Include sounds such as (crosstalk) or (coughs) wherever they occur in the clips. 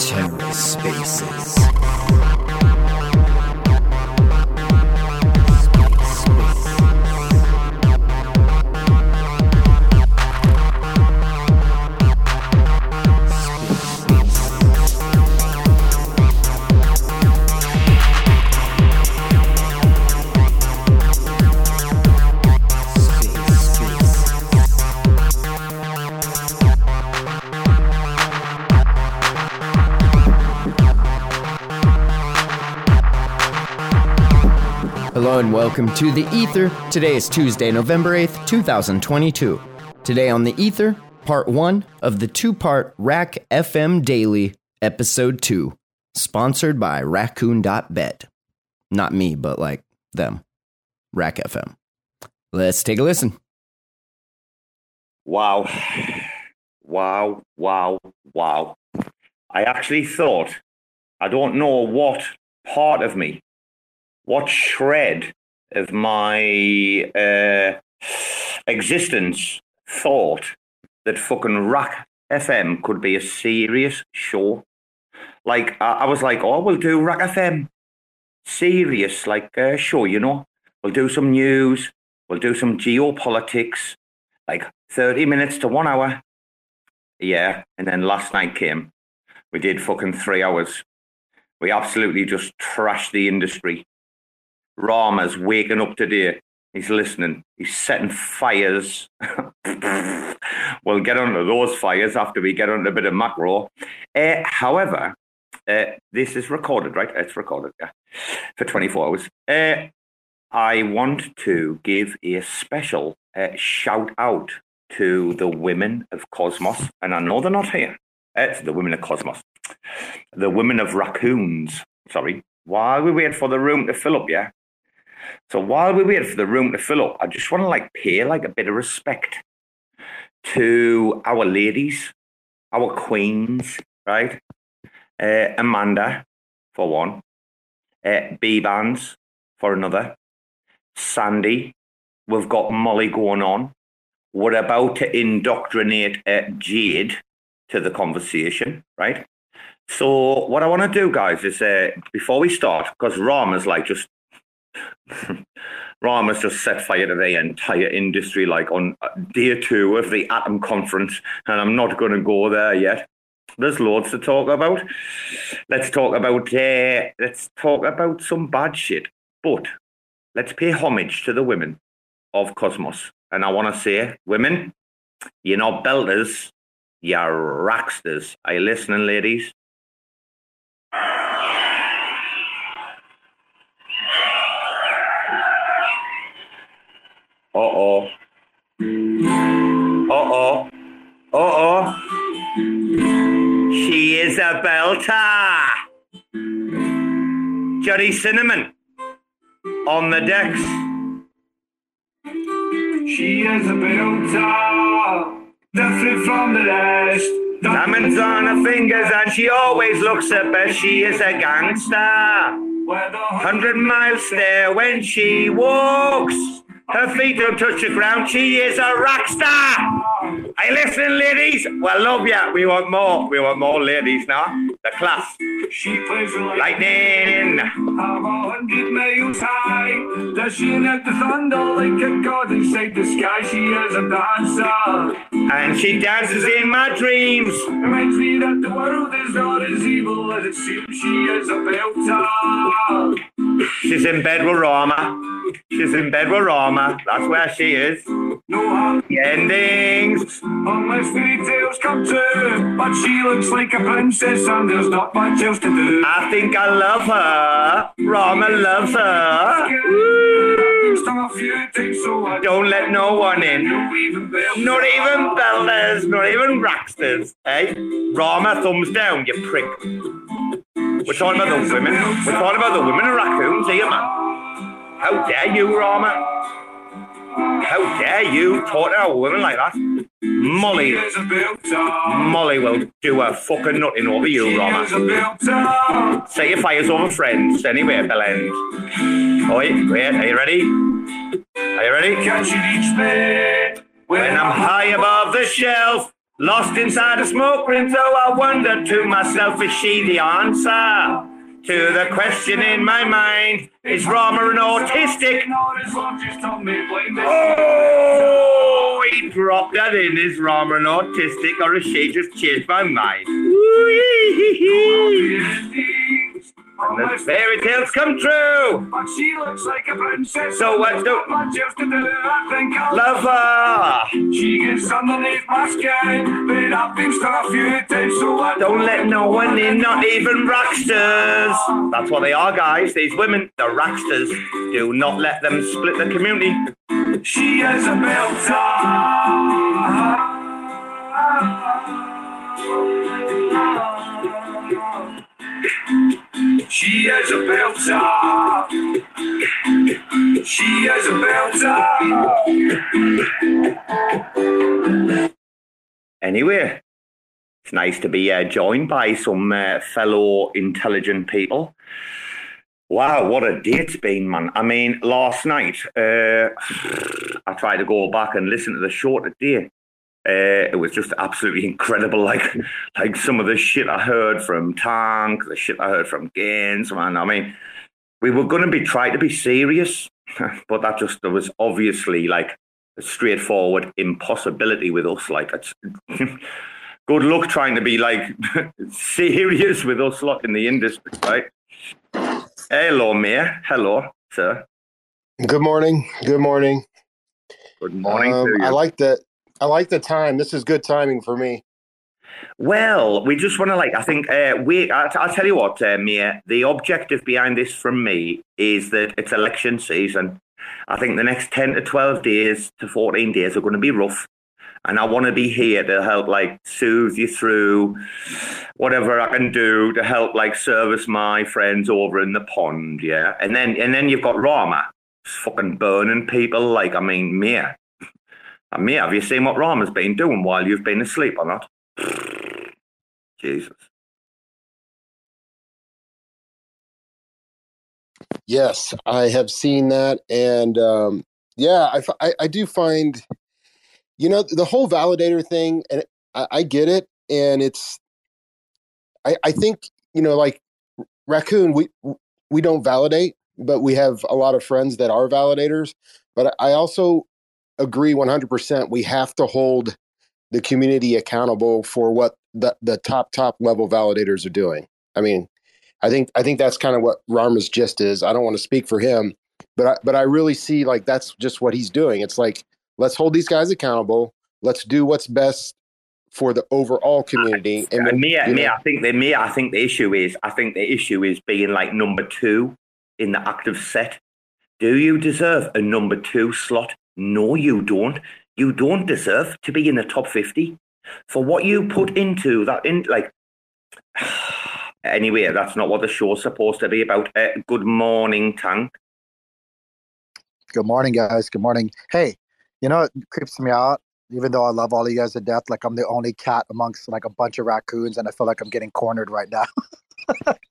TerraSpaces. Welcome to The Ether. Today is Tuesday, November 8th, 2022. Today on The Ether, part one of the two part RAC FM Daily, episode two, sponsored by Raccoon.bet. Not me, but like them. RAC FM. Let's take a listen. Wow. Wow, wow, wow. I actually thought, I don't know what part of me, what shred of my uh, existence thought that fucking RAC FM could be a serious show. Like, I, I was like, oh, we'll do RAC FM. Serious, like, uh, show, you know? We'll do some news, we'll do some geopolitics, like 30 minutes to one hour. Yeah. And then last night came. We did fucking three hours. We absolutely just trashed the industry. Rama's waking up today. He's listening. He's setting fires. (laughs) we'll get onto those fires after we get on a bit of macro. Uh, however, uh, this is recorded, right? It's recorded, yeah, for 24 hours. Uh, I want to give a special shout out to the women of Cosmos, and I know they're not here. It's the women of Cosmos, the women of raccoons. Sorry, while we wait for the room to fill up, yeah. So while we wait for the room to fill up, I just want to like pay like a bit of respect to our ladies, our queens, right? Uh, Amanda, for one, uh, Bbandz for another, Sandy. We've got Molly going on. We're about to indoctrinate uh, Jade to the conversation, right? So what I want to do, guys, is uh, before we start, because Rama's like just (laughs) Rama's just set fire to the entire industry, like on uh, day two of the Atom Conference, and I'm not going to go there yet. There's loads to talk about. Let's talk about uh, let's talk about some bad shit, but let's pay homage to the women of Cosmos. And I want to say, women, you're not belters, you're racksters. Are you listening, ladies? Uh oh. Uh oh. Uh oh. She is a belter. Johnny Cinnamon on the decks. She is a belter, different from the rest. Diamonds on her fingers and she always looks her best. She is a gangster. Hundred miles stare when she walks. Her feet don't touch the ground. She is a rock star. Are you listening, ladies? Well, love ya. We want more. We want more ladies now. The class. she plays like Lightning. I'm a hundred miles high. Dashing at the thunder like a god inside the sky. She is a dancer. And she dances in my dreams. Reminds me that the world is not as evil as it seems. She is a belter. She's in bed with Rama. She's in bed with Rama. That's where she is. No happy The endings. unless fairy tales come true. But she looks like a princess and there's not much else to do. I think I love her. Rama loves her. Some a few times, so I Don't let no one in. don't even bell. Not even Belders, not even Racksters. Hey, eh? Rama, thumbs down, you prick. We're talking about the women. We're talking about the women of raccoons here, man. How dare you, Rama? How dare you talk to a woman like that? Molly. Molly will do a fucking nothing over you, Rama. Say your fires over friends. Anyway, Bell End. Oh, wait, are you ready? Are you ready? Catching each man. When I'm high above the shelf. Lost inside a smoke ring, so I wonder to myself, is she the answer? To the question in my mind, is Rama an autistic? Oh, he dropped that in. Is Rama an autistic or has she just changed my mind? And the fairy tales come true. But she looks like a princess. So what do- But just to do, I think I'll Love her. She gets underneath my skin, but I've been star a few times, so I Don't let no one in, not even rocksters. That's what they are, guys. These women, the rocksters. Do not let them split the community. She is a belter. She is a belter. She is a belter. Anyway, it's nice to be uh, joined by some uh, fellow intelligent people. Wow, what a day it's been, man. I mean, last night, uh, (sighs) I tried to go back and listen to the show today. Uh, it was just absolutely incredible. (laughs) Like, like some of the shit I heard from Tank, the shit I heard from Gainzz, man. I mean, we were going to be trying to be serious, (laughs) but that just there was obviously like a straightforward impossibility with us. Like, it's (laughs) good luck trying to be like serious with us lot in the industry, right? Hello, Mayor. Hello, sir. Good morning. Good morning. Good morning Um. I like the I like the time. This is good timing for me. Well, we just want to like. I think uh, we. I, I'll tell you what, uh, Mia. The objective behind this from me is that it's election season. I think the next ten to twelve days to fourteen days are going to be rough, and I want to be here to help like soothe you through whatever I can do to help like service my friends over in the pond. Yeah, and then and then you've got Rama, fucking burning people. Like I mean, Mia. Mia, have you seen what Rama's been doing while you've been asleep or not? (sighs) Jesus. Yes, I have seen that, and um, yeah, I do find, you know, the whole validator thing, and I, I get it, and it's, I I think you know, like raccoon, we we don't validate, but we have a lot of friends that are validators. But I also agree one hundred percent. We have to hold the community accountable for what the the top top level validators are doing. I mean, I think I think that's kind of what Rama's gist is. I don't want to speak for him, but I, but I really see like that's just what he's doing. It's like let's hold these guys accountable. Let's do what's best for the overall community. And when- Mia, you know- I think the me, I think the issue is, I think the issue is being like number two in the active set. Do you deserve a number two slot? No, you don't. You don't deserve to be in the top fifty for what you put into that. In like, (sighs) anyway, that's not what the show's supposed to be about. Uh, good morning, Tank. Good morning, guys. Good morning. Hey, you know it creeps me out. Even though I love all of you guys to death, like I'm the only cat amongst like a bunch of raccoons, and I feel like I'm getting cornered right now.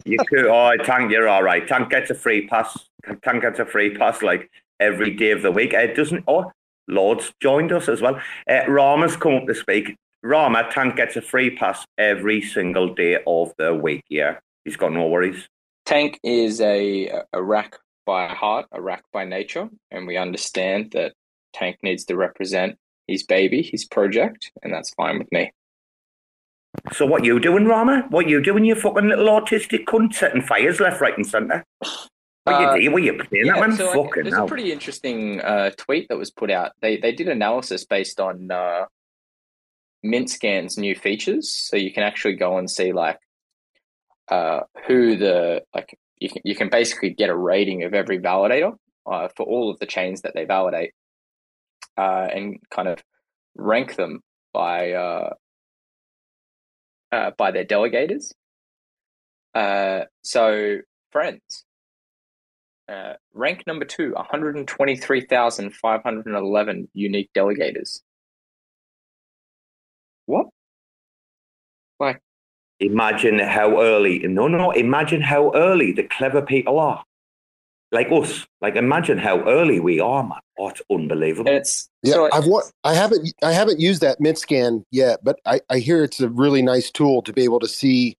You could, oh, Tank, you're all right. Tank gets a free pass. Tank gets a free pass like every day of the week. It doesn't. Oh, Lord's joined us as well. Uh, Rama's come up to speak. Rama, Tank gets a free pass every single day of the week. Yeah, he's got no worries. Tank is a a rack by heart, a rack by nature, and we understand that Tank needs to represent his baby, his project, and that's fine with me. So what you doing, Rama? What you doing, you fucking little autistic cunt setting fires left, right, and centre? What Uh, you? What you playing that man? so fucking there's hell. a pretty interesting uh, tweet that was put out. They they did analysis based on uh, MintScan's new features, so you can actually go and see like uh, who the like you can you can basically get a rating of every validator uh, for all of the chains that they validate, uh, and kind of rank them by uh, uh, by their delegators. Uh, so friends. Uh, rank number two, 123,511 unique delegators. What? Why Imagine how early. No, no. Imagine how early the clever people are. like us. Like imagine how early we are, man. Oh, it's unbelievable. It's Yeah, so I've wa- I haven't I haven't used that MintScan yet, but I, I hear it's a really nice tool to be able to see,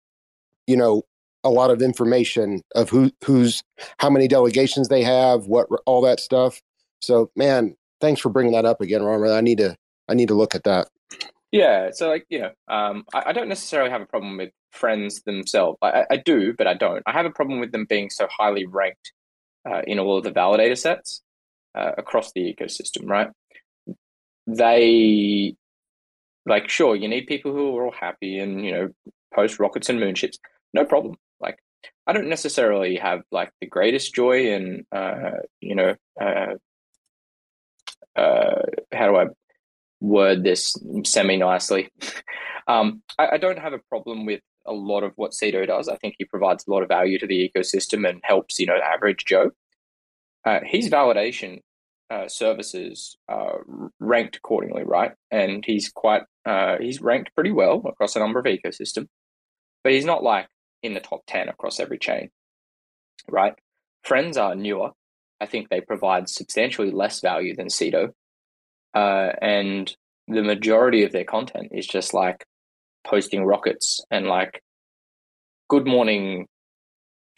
you know, a lot of information of who who's how many delegations they have, what all that stuff. So, man, thanks for bringing that up again, Rama. I need to I need to look at that. Yeah, so like you know, um, I, I don't necessarily have a problem with friends themselves. I, I- I do, but I don't. I have a problem with them being so highly ranked uh, in all of the validator sets uh, across the ecosystem. Right? They like sure you need people who are all happy and you know post rockets and moonships. No problem. I don't necessarily have like the greatest joy in uh, you know uh, uh, how do I word this semi nicely. (laughs) um, I, I don't have a problem with a lot of what Cedo does. I think he provides a lot of value to the ecosystem and helps, you know, the average Joe. Uh, his validation uh, services are ranked accordingly, right? And he's quite uh, he's ranked pretty well across a number of ecosystem, but he's not like in the top ten across every chain, right? Friends are newer. I think they provide substantially less value than Cedo, uh, and the majority of their content is just like posting rockets and like good morning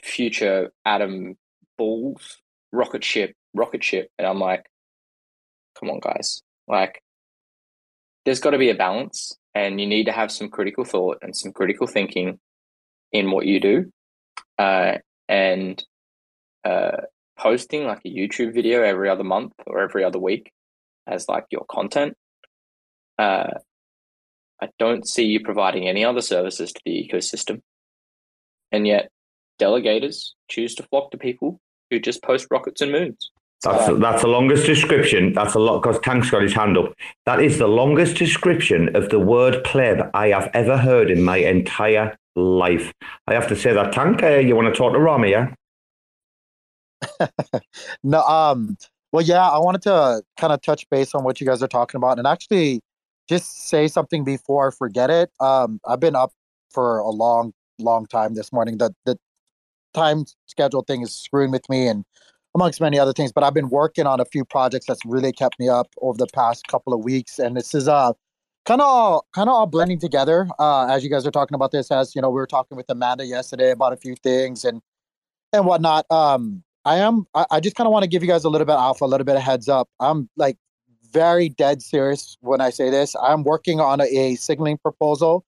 future atom balls rocket ship rocket ship and i'm like come on guys like there's got to be a balance and you need to have some critical thought and some critical thinking in what you do uh, and uh, posting like a youtube video every other month or every other week as like your content uh, I don't see you providing any other services to the ecosystem. And yet, delegators choose to flock to people who just post rockets and moons. That's Uh, that's the longest description. That's a lot because Tank's got his hand up. That is the longest description of the word pleb I have ever heard in my entire life. I have to say that Tank, uh, you want to talk to Rami, yeah? (laughs) No, um, well, yeah, I wanted to kind of touch base on what you guys are talking about and actually just say something before I forget it. Um, I've been up for a long, long time this morning. The the time schedule thing is screwing with me and amongst many other things, but I've been working on a few projects that's really kept me up over the past couple of weeks. And this is uh kind of all kind of all blending together. Uh as you guys are talking about this, as you know, we were talking with Amanda yesterday about a few things and and whatnot. Um I am. I, I just kind of want to give you guys a little bit of alpha, a little bit of heads up. I'm like very dead serious when I say this. I'm working on a, a signaling proposal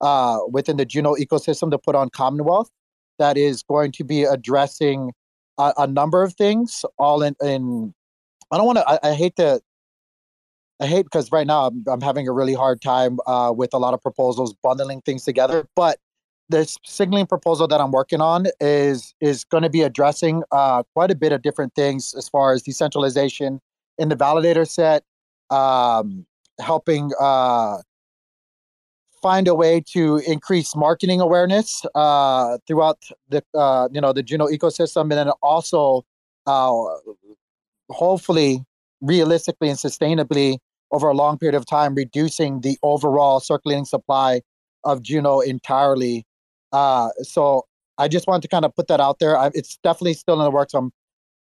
uh, within the Juno ecosystem to put on Commonwealth that is going to be addressing a, a number of things. All in. in I don't want to. I, I hate to. I hate because right now I'm, I'm having a really hard time uh, with a lot of proposals bundling things together, but this signaling proposal that I'm working on is is going to be addressing uh, quite a bit of different things as far as decentralization in the validator set, um, helping uh, find a way to increase marketing awareness uh, throughout the uh, you know the Juno ecosystem, and then also uh, hopefully, realistically and sustainably over a long period of time, reducing the overall circulating supply of Juno entirely. Uh, so I just wanted to kind of put that out there. I, it's definitely still in the works. I'm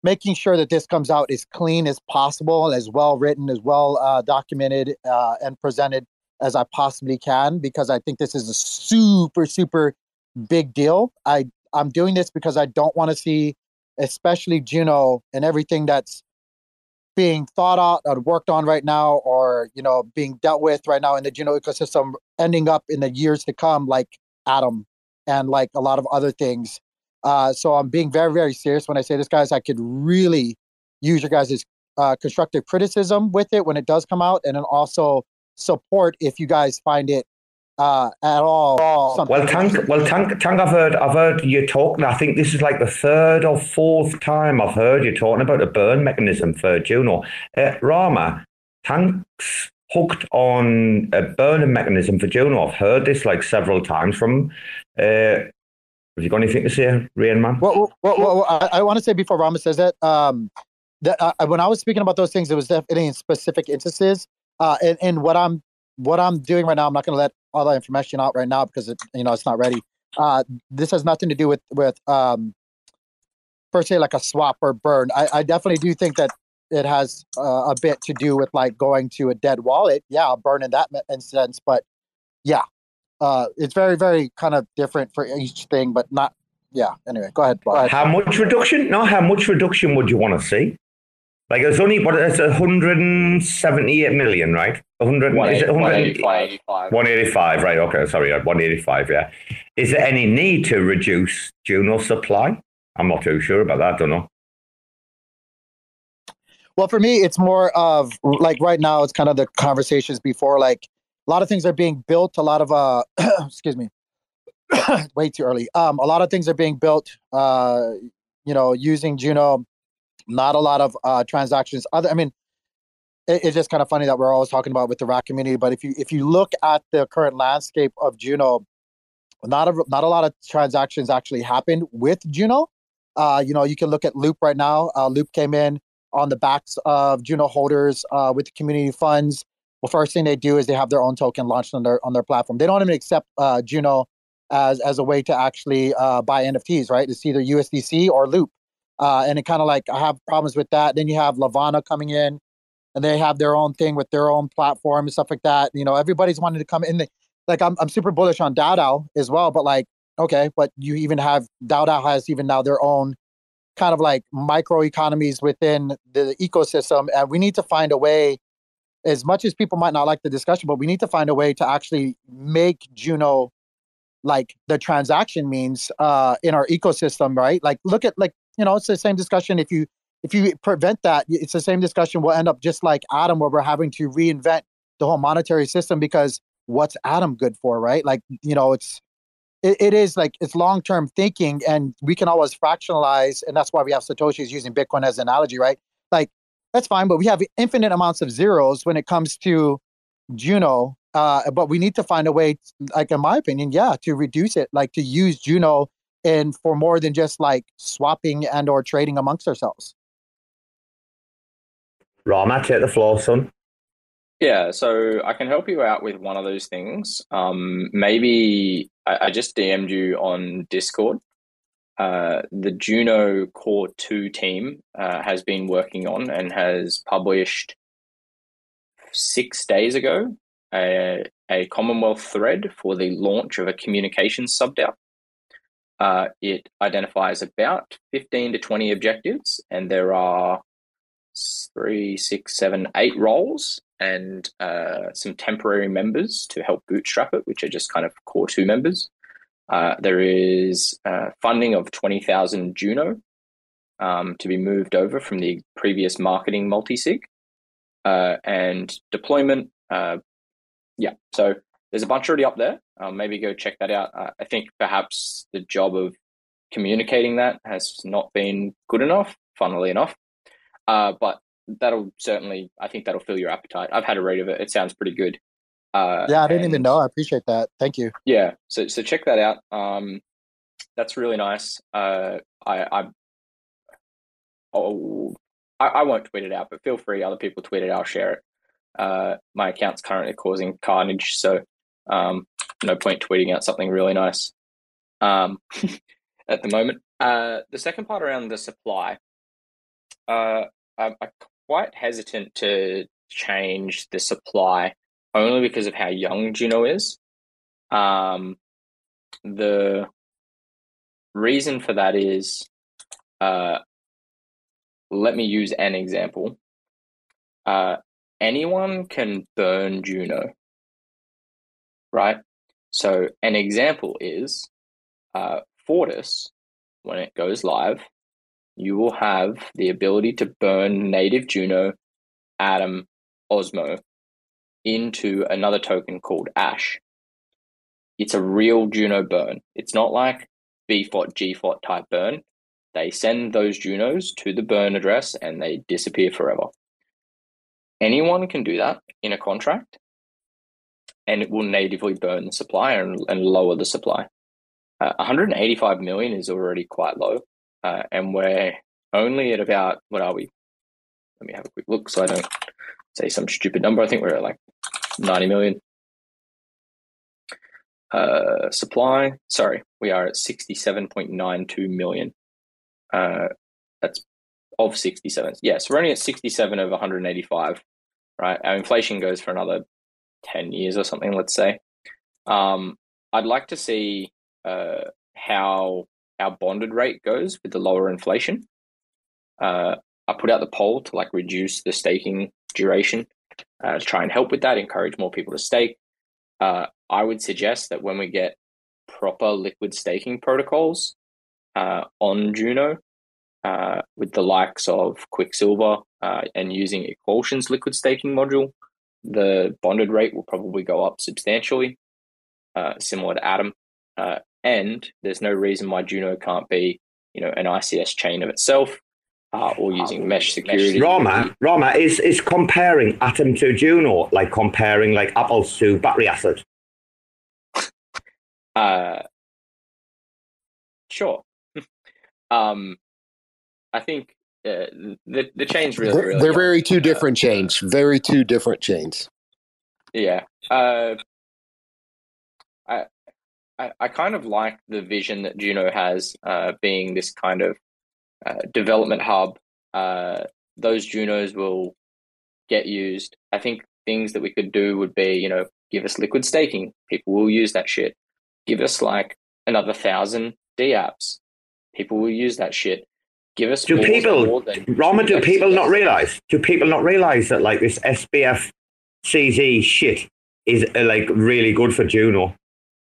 making sure that this comes out as clean as possible, as well written, as well uh, documented, uh, and presented as I possibly can, because I think this is a super, super big deal. I I'm doing this because I don't want to see, especially Juno and everything that's being thought out or worked on right now, or you know, being dealt with right now in the Juno ecosystem, ending up in the years to come like Atom and like a lot of other things. Uh, so I'm being very, very serious when I say this, guys. I could really use your guys' uh, constructive criticism with it when it does come out, and then also support if you guys find it uh, at all. something Well, Tank, well, Tank, Tank, I've heard, I've heard you talking. I think this is like the third or fourth time I've heard you talking about a burn mechanism for Juno. Uh, Rama, Tank's hooked on a burning mechanism for Juno. I've heard this like several times from. Uh, have you got anything to say, Rain Man? Well, well, well, well, I, I want to say before Rama says that, um, that uh, when I was speaking about those things, it was definitely in specific instances. Uh, and, and what I'm what I'm doing right now, I'm not going to let all that information out right now because it, you know it's not ready. Uh, this has nothing to do with with um, per se like a swap or burn. I, I definitely do think that it has uh, a bit to do with like going to a dead wallet. Yeah, burn in that instance, but yeah, uh, it's very very kind of different for each thing, but not. Yeah. Anyway, go ahead. Go ahead. How much reduction? No, how much reduction would you want to see? Like it's only what it's 178 million, right? 100, is it 185, 185, right? Okay, sorry, 185. Yeah. Is there any need to reduce Juno supply? I'm not too sure about that. I don't know. Well, for me, it's more of like right now, it's kind of the conversations before. Like a lot of things are being built. A lot of uh, (coughs) excuse me, (coughs) way too early. Um, a lot of things are being built. Uh, you know, using Juno. Not a lot of uh transactions. Other, I mean, it, it's just kind of funny that we're always talking about with the RAK community. But if you if you look at the current landscape of Juno, not a not a lot of transactions actually happened with Juno. Uh, you know, you can look at Loop right now. Uh, Loop came in on the backs of Juno holders uh, with the community funds. Well, first thing they do is they have their own token launched on their on their platform. They don't even accept uh, Juno as as a way to actually uh, buy NFTs, right? It's either USDC or Loop, uh, and it kind of like I have problems with that. Then you have Levana coming in, and they have their own thing with their own platform and stuff like that. You know, everybody's wanting to come in. The, like I'm I'm super bullish on DAO as well, but like okay, but you even have DAO has even now their own kind of like micro economies within the ecosystem and we need to find a way as much as people might not like the discussion but we need to find a way to actually make juno like the transaction means uh in our ecosystem right like look at like you know it's the same discussion if you if you prevent that it's the same discussion we'll end up just like Atom, where we're having to reinvent the whole monetary system because what's Atom good for right like you know it's it, it is like it's long term thinking, and we can always fractionalize, and that's why we have Satoshi's using Bitcoin as an analogy, right? Like that's fine, but we have infinite amounts of zeros when it comes to Juno. Uh, but we need to find a way, like in my opinion, yeah, to reduce it, like to use Juno and for more than just like swapping and or trading amongst ourselves. Rama, take the floor, son. Yeah, so I can help you out with one of those things. Um, maybe I, I just DM'd you on Discord. Uh, the Juno Core 2 team uh, has been working on and has published six days ago a, a Commonwealth thread for the launch of a communications subDAO. Uh, it identifies about 15 to 20 objectives, and there are three, six, seven, eight roles and uh, some temporary members to help bootstrap it, which are just kind of core two members. Uh, there is uh, funding of 20,000 Juno um, to be moved over from the previous marketing multi-sig uh, and deployment. Uh, yeah, so there's a bunch already up there. Um, maybe go check that out. Uh, I think perhaps the job of communicating that has not been good enough, funnily enough. but that'll certainly, I think that'll fill your appetite. I've had a read of it. It sounds pretty good. Uh, yeah, I didn't and, even know. I appreciate that. Thank you. Yeah, so so check that out. Um, that's really nice. Uh, I I oh, I, I won't tweet it out, but feel free. Other people tweet it. I'll share it. Uh, my account's currently causing carnage, so um, no point tweeting out something really nice um, (laughs) at the moment. Uh, the second part around the supply, uh, I, I quite hesitant to change the supply only because of how young Juno is. Um, the reason for that is uh, let me use an example. Uh, anyone can burn Juno, right? So, an example is uh, Fortis, when it goes live, you will have the ability to burn native Juno, Atom, Osmo into another token called Ash. It's a real Juno burn. It's not like BFOT, GFOT type burn. They send those Junos to the burn address and they disappear forever. Anyone can do that in a contract and it will natively burn the supply and, and lower the supply. Uh, 185 million is already quite low uh, and we're only at about what are we? Let me have a quick look so I don't say some stupid number. I think we're at like 90 million. Uh, supply, sorry, we are at 67.92 million. Uh, that's of 67. Yes, we're only at 67 of 185, right? Our inflation goes for another 10 years or something, let's say. Um, I'd like to see uh, how our bonded rate goes with the lower inflation. Uh, I put out the poll to like reduce the staking duration uh, to try and help with that, encourage more people to stake. Uh, I would suggest that when we get proper liquid staking protocols uh, on Juno, uh, with the likes of Quicksilver and using Iqlusion's liquid staking module, the bonded rate will probably go up substantially, uh, similar to Atom. Uh, and there's no reason why Juno can't be, you know, an ICS chain of itself. Uh, or using mesh security. Rama, Rama is is comparing Atom to Juno, like comparing like apples to battery acid. (laughs) Uh, sure. (laughs) um, I think uh, the the chains really, they're, really they're very two Uh, different chains. Very two different chains. Yeah. Uh, I, I I kind of like the vision that Juno has, uh, being this kind of uh, development hub. Uh, those Junos will get used. I think things that we could do would be, you know, give us liquid staking. People will use that shit. Give us like another thousand D apps. People will use that shit. Give us Do more- people, Rama, do people not realize? Do people not realize that like this SBF CZ shit is uh, like really good for Juno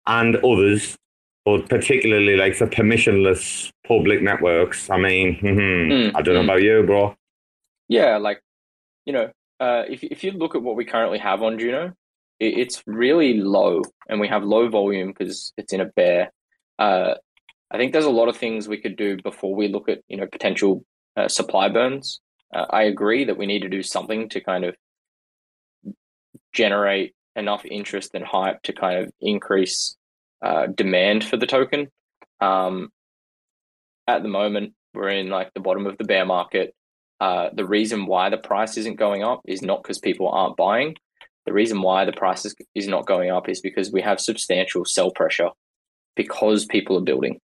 and others, but particularly like for permissionless public networks? I mean, mhm, Mm, I don't know mm. about you, bro. Yeah, like you know, uh, if if you look at what we currently have on Juno, it, it's really low, and we have low volume because it's in a bear. Uh, I think there's a lot of things we could do before we look at you know potential uh, supply burns. Uh, I agree that we need to do something to kind of generate enough interest and hype to kind of increase uh, demand for the token. Um, at the moment, we're in like the bottom of the bear market. Uh, the reason why the price isn't going up is not because people aren't buying. The reason why the price is, is not going up is because we have substantial sell pressure because people are building,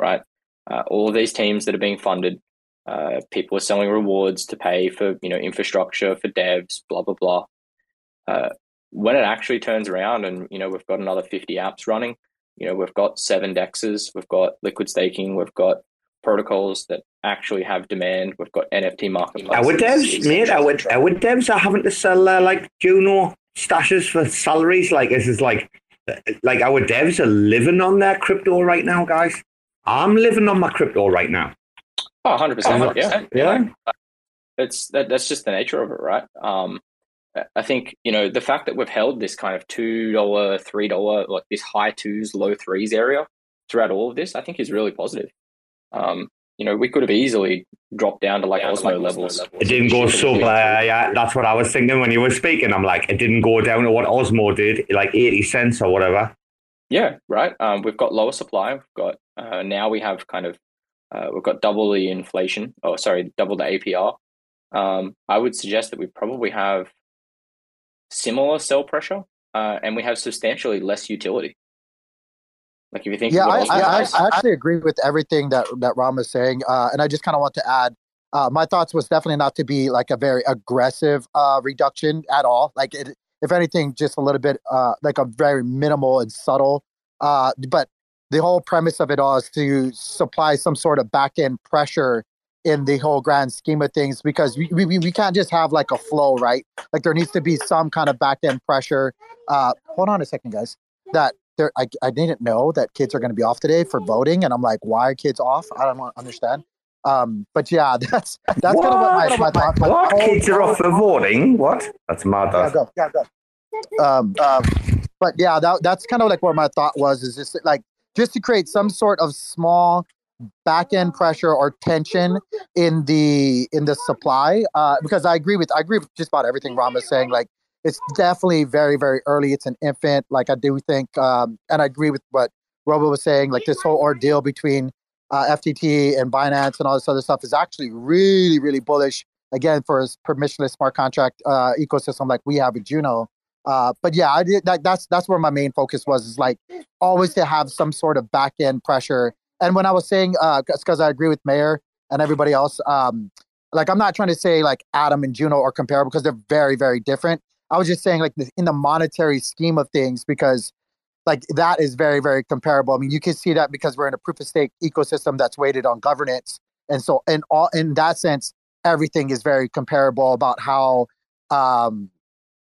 right? Uh, all of these teams that are being funded, uh, people are selling rewards to pay for you know infrastructure for devs, blah blah blah. Uh, when it actually turns around and you know we've got another 50 apps running, you know we've got seven dexes, we've got liquid staking, we've got protocols that actually have demand. We've got NFT marketplaces. Our devs, mate, our, our devs are having to sell uh, like Juno stashes for salaries. Like this is like, like our devs are living on their crypto right now, guys. I'm living on my crypto right now. Oh, 100%. yeah. Yeah. It's that, that's just the nature of it, right? Um, I- I think, you know, the fact that we've held this kind of $2, $3, like this high twos, low threes area throughout all of this, I think is really positive. Um, you know, we could have easily dropped down to like Osmo levels. It didn't go sub. Uh, yeah, that's what I was thinking when you were speaking. I'm like, it didn't go down to what Osmo did, like 80 cents or whatever. Yeah, right. Um, we've got lower supply. We've got uh, now we have kind of uh, we've got double the inflation. Oh, sorry, double the APR. Um, I would suggest that we probably have similar sell pressure, uh, and we have substantially less utility. Like if you think, yeah, I, I, I, actually agree with everything that that Ram is saying, uh, and I just kind of want to add. Uh, my thoughts was definitely not to be like a very aggressive uh, reduction at all. Like, it, if anything, just a little bit uh, like a very minimal and subtle. Uh, but the whole premise of it all is to supply some sort of back end pressure in the whole grand scheme of things because we, we, we can't just have like a flow, right? Like there needs to be some kind of back end pressure. Uh, hold on a second, guys. That there, I, I didn't know that kids are going to be off today for voting, and I'm like, why are kids off? I don't understand. Um, but yeah, (laughs) that's that's kind of what my, my thought. My What? whole- Kids are off for voting? What? That's mad. yeah, go, yeah, go. Um, um, but yeah, that, that's kind of like where my thought was is just like just to create some sort of small back end pressure or tension in the in the supply. Uh, because I agree with I agree with just about everything Ram is saying. Like it's definitely very very early. It's an infant. Like I do think, um, and I agree with what Robo was saying. Like this whole ordeal between uh, FTT and Binance and all this other stuff is actually really really bullish again for a permissionless smart contract uh, ecosystem like we have with Juno. Uh, but yeah, I did that, that's that's where my main focus was is like always to have some sort of back end pressure. And when I was saying, because I agree with Mayor, and everybody else. Um, like I'm not trying to say like Atom and Juno are comparable because they're very very different. I was just saying like in the monetary scheme of things because like that is very very comparable. I mean, you can see that because we're in a proof of stake ecosystem that's weighted on governance, and so in all in that sense, everything is very comparable about how um,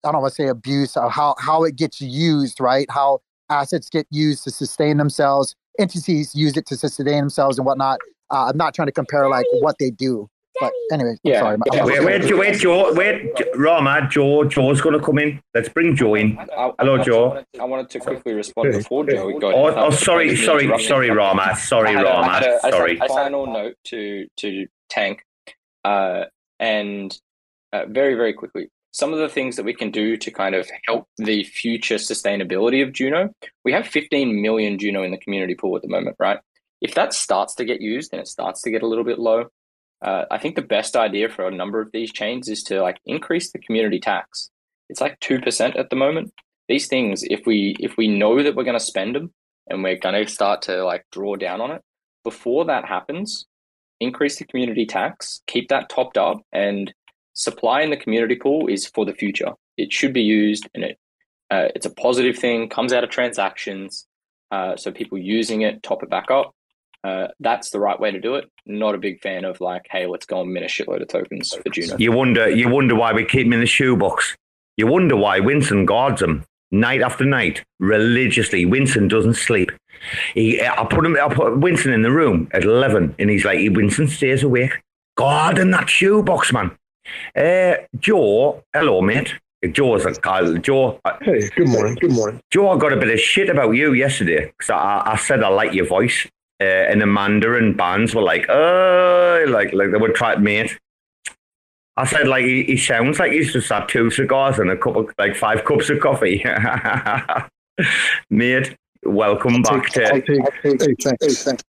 I don't want to say abuse, how how it gets used, right? How assets get used to sustain themselves, entities use it to sustain themselves and whatnot. Uh, I'm not trying to compare like what they do, but anyway, Yeah, sorry. yeah. Wait, wait, wait, Joe, wait, Rama, Joe, Joe's going to come in. Let's bring Joe in. I- Hello, I Joe. wanted- I wanted to quickly respond before Joe got. Oh, in. oh, sorry, Apologies sorry, interrupting. sorry, Rama, sorry, I had a- I Rama, had a- I just had sorry. a final note to to Tank, uh, and uh, very very quickly, some of the things that we can do to kind of help the future sustainability of Juno. We have 15 million Juno in the community pool at the moment, right? If that starts to get used and it starts to get a little bit low, uh, I think the best idea for a number of these chains is to like increase the community tax. It's like two percent at the moment. These things, if we if we know that we're going to spend them and we're going to start to like draw down on it, before that happens, increase the community tax, keep that topped up, and supply in the community pool is for the future. It should be used, and it uh, it's a positive thing. Comes out of transactions, uh, so people using it top it back up. Uh, that's the right way to do it. Not a big fan of like, hey, let's go and mint a shitload of tokens for Juno. You wonder, you wonder why we keep them in the shoebox. You wonder why Winston guards them night after night religiously. Winston doesn't sleep. He, I put him, I put Winston in the room at eleven, and he's like, Winston stays awake, guarding that shoebox, man. Uh, Joe, hello, mate. Joe's a Kyle. Joe, Hey, good morning. Good morning. Joe, I got a bit of shit about you yesterday because I, I said I like your voice, uh, and the Mandarin bands were like, "Uh, like like they would try to mate." I said like he, he sounds like he's just had two cigars and a couple, like five cups of coffee. (laughs) mate, welcome back Take- I'll to. take, hey, thanks.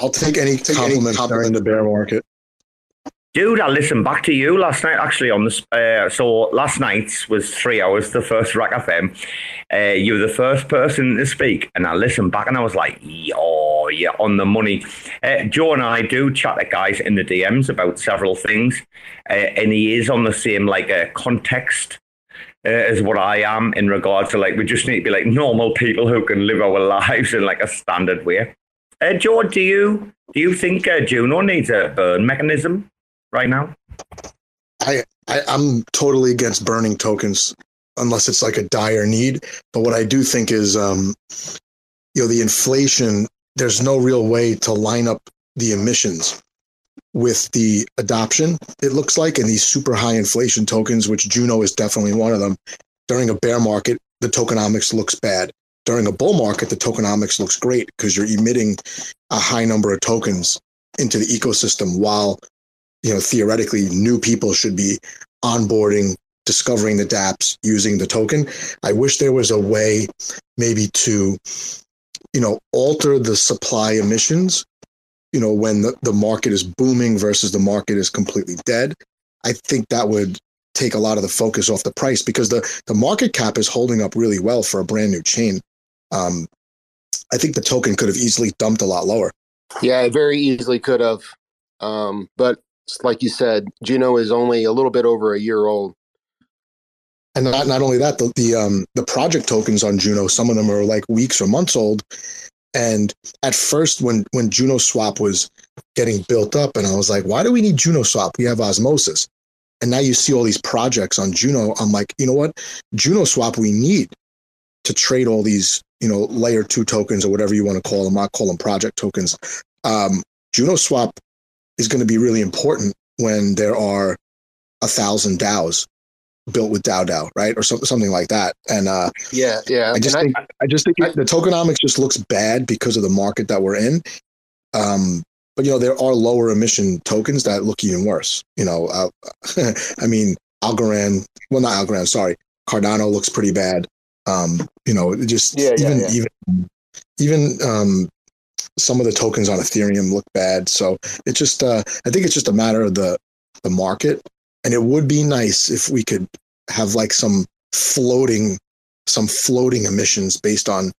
I'll take any compliment during the bear market. Dude, I listened back to you last night. Actually, on the uh, so last night's was three hours. The first RAC FM. Uh, you were the first person to speak, and I listened back, and I was like, "Oh, yeah, on the money." Uh, Joe and I do chat to guys in the DMs about several things, uh, and he is on the same like uh, context uh, as what I am in regards to like we just need to be like normal people who can live our (laughs) lives in like a standard way. Uh, Joe, do you do you think uh, Juno needs a burn mechanism right now? I, I I'm totally against burning tokens unless it's like a dire need. But what I do think is, um, you know, the inflation. There's no real way to line up the emissions with the adoption. It looks like, and these super high inflation tokens, which Juno is definitely one of them. During a bear market, the tokenomics looks bad. During a bull market, the tokenomics looks great because you're emitting a high number of tokens into the ecosystem while you know theoretically new people should be onboarding discovering the dapps using the token. I wish there was a way maybe to you know alter the supply emissions you know when the, the market is booming versus the market is completely dead. I think that would take a lot of the focus off the price because the the market cap is holding up really well for a brand new chain. Um i think the token could have easily dumped a lot lower. Yeah, it very easily could have. Um, but like you said, Juno is only a little bit over a year old. and not not only that, the the um the project tokens on Juno, some of them are like weeks or months old. And at first, when when Juno Swap was getting built up, and I was like, why do we need Juno Swap? We have Osmosis. And now you see all these projects on Juno. I'm like, you know what? Juno Swap we need to trade all these, you know, layer two tokens or whatever you want to call them. I call them project tokens. Um, Juno Swap is going to be really important when there are a thousand DAOs built with DAO DAO, right, or something something like that. And uh, Yeah, yeah. I just And think I just think the tokenomics just looks bad because of the market that we're in. Um, but you know there are lower emission tokens that look even worse. You know, uh, (laughs) I mean Algorand, well not Algorand, sorry, Cardano looks pretty bad. Um, you know, just Yeah, yeah, even yeah. even even um, some of the tokens on Ethereum look bad. So it just uh, I think it's just a matter of the the market, and it would be nice if we could have like some floating some floating emissions based on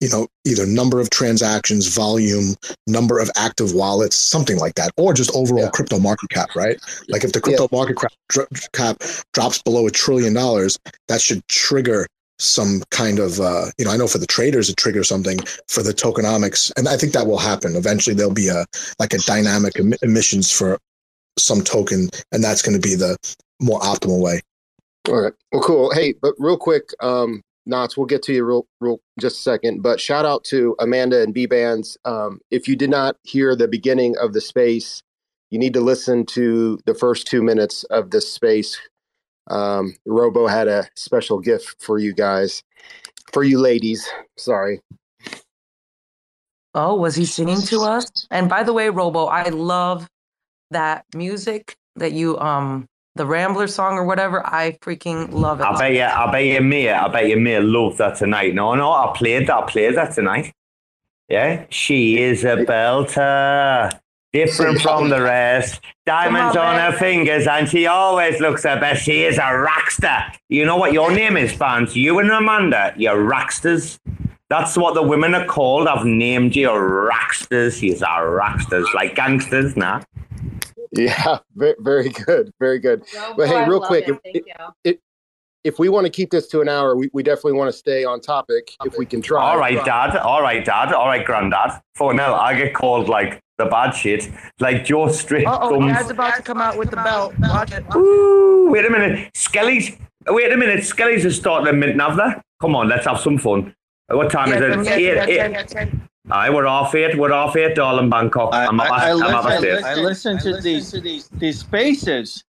you know, either number of transactions, volume, number of active wallets, something like that, or just overall Yeah. crypto market cap, right? Like if the crypto market cap, dro- cap drops below a trillion dollars, that should trigger some kind of, uh, you know, I know for the traders it triggers something for the tokenomics, and I think that will happen. Eventually, there'll be a like a dynamic em- emissions for some token, and that's going to be the more optimal way. All right. Well, cool. Hey, but real quick, um, Knots, we'll get to you real, real just a second. But shout out to Amanda and Bbandz. Um, if you did not hear the beginning of the space, you need to listen to the first two minutes of this space. Um, Robo had a special gift for you guys, for you ladies. Sorry. Oh, was he singing to us? And by the way, Robo, I love that music that you um the Rambler song or whatever. I freaking love it. I bet you, I bet you, mate, I bet you, mate, love that tonight. No, no, I played that, I played that tonight. Yeah, she is a belter, different from the rest. Diamonds on, on her fingers, and she always looks her best. She is a rockster. You know what your name is, fans? You and Amanda, you're rocksters. That's what the women are called. I've named you rocksters. You're rocksters, like gangsters, nah. Yeah, very, very good. Very good. But hey, real quick, if, if, if we want to keep this to an hour, we, we definitely want to stay on topic if we can try. All right, Dad. All right, Dad. All right, Granddad. For now, I get called like the bad shit, like Joe Straight Uh oh, comes. Dad's about to come out with the belt. Watch it. Ooh, wait a minute, Skelly's. Wait a minute, Skelly's is starting a mint now. There. Come on, let's have some fun. What time is it? Yes, eight, yes, eight. yes, yes. Aye, we're off eight. We're off eight, darling Bangkok. I, I'm, I, up, I, I'm up listen, upstairs. I listen to these these spaces.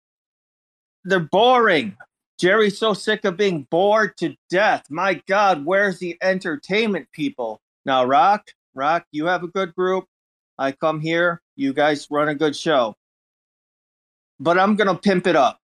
They're boring. Jerry's so sick of being bored to death. My God, where's the entertainment people? Now, Rock, Rock, you have a good group. I come here. You guys run a good show. But I'm gonna pimp it up.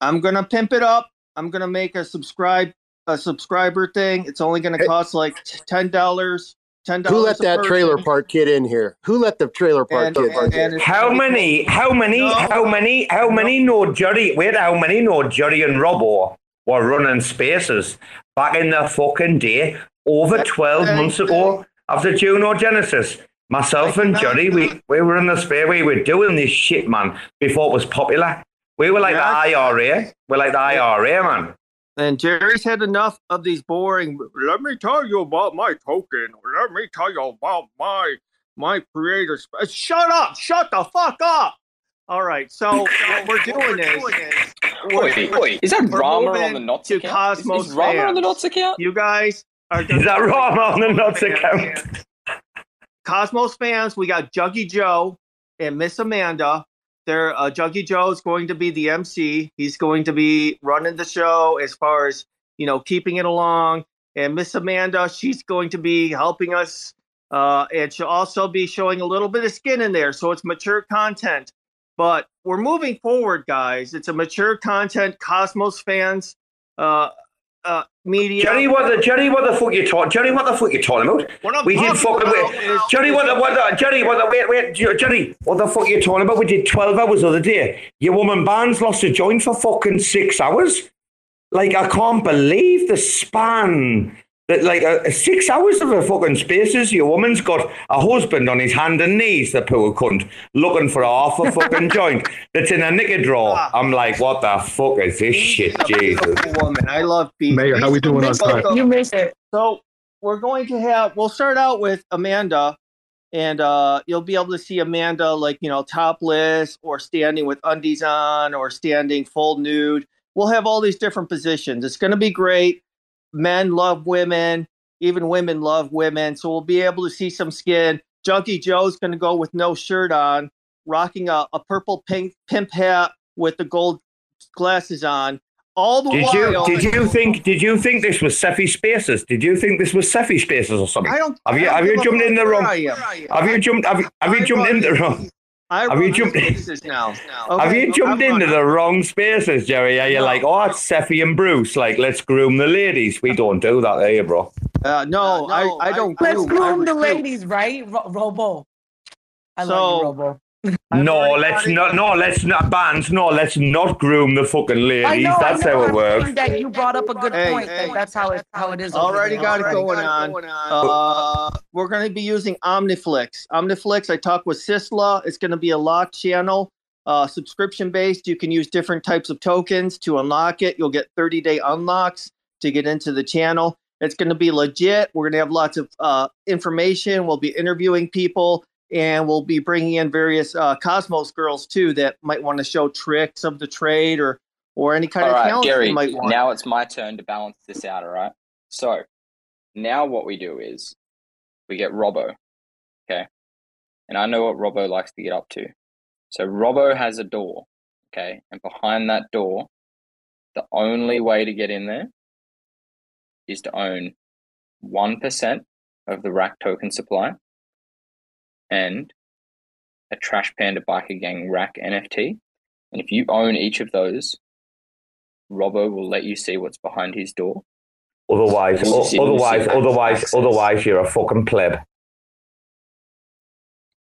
I'm gonna pimp it up. I'm gonna make a subscribe a subscriber thing. It's only gonna cost like ten dollars. Ten dollars. Who let that trailer park kid in here? Who let the trailer park And, kid? and, and How many? How many? No. How many? How many? No, Jerry. Wait, how many? No, Jerry and Robbo were running spaces back in the fucking day over twelve months ago after Juno Genesis. Myself and Jerry, we, we were in the space. We were doing this shit, man, before it was popular. We were like the IRA. We're like the IRA, man. And Jerry's had enough of these boring. Let me tell you about my token. Let me tell you about my my creator. sp-" uh, Shut up! Shut the fuck up! All right. So (laughs) what we're doing is Wait, wait, is that Rama on the Knots account? Is, Cosmos is Rama on the fans. Knots account? You guys are. Is that (laughs) Rama on the Knots account? Cosmos fans, we got Juggy Joe and Miss Amanda. There, uh, Juggy Joe is going to be the MC. He's going to be running the show as far as you know, keeping it along. And Miss Amanda, she's going to be helping us, uh, and she'll also be showing a little bit of skin in there, so it's mature content. But we're moving forward, guys. It's a mature content. Cosmos fans, uh, uh, media. Jerry, what the Jerry, what the fuck you talking? Jerry, what the fuck you talking about? I'm we did fucking wait. Jerry, what the what the Jerry, what the wait wait Jerry, what the fuck you talking about? We did twelve hours the other day. Your woman band's lost a joint for fucking six hours. Like I can't believe the span. That like uh, six hours of a fucking spaces. Your woman's got a husband on his hand and knees, the poor cunt, looking for a half a fucking (laughs) joint that's in a knicker drawer. I'm like, what the fuck is this shit, She's Jesus? woman. I love beef. Mayor, how we doing on time? You missed it. So we're going to have. We'll start out with Amanda, and uh, you'll be able to see Amanda like you know topless or standing with undies on or standing full nude. We'll have all these different positions. It's going to be great. Men love women. Even women love women. So we'll be able to see some skin. Junkie Joe's going to go with no shirt on, rocking a, a purple pink pimp hat with the gold glasses on. All the Did you did you think did you think this was Cephii Spaces? Did you think this was Cephii Spaces or something? I don't. Have you I have you jumped in the wrong? Have you jumped have you, have you jumped in the wrong? I Have you jumped- spaces now. Have Okay, you jumped into running. the wrong spaces, Jerry? Are you No. like, oh, it's Cephii and Bruce? Like, let's groom the ladies. We (laughs) don't do that, here, bro. Uh, no, I, I don't. Let's groom, I the ladies, right? Ro- Robo. I So- love you, Robo. (laughs) No, let's not. No, let's not. Bands, no, let's not groom the fucking ladies. know, That's how it works. That you brought up a good Hey, point. hey. that that's how it how it is. over Already there. got it Already going on. Uh, we're going to be using Omniflix. Omniflix, I talked with Sisla. It's going to be a locked channel, uh, subscription based. You can use different types of tokens to unlock it. You'll get 30 day unlocks to get into the channel. It's going to be legit. We're going to have lots of uh, information. We'll be interviewing people and we'll be bringing in various uh, Cosmos girls too that might want to show tricks of the trade or or any kind All of right, talent Gary. they might want. Now it's my turn to balance this out. All right. So now what we do is we get Robbo. Okay. And I know what Robbo likes to get up to. So Robbo has a door. Okay. And behind that door, the only way to get in there is to own 1% of the RAC token supply and a Trash Panda Biker Gang rack NFT. And if you own each of those, Robbo will let you see what's behind his door. Otherwise, o- we'll otherwise, access. otherwise, otherwise, you're a fucking pleb.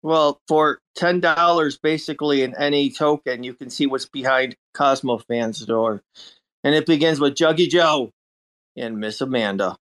Well, for ten dollars, basically in any token, you can see what's behind Cosmo Fans door, and it begins with Juggy Joe and Miss Amanda.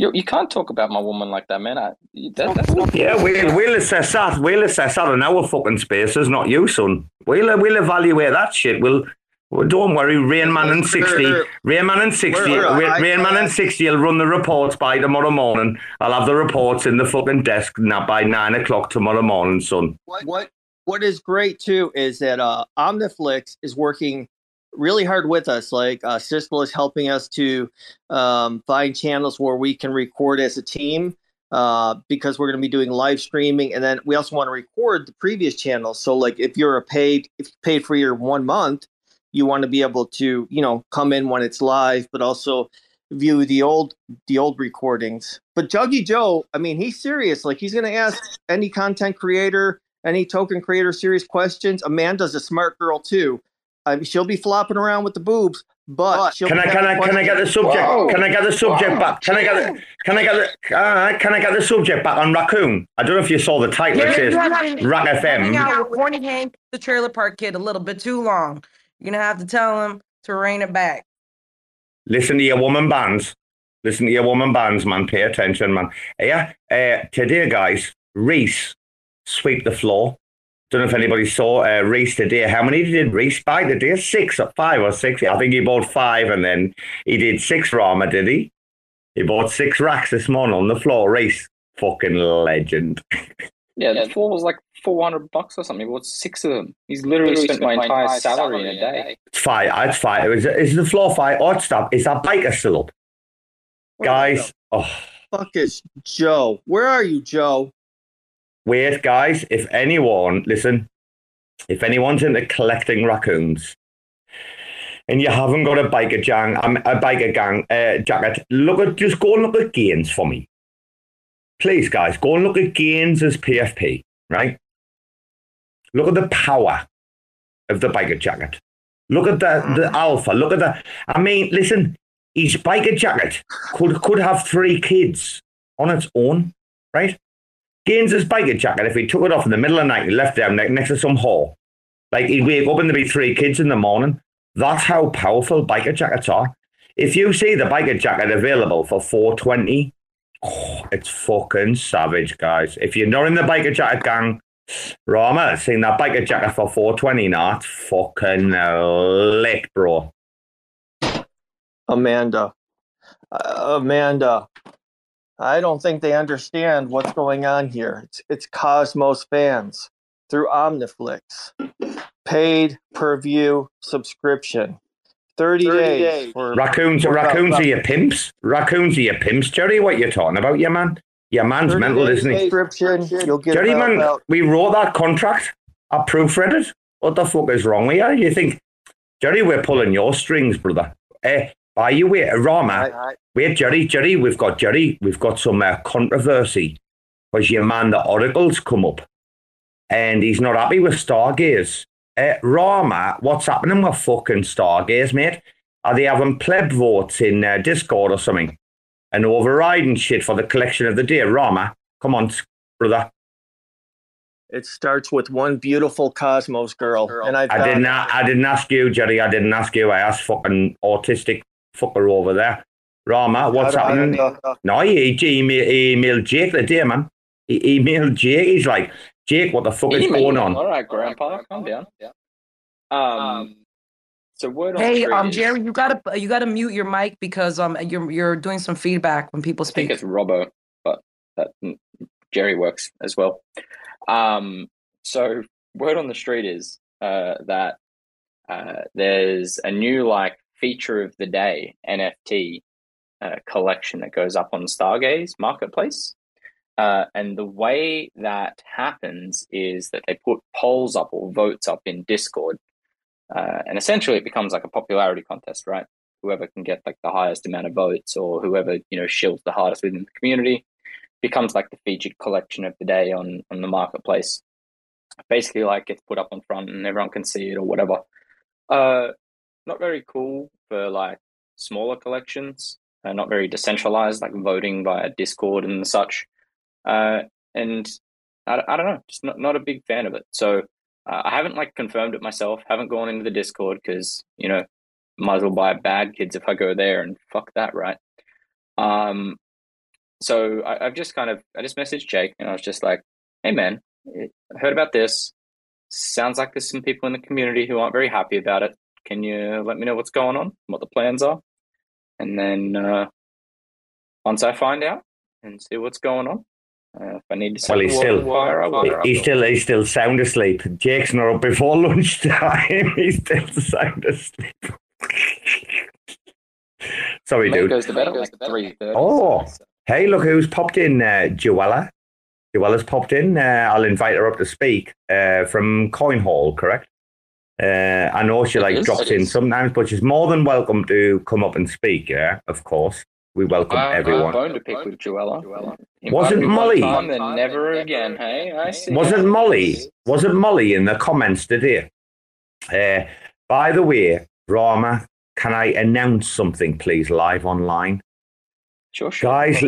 You, you can't talk about my woman like that, man. I, that, that's not Yeah, we'll we'll assess that. We'll assess that in our fucking spaces, not you, son. We'll we'll evaluate that shit. We'll. Well, don't worry, Rain Man and 60. Rain Man and 60. We're- we're- Rain I- Rain Man and 60 will run the reports by tomorrow morning. I'll have the reports in the fucking desk now by nine o'clock tomorrow morning, son. What what is great too is that uh, Omniflix is working really hard with us. Like uh, is helping us to um, find channels where we can record as a team uh, because we're going to be doing live streaming, and then we also want to record the previous channels. So, like if you're a paid, if you paid for your one month, you want to be able to you know come in when it's live, but also view the old the old recordings. But Juggy Joe, I mean, he's serious. Like he's going to ask any content creator, any token creator serious questions. Amanda's a smart girl too. I she'll be flopping around with the boobs, but she'll Can be I can I can I get the subject? Wow. Can I get the subject Wow. back? Can I get the can I get the uh, can I get the subject back on raccoon? I don't know if you saw the title. It Yeah, says you have RAC FM. out with Horny Hank, the trailer park kid, a little bit too long. You're gonna have to tell him to rein it back. Listen to your woman bands. Listen to your woman bands, man. Pay attention, man. Yeah. Uh, today, guys, Reese sweep the floor. Don't know if anybody saw uh, Reese today. How many did Reese buy today? Six or five or six? I think he bought five and then he did six Rama, did he? He bought six racks this morning on the floor. Reese, fucking legend. Yeah, the floor was like 400 bucks or something. He bought six of them. He's literally spent my entire salary in a day. It's fine. It's fine. Is, is the floor fine? Oh, stop. Is that biker still up? Where Guys, oh, fuck is Joe? Where are you, Joe? Wait, guys. If anyone, listen, if anyone's into collecting raccoons and you haven't got a biker gang, um, a biker gang uh, jacket, look at just go and look at Gainzz for me. Please, guys, go and look at Gainzz as PFP, right? Look at the power of the biker jacket. Look at the, the alpha. Look at the. I mean, listen, his biker jacket could could have three kids on its own, right? Gainzz's biker jacket, if he took it off in the middle of the night and left down next to some hole, like he'd wake up and there'd be three kids in the morning. That's how powerful biker jackets are. If you see the biker jacket available for 420, oh, it's fucking savage, guys. If you're not in the biker jacket gang, Rama, seeing that biker jacket for 420 now, it's fucking lit, bro. Amanda. Uh, Amanda. I don't think they understand what's going on here. It's, it's Cosmos fans through Omniflix. Paid per view subscription. 30, 30 days, days. for Raccoons, for- raccoons are your pimps. Raccoons are your pimps, Jerry. What you talking about, your man? Your man's mental, isn't he? subscription. You'll get Jerry, man, about we wrote that contract. I proofread it. What the fuck is wrong with you? You think, Jerry, we're pulling your strings, brother. Eh, are you with Rama? I, I, Wait, Jerry, Jerry, we've got Jerry, we've got some uh, controversy because your man, the Oracle's come up and he's not happy with Stargaze. Uh, Rama, what's happening with fucking Stargaze, mate? Are they having pleb votes in uh, Discord or something? And overriding shit for the collection of the day? Rama, come on, brother. It starts with one beautiful Cosmos girl, and I've I got- didn't. a- I didn't ask you, Jerry. I didn't ask you. I asked fucking autistic fucker over there. Rama, what's I happening? uh, No, he, he, he emailed Jake the day, man. He emailed Jake. He's like, Jake, what the fuck is Email. going on? All right, Grandpa, calm down. Yeah. Um, so word Hey, street um, Jerry, you gotta you gotta mute your mic because um you're you're doing some feedback when people speak. I think it's Robbo, but that mm, Jerry works as well. Um, so word on the street is uh, that uh, there's a new like feature of the day NFT uh, collection that goes up on Stargaze Marketplace. Uh, and the way that happens is that they put polls up or votes up in Discord. Uh, and essentially it becomes like a popularity contest, right? Whoever can get like the highest amount of votes or whoever, you know, shills the hardest within the community becomes like the featured collection of the day on, on the marketplace. Basically like gets put up on front and everyone can see it or whatever. Uh, not very cool for like smaller collections, uh, not very decentralized, like voting via Discord and such. Uh, and I, I don't know, just not, not a big fan of it. So uh, I haven't like confirmed it myself, haven't gone into the Discord because, you know, might as well buy bad kids if I go there and fuck that, right? Um, so I, I've just kind of, I just messaged Jake and I was just like, hey man, I heard about this. Sounds like there's some people in the community who aren't very happy about it. Can you let me know what's going on, what the plans are? And then uh, once I find out and see what's going on, uh, if I need to set Well, the he's still- fire, I will. He's still he's still sound asleep. Jake's not up before (laughs) lunchtime. (laughs) he's still sound asleep. (laughs) Sorry, Mate dude. goes to bed at like three thirty. Oh, hey, look who's popped in, uh, Joella. Joella's popped in. Uh, I'll invite her up to speak uh, from Coinhall, correct? Uh, I know she It like is, drops in is. sometimes, but she's more than welcome to come up and speak. Yeah, of course. We welcome I, everyone. I bone to pick with Joella. Invite Wasn't Molly- time, then never again. Hey, I see. Wasn't Molly? Wasn't Molly in the comments today? Uh, by the way, Rama, can I announce something, please, live online? Sure, sure. Guys,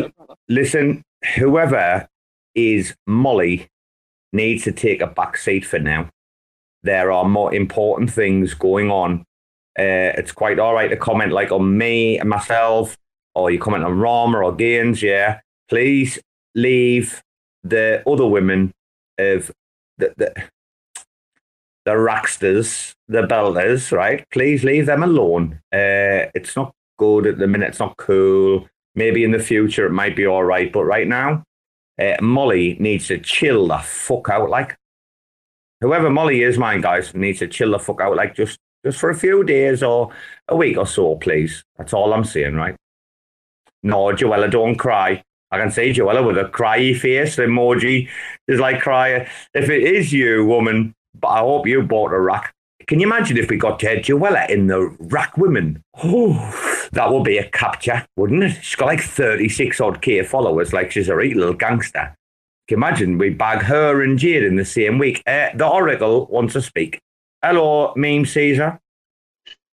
listen, whoever is Molly needs to take a back seat for now. There are more important things going on. Uh, it's quite all right to comment like on me and myself, or you comment on Rama or Gainzz, yeah. Please leave the other women of the, the, the Racksters, the Belters, right? Please leave them alone. Uh, it's not good at the minute. It's not cool. Maybe in the future it might be all right, but right now, uh, Molly needs to chill the fuck out. Like whoever Molly is, mine guys, needs to chill the fuck out. Like just just for a few days or a week or so, please. That's all I'm saying, right? No, Joella, don't cry. I can see Joella with a cryy face emoji. Is like crying. If it is you, woman, but I hope you bought a rack. Can you imagine if we got uh, Joella in the rack women? Oh, that would be a capture, wouldn't it? She's got like 36 odd K followers, like she's a real little gangster. Can you imagine we bag her and Jade in the same week? Uh, the Oracle wants to speak. Hello, meme Caesar.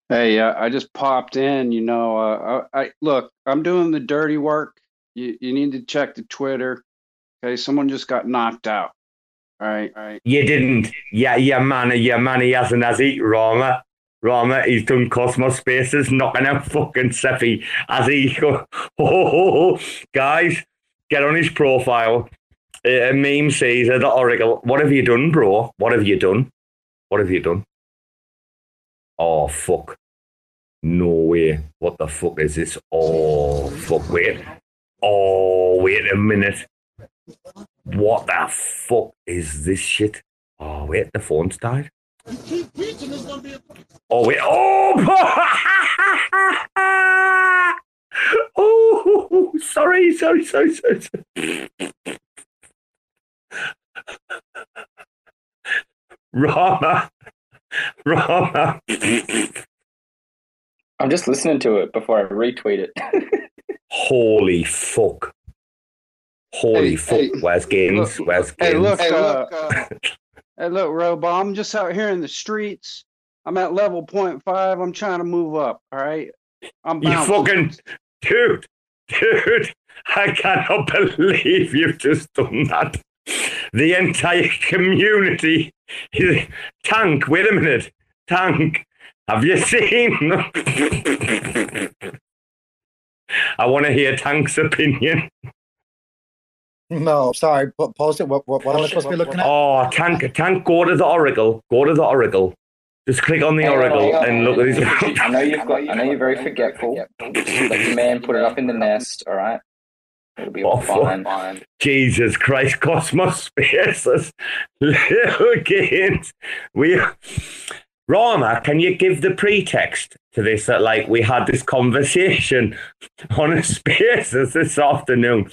Hey, uh, I just popped in. You know, uh, I, I look. I'm doing the dirty work. You you need to check the Twitter. Okay, someone just got knocked out. All right, all right. You didn't. Yeah, yeah, man, yeah, man, he hasn't, has he? Rama. Rama, he's done Cosmos Spaces, knocking out fucking Cephii as he (laughs) go. Oh, guys, get on his profile. Uh, meme Caesar, the Oracle. What have you done, bro? What have you done? What have you done? Oh, fuck. No way. What the fuck is this? Oh, fuck. Wait. Oh, wait a minute. What the fuck is this shit? Oh, wait, the phone's died. Oh, wait. Oh! (laughs) oh, sorry, sorry, sorry, sorry. sorry. Rama. Rama. I'm just listening to it before I retweet it. Holy fuck. Holy Hey, fuck. hey, Where's Gainzz? look, Where's Hey, Gainzz? look. (laughs) Uh, hey, look, Robo. I'm just out here in the streets. I'm at level point five. I'm trying to move up. All right. I'm You fucking dude, dude, I cannot (laughs) believe you've just done that. The entire community. Tank, wait a minute. Tank, have you seen? I want to hear Tank's opinion. No, sorry. po- Post it. What, what, what am I supposed to be looking at? Oh, Tank, Tank, go to the Oracle. Go to the Oracle. Just click on the Hang Oracle hang and look at his. I know you've got. I know you're very forgetful. Let the man put it up in the nest. All right. It'll be fuck. fine. Fine. Jesus Christ, Cosmos (laughs) Spaces. Little kids. We Rama, can you give the pretext to this that like we had this conversation (laughs) on a spaces (laughs) this afternoon?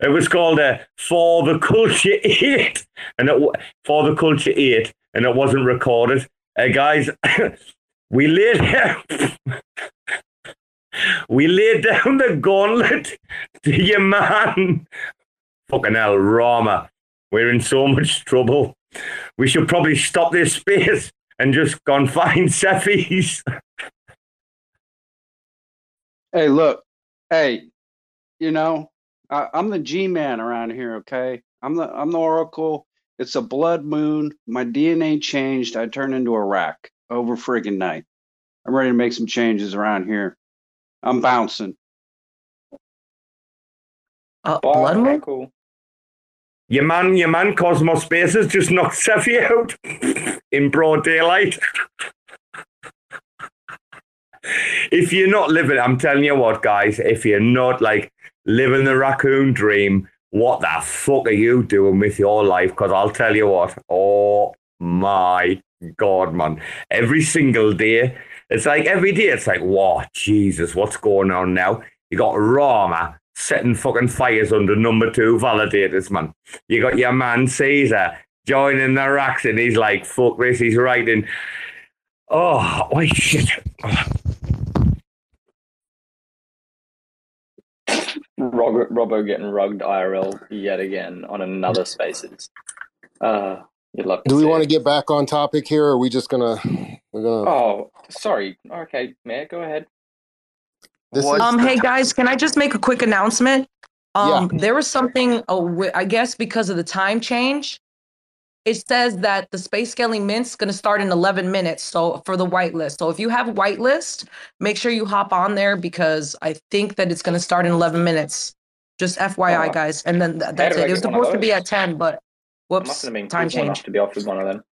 It was called a For the Culture Eight and it for the Culture Eight and it wasn't recorded. Uh, guys, (coughs) we laid down we laid down the gauntlet to your man. Fucking hell, Rama. We're in so much trouble. We should probably stop this space and just go and find (laughs) Sefis. Hey, look, hey, you know, I, I'm the G man around here. Okay, I'm the I'm the Oracle. It's a blood moon. My DNA changed. I turned into a rack over friggin' night. I'm ready to make some changes around here. I'm bouncing. Uh, Bye. blood Okay, moon? cool. Your man, your man, Cosmos Spaces just knocked Cephii out in broad daylight. if you're not living, I'm telling you what, guys, if you're not like living the raccoon dream, what the fuck are you doing with your life? Because I'll tell you what, oh my God, man. Every single day, it's like every day, it's like, whoa, Jesus, what's going on now? You got Rama setting fucking fires under number two validators, man. You got your man Caesar joining the racks, and he's like, fuck this, he's writing. Oh, wait, shit. Robbo, Robbo getting rugged IRL yet again on another Spaces. Uh, you'd love to Do we want it. to get back on topic here? Or are we just gonna we're gonna Oh, sorry. Okay, Mayor, go ahead. this What- is Um, hey guys, can I just make a quick announcement? Um, there was something, uh, wi- I guess, because of the time change. It says that the space scaling mint's going to start in 11 minutes. So for the whitelist, so if you have whitelist, make sure you hop on there because I think that it's going to start in 11 minutes. Just FYI, Oh. guys. And then th- that's it. It was get one of supposed to be at 10, but I whoops, must have been time change. to be offered one of them.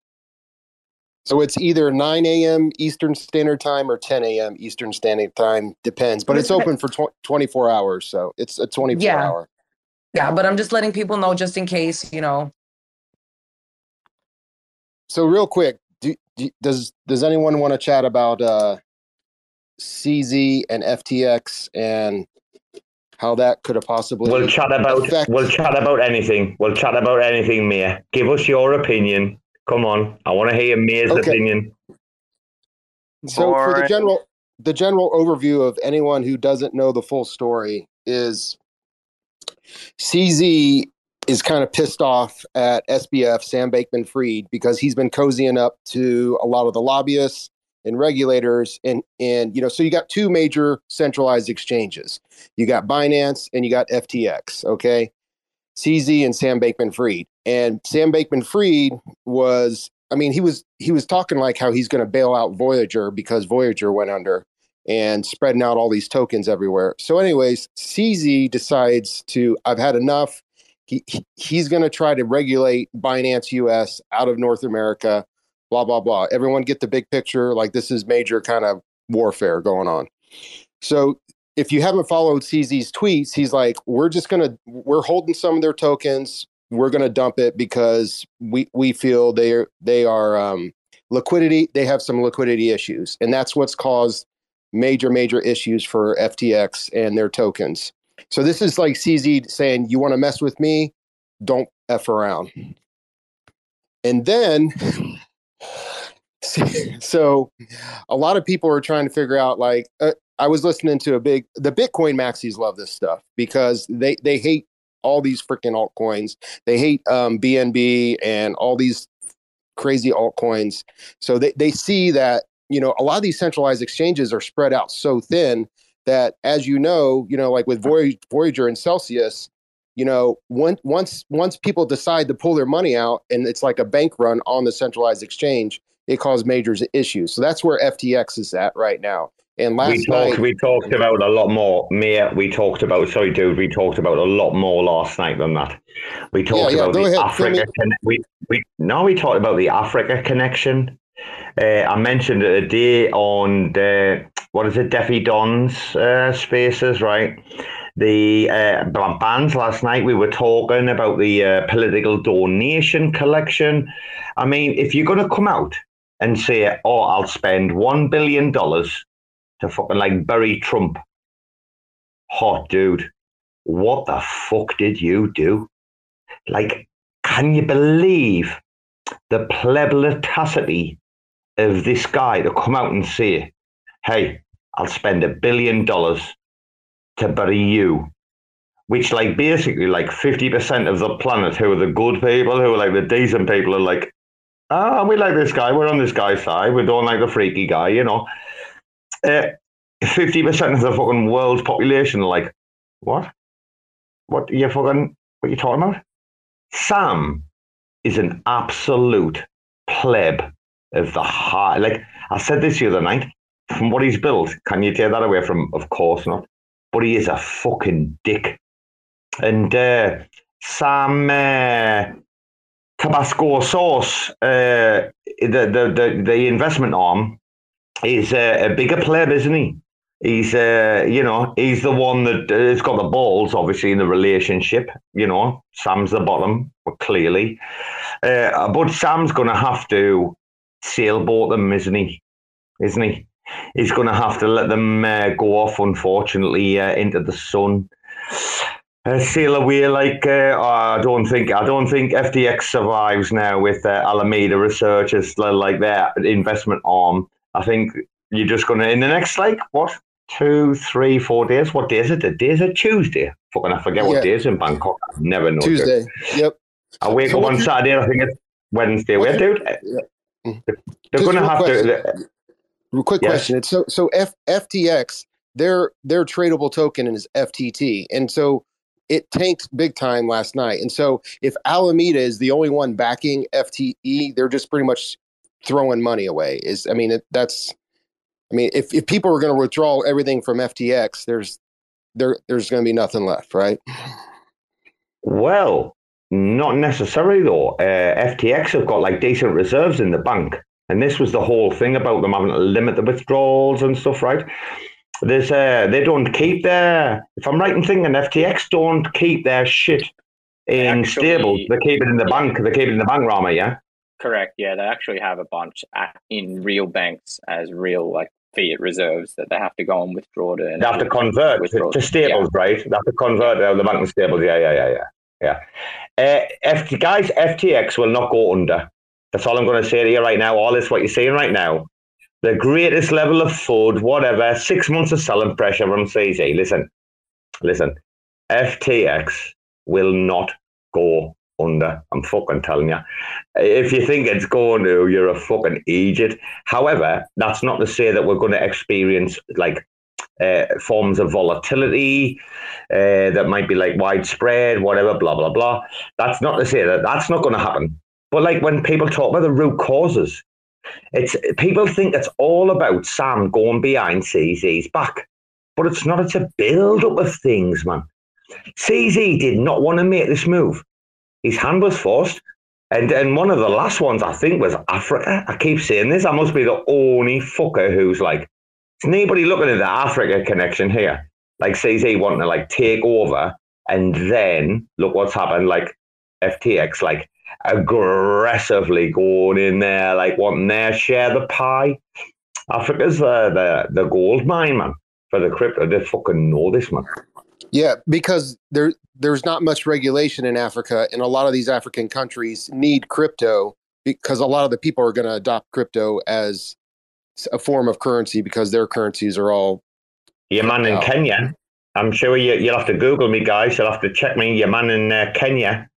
so it's either 9 a.m. Eastern Standard Time or 10 a.m. Eastern Standard Time, depends. But it's open for tw- 24 hours, so it's a 24 Yeah. hour. Yeah, but I'm just letting people know just in case, you know. So real quick, do, do, does does anyone want to chat about uh, CZ and FTX and how that could have possibly We'll chat about affect- we'll chat about anything. We'll chat about anything, Mia. Give us your opinion. Come on. I want to hear Mia's Okay. opinion. So for the general the general overview of anyone who doesn't know the full story is CZ is kind of pissed off at SBF Sam Bankman-Fried because he's been cozying up to a lot of the lobbyists and regulators and and you know so you got two major centralized exchanges. You got Binance and you got FTX, okay? CZ and Sam Bankman-Fried. And Sam Bankman-Fried was I mean, he was he was talking like how he's going to bail out Voyager because Voyager went under and spreading out all these tokens everywhere. So, anyways, CZ decides to I've had enough. He he's going to try to regulate Binance US out of North America. Blah blah blah. Everyone get the big picture. Like this is major kind of warfare going on. So if you haven't followed CZ's tweets, he's like, we're just gonna we're holding some of their tokens. We're gonna dump it because we we feel they're they are um, liquidity. They have some liquidity issues, and that's what's caused major major issues for FTX and their tokens. So this is like CZ saying, you want to mess with me? Don't f around. And then so a lot of people are trying to figure out like uh, i was listening to a big the bitcoin maxis love this stuff because they they hate all these freaking altcoins. They hate um, bnb and all these crazy altcoins. So they, they see that you know a lot of these centralized exchanges are spread out so thin that as you know you know like with Voy- voyager and celsius you know, once once once people decide to pull their money out and it's like a bank run on the centralized exchange, it causes major issues. So that's where FTX is at right now. And last we talked, night, we talked about a lot more. Mia, we talked about. Sorry, dude. We talked about a lot more last night than that. We talked yeah, about the ahead, Africa. Con- we we no, we talked about the Africa connection. Uh, I mentioned it a day on the what is it, Deafy Don's uh, Spaces, right? The uh, bands last night. We were talking about the uh, political donation collection. I mean, if you're going to come out and say, "Oh, I'll spend one billion dollars to fucking like bury Trump," hot dude, what the fuck did you do? Like, can you believe the plebiscity of this guy to come out and say, hey, I'll spend a billion dollars to bury you. Which, like, basically, like 50% of the planet who are the good people, who are like the decent people, are like, ah, we like this guy. We're on this guy's side. We don't like the freaky guy, you know. Uh, 50% of the fucking world's population are like, what? What you fucking, what you talking about? Sam is an absolute pleb of the heart. Like I said this the other night, from what he's built, can you take that away from? Of course not. But he is a fucking dick. And uh, Sam uh, Tabasco sauce, uh, the, the the the investment arm, is a bigger pleb, isn't he? He's, uh, you know, he's the one that has got the balls, obviously, in the relationship. You know, Sam's the bottom, clearly. Uh, but Sam's going to have to sailboat them, isn't he? Isn't he? He's going to have to let them uh, go off, unfortunately, uh, into the sun. Uh, sail away like uh, I don't think I don't think FTX survives now with uh, Alameda researchers like their investment arm. I think you're just going to in the next like what two, three, four days. What day is it? The day is it Tuesday? Fucking I forget what day is in Bangkok. I never know. dude. Tuesday. Yep. I wake So up on your- Saturday. I think it's Wednesday. What's dude. Yeah. They're going to have to. Quick Yes. question. It's so so F, FTX, their their tradable token is FTT. And so it tanked big time last night. And so if Alameda is the only one backing FTT, they're just pretty much throwing money away. Is I mean it, that's I mean if, if people are going to withdraw everything from FTX, there's there there's going to be nothing left, right? Well, not necessarily though. Uh, FTX have got like decent reserves in the bank, and this was the whole thing about them having to limit the withdrawals and stuff, right? There's uh, they don't keep their. If I'm right in thinking, FTX don't keep their shit in Actually- stables. They keep it in the bank. They keep it in the bank, Rama. Yeah. Correct. Yeah, they actually have a bunch at, in real banks as real like fiat reserves that they have to go and withdraw to. They have to convert to, to stables, right? They have to convert out of the bank to stables. Yeah, yeah, yeah, yeah, yeah. Uh, FT, guys, FTX will not go under. That's all I'm going to say to you right now. All this what you're seeing right now. The greatest level of food, whatever. Six months of selling pressure from CZ. Listen, listen. FTX will not go under. I'm fucking telling you. If you think it's going to, you're a fucking idiot. However, that's not to say that we're going to experience like uh, forms of volatility uh, that might be like widespread, whatever, blah, blah, blah. That's not to say that that's not going to happen. But like when people talk about the root causes, it's people think it's all about Sam going behind CZ's back. But it's not, it's a build up of things, man. CZ did not want to make this move. His hand was forced. And and one of the last ones I think was Africa. I keep saying this. I must be the only fucker who's like, is anybody looking at the Africa connection here? Like CZ wanting to like take over and then look what's happened, like FTX, like aggressively going in there, like wanting their share of the pie. Africa's the, the the gold mine, man, for the crypto. They fucking know this, man. Yeah, because there there's not much regulation in Africa, and a lot of these African countries need crypto because a lot of the people are going to adopt crypto as a form of currency because their currencies are all. Your man in out. Kenya, I'm sure you, you'll have to Google me, guys. You'll have to check me. Your man in uh, Kenya,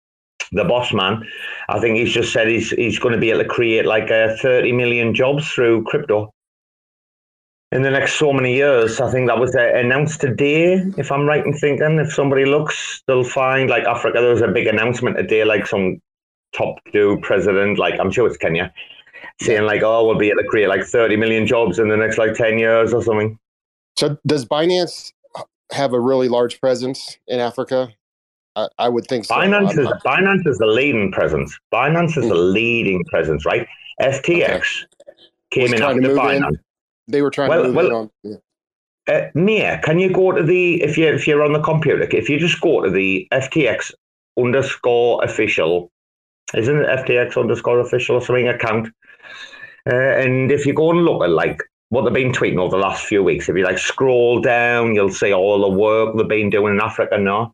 the boss man, I think he's just said he's he's going to be able to create like uh, 30 million jobs through crypto. in the next so many years. I think that was uh, announced today, if I'm right in thinking. If somebody looks, they'll find like Africa. There was a big announcement today, like some top dude president, like I'm sure it's Kenya, saying like, "Oh, we'll be able to create like 30 million jobs in the next like 10 years or something." So, does Binance have a really large presence in Africa? I, I would think so. Binance is Binance is the leading presence. Binance is the leading presence, right? FTX came Was in after Binance. in. They were trying Well- to move well- on. yeah. Uh, Mia, can you go to the if you if you're on the computer, if you just go to the FTX underscore official, isn't it FTX underscore official or something account? Uh, and if you go and look at like what they've been tweeting over the last few weeks, if you like scroll down, you'll see all the work they've been doing in Africa now.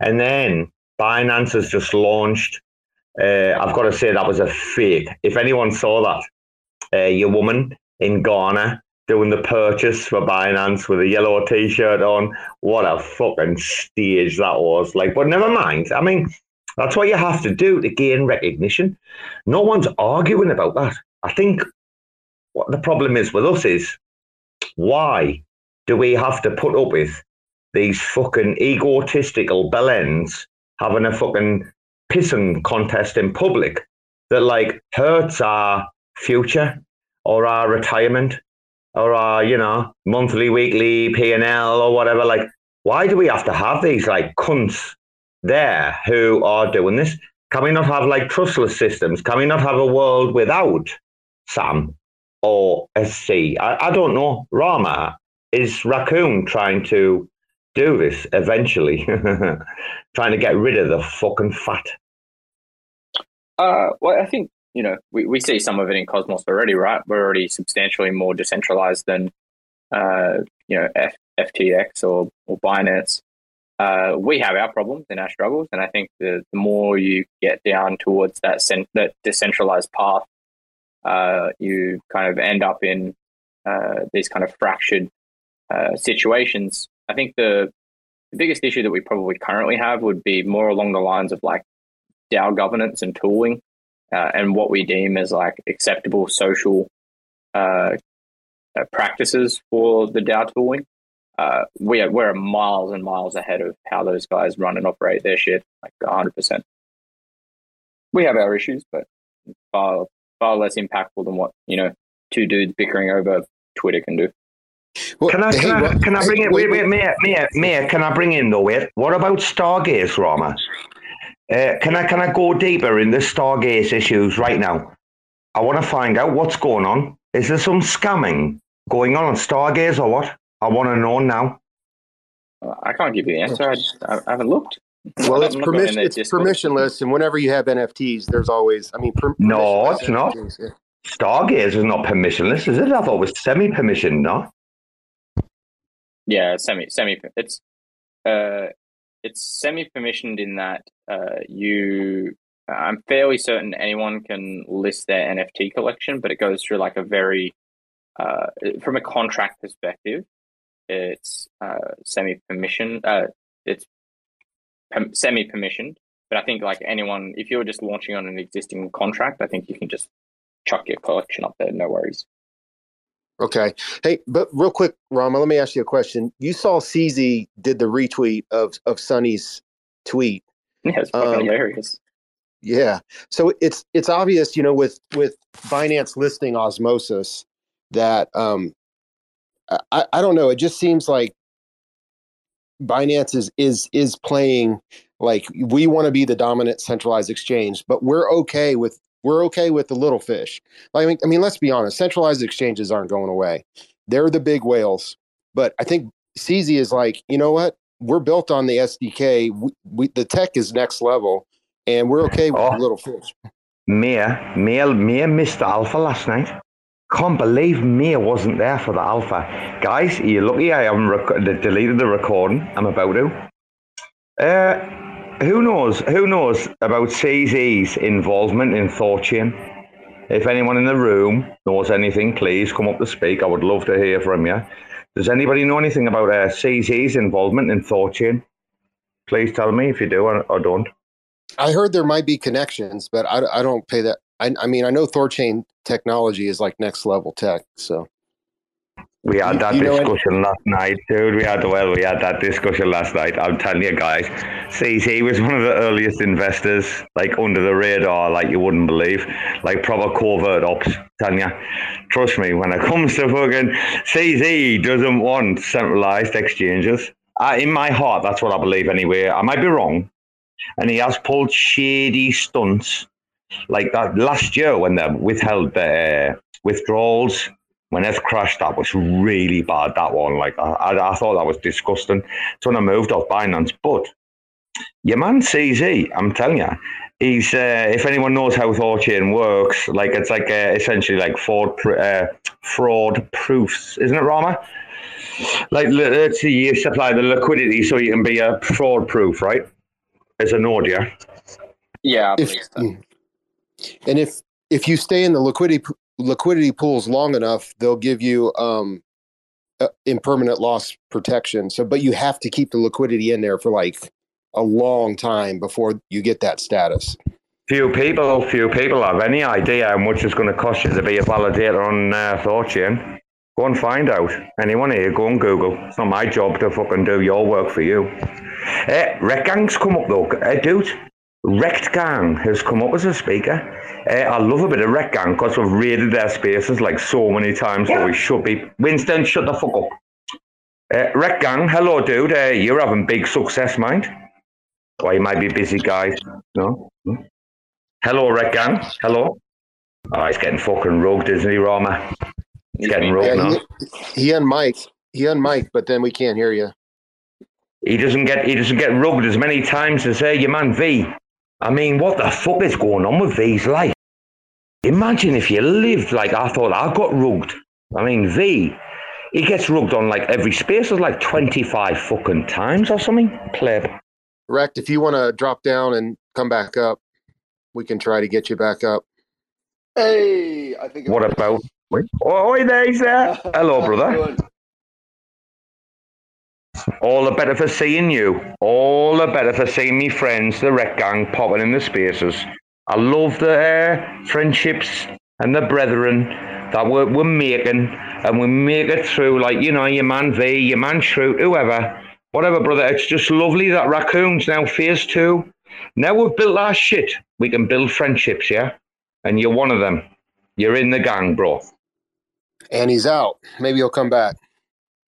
And then Binance has just launched. Uh, I've got to say that was a fake. If anyone saw that, uh, your woman in Ghana doing the purchase for Binance with a yellow t-shirt on. What a fucking stage that was. Like, but never mind. I mean, that's what you have to do to gain recognition. No one's arguing about that. I think what the problem is with us is why do we have to put up with these fucking egotistical bellends having a fucking pissing contest in public that like hurts our future or our retirement or our, you know, monthly, weekly P and L or whatever. Like, why do we have to have these like cunts there who are doing this? Can we not have like trustless systems? Can we not have a world without Sam or CZ? I, I don't know. Rama is Raccoon trying to do this eventually, (laughs) trying to get rid of the fucking fat. Uh, well, I think you know we, we see some of it in Cosmos already, right? We're already substantially more decentralized than uh, you know F, FTX or or Binance. Uh, we have our problems and our struggles, and I think the, the more you get down towards that cent- that decentralized path, uh, you kind of end up in uh, these kind of fractured uh, situations. I think the the biggest issue that we probably currently have would be more along the lines of like DAO governance and tooling, uh, and what we deem as like acceptable social uh, uh, practices for the DAO tooling. Uh, we are we're miles and miles ahead of how those guys run and operate their shit, like hundred percent. We have our issues, but far far less impactful than what you know two dudes bickering over Twitter can do. Can I, hey, can, I, can I hey, bring in, wait, wait, wait, Mayor, Mayor, Mayor, can I bring in though, wait, what about Stargaze, Rama? Uh, can I can I go deeper in the Stargaze issues right now? I want to find out what's going on. Is there some scamming going on on Stargaze or what? I want to know now. Uh, I can't give you the answer. I, just, I, I haven't looked. (laughs) Well, it's I'm not going in permission. It's Discord. permissionless, and whenever you have NFTs, there's always. I mean, per- No, permissionless it's not. Yeah. Stargaze is not permissionless, is it? I thought it was semi-permissioned, no? Yeah, semi semi. It's uh, it's semi permissioned in that uh, you. I'm fairly certain anyone can list their NFT collection, but it goes through like a very, uh, from a contract perspective, it's uh, semi permissioned. Uh, it's pem- semi permissioned, but I think like anyone, if you're just launching on an existing contract, I think you can just chuck your collection up there, no worries. Okay. Hey, but real quick, Rama, let me ask you a question. You saw CZ did the retweet of of Sunny's tweet. (laughs) Yeah, it's fucking Um, hilarious. Yeah. So it's it's obvious, you know, with with Binance listing Osmosis that um I, I don't know, it just seems like Binance is is is playing like we want to be the dominant centralized exchange, but we're okay with we're okay with the little fish. I mean, I mean, let's be honest, centralized exchanges aren't going away. They're the big whales. But I think CZ is like, you know what? We're built on the SDK. We, we, the tech is next level, and we're okay with Oh. the little fish. Mia, Mia, Mia missed the alpha last night. Can't believe Mia wasn't there for the alpha. Guys, you're lucky I haven't rec- deleted the recording. I'm about to. Uh, who knows? Who knows about CZ's involvement in Thorchain? If anyone in the room knows anything, please come up to speak. I would love to hear from you. Does anybody know anything about uh, CZ's involvement in Thorchain? Please tell me if you do or, or don't. I heard there might be connections, but I, I don't pay that. I, I mean, I know Thorchain technology is like next level tech. So We had that you know discussion last night, dude. We had well, we had that discussion last night. I'm telling you guys, CZ was one of the earliest investors, like under the radar, like you wouldn't believe, like proper covert ops. Telling you, trust me, when it (laughs) comes to fucking CZ, doesn't want centralized exchanges. Uh, in my heart, that's what I believe anyway. I might be wrong, and he has pulled shady stunts like that last year when they withheld the uh, withdrawals when F crashed, that was really bad. That one, like I, I, I thought that was disgusting. So when I moved off Binance, but your man CZ, I'm telling you, he's uh, if anyone knows how Thorchain works, like it's like uh, essentially like fraud pr- uh, fraud proofs, isn't it, Rama? Like let's see, you supply the liquidity so you can be a fraud proof, right? As an node, yeah. Yeah, If, believe so. and if if you stay in the liquidity liquidity pools long enough, they'll give you um, uh, impermanent loss protection. So, but you have to keep the liquidity in there for like a long time before you get that status. Few people, few people have any idea how much it's going to cost you to be a validator on uh, Thorchain. Go and find out. Anyone here, go and Google. It's not my job to fucking do your work for you. Uh, Rekt Gang's come up though, uh, dude. Rekt Gang has come up as a speaker. Uh, I love a bit of Rekt Gang because we've raided their spaces like so many times, but we should be. Winston, shut the fuck up. Uh, Rekt Gang, hello, dude. Uh, you're having big success, mind. Or you might be busy, guys. No? No? Hello, Rekt Gang. Hello. Oh, he's getting fucking rugged, isn't he, Rama? He's getting rugged Yeah, now. he, he Mike. he unmiked, but then we can't hear you. He doesn't get he doesn't get rugged as many times as uh, your man V. I mean, what the fuck is going on with V's life? Imagine if you lived like I thought I got rugged. I mean, V, he gets rugged on like every space. There's like 25 fucking times or something. Pleb. Rekt, if you want to drop down and come back up, we can try to get you back up. Hey, I think. What about? Wait. Oh, hey there, he's there. (laughs) Hello, brother. All the better for seeing you. All the better for seeing me friends, the Rekt Gang, popping in the spaces. I love the uh, friendships and the brethren that we're, we're making, and we make it through, like, you know, your man V, your man Shrute, whoever. Whatever, brother. It's just lovely that Raccoon's now phase two. Now we've built our shit, we can build friendships, yeah? And you're one of them. You're in the gang, bro. And he's out. Maybe he'll come back.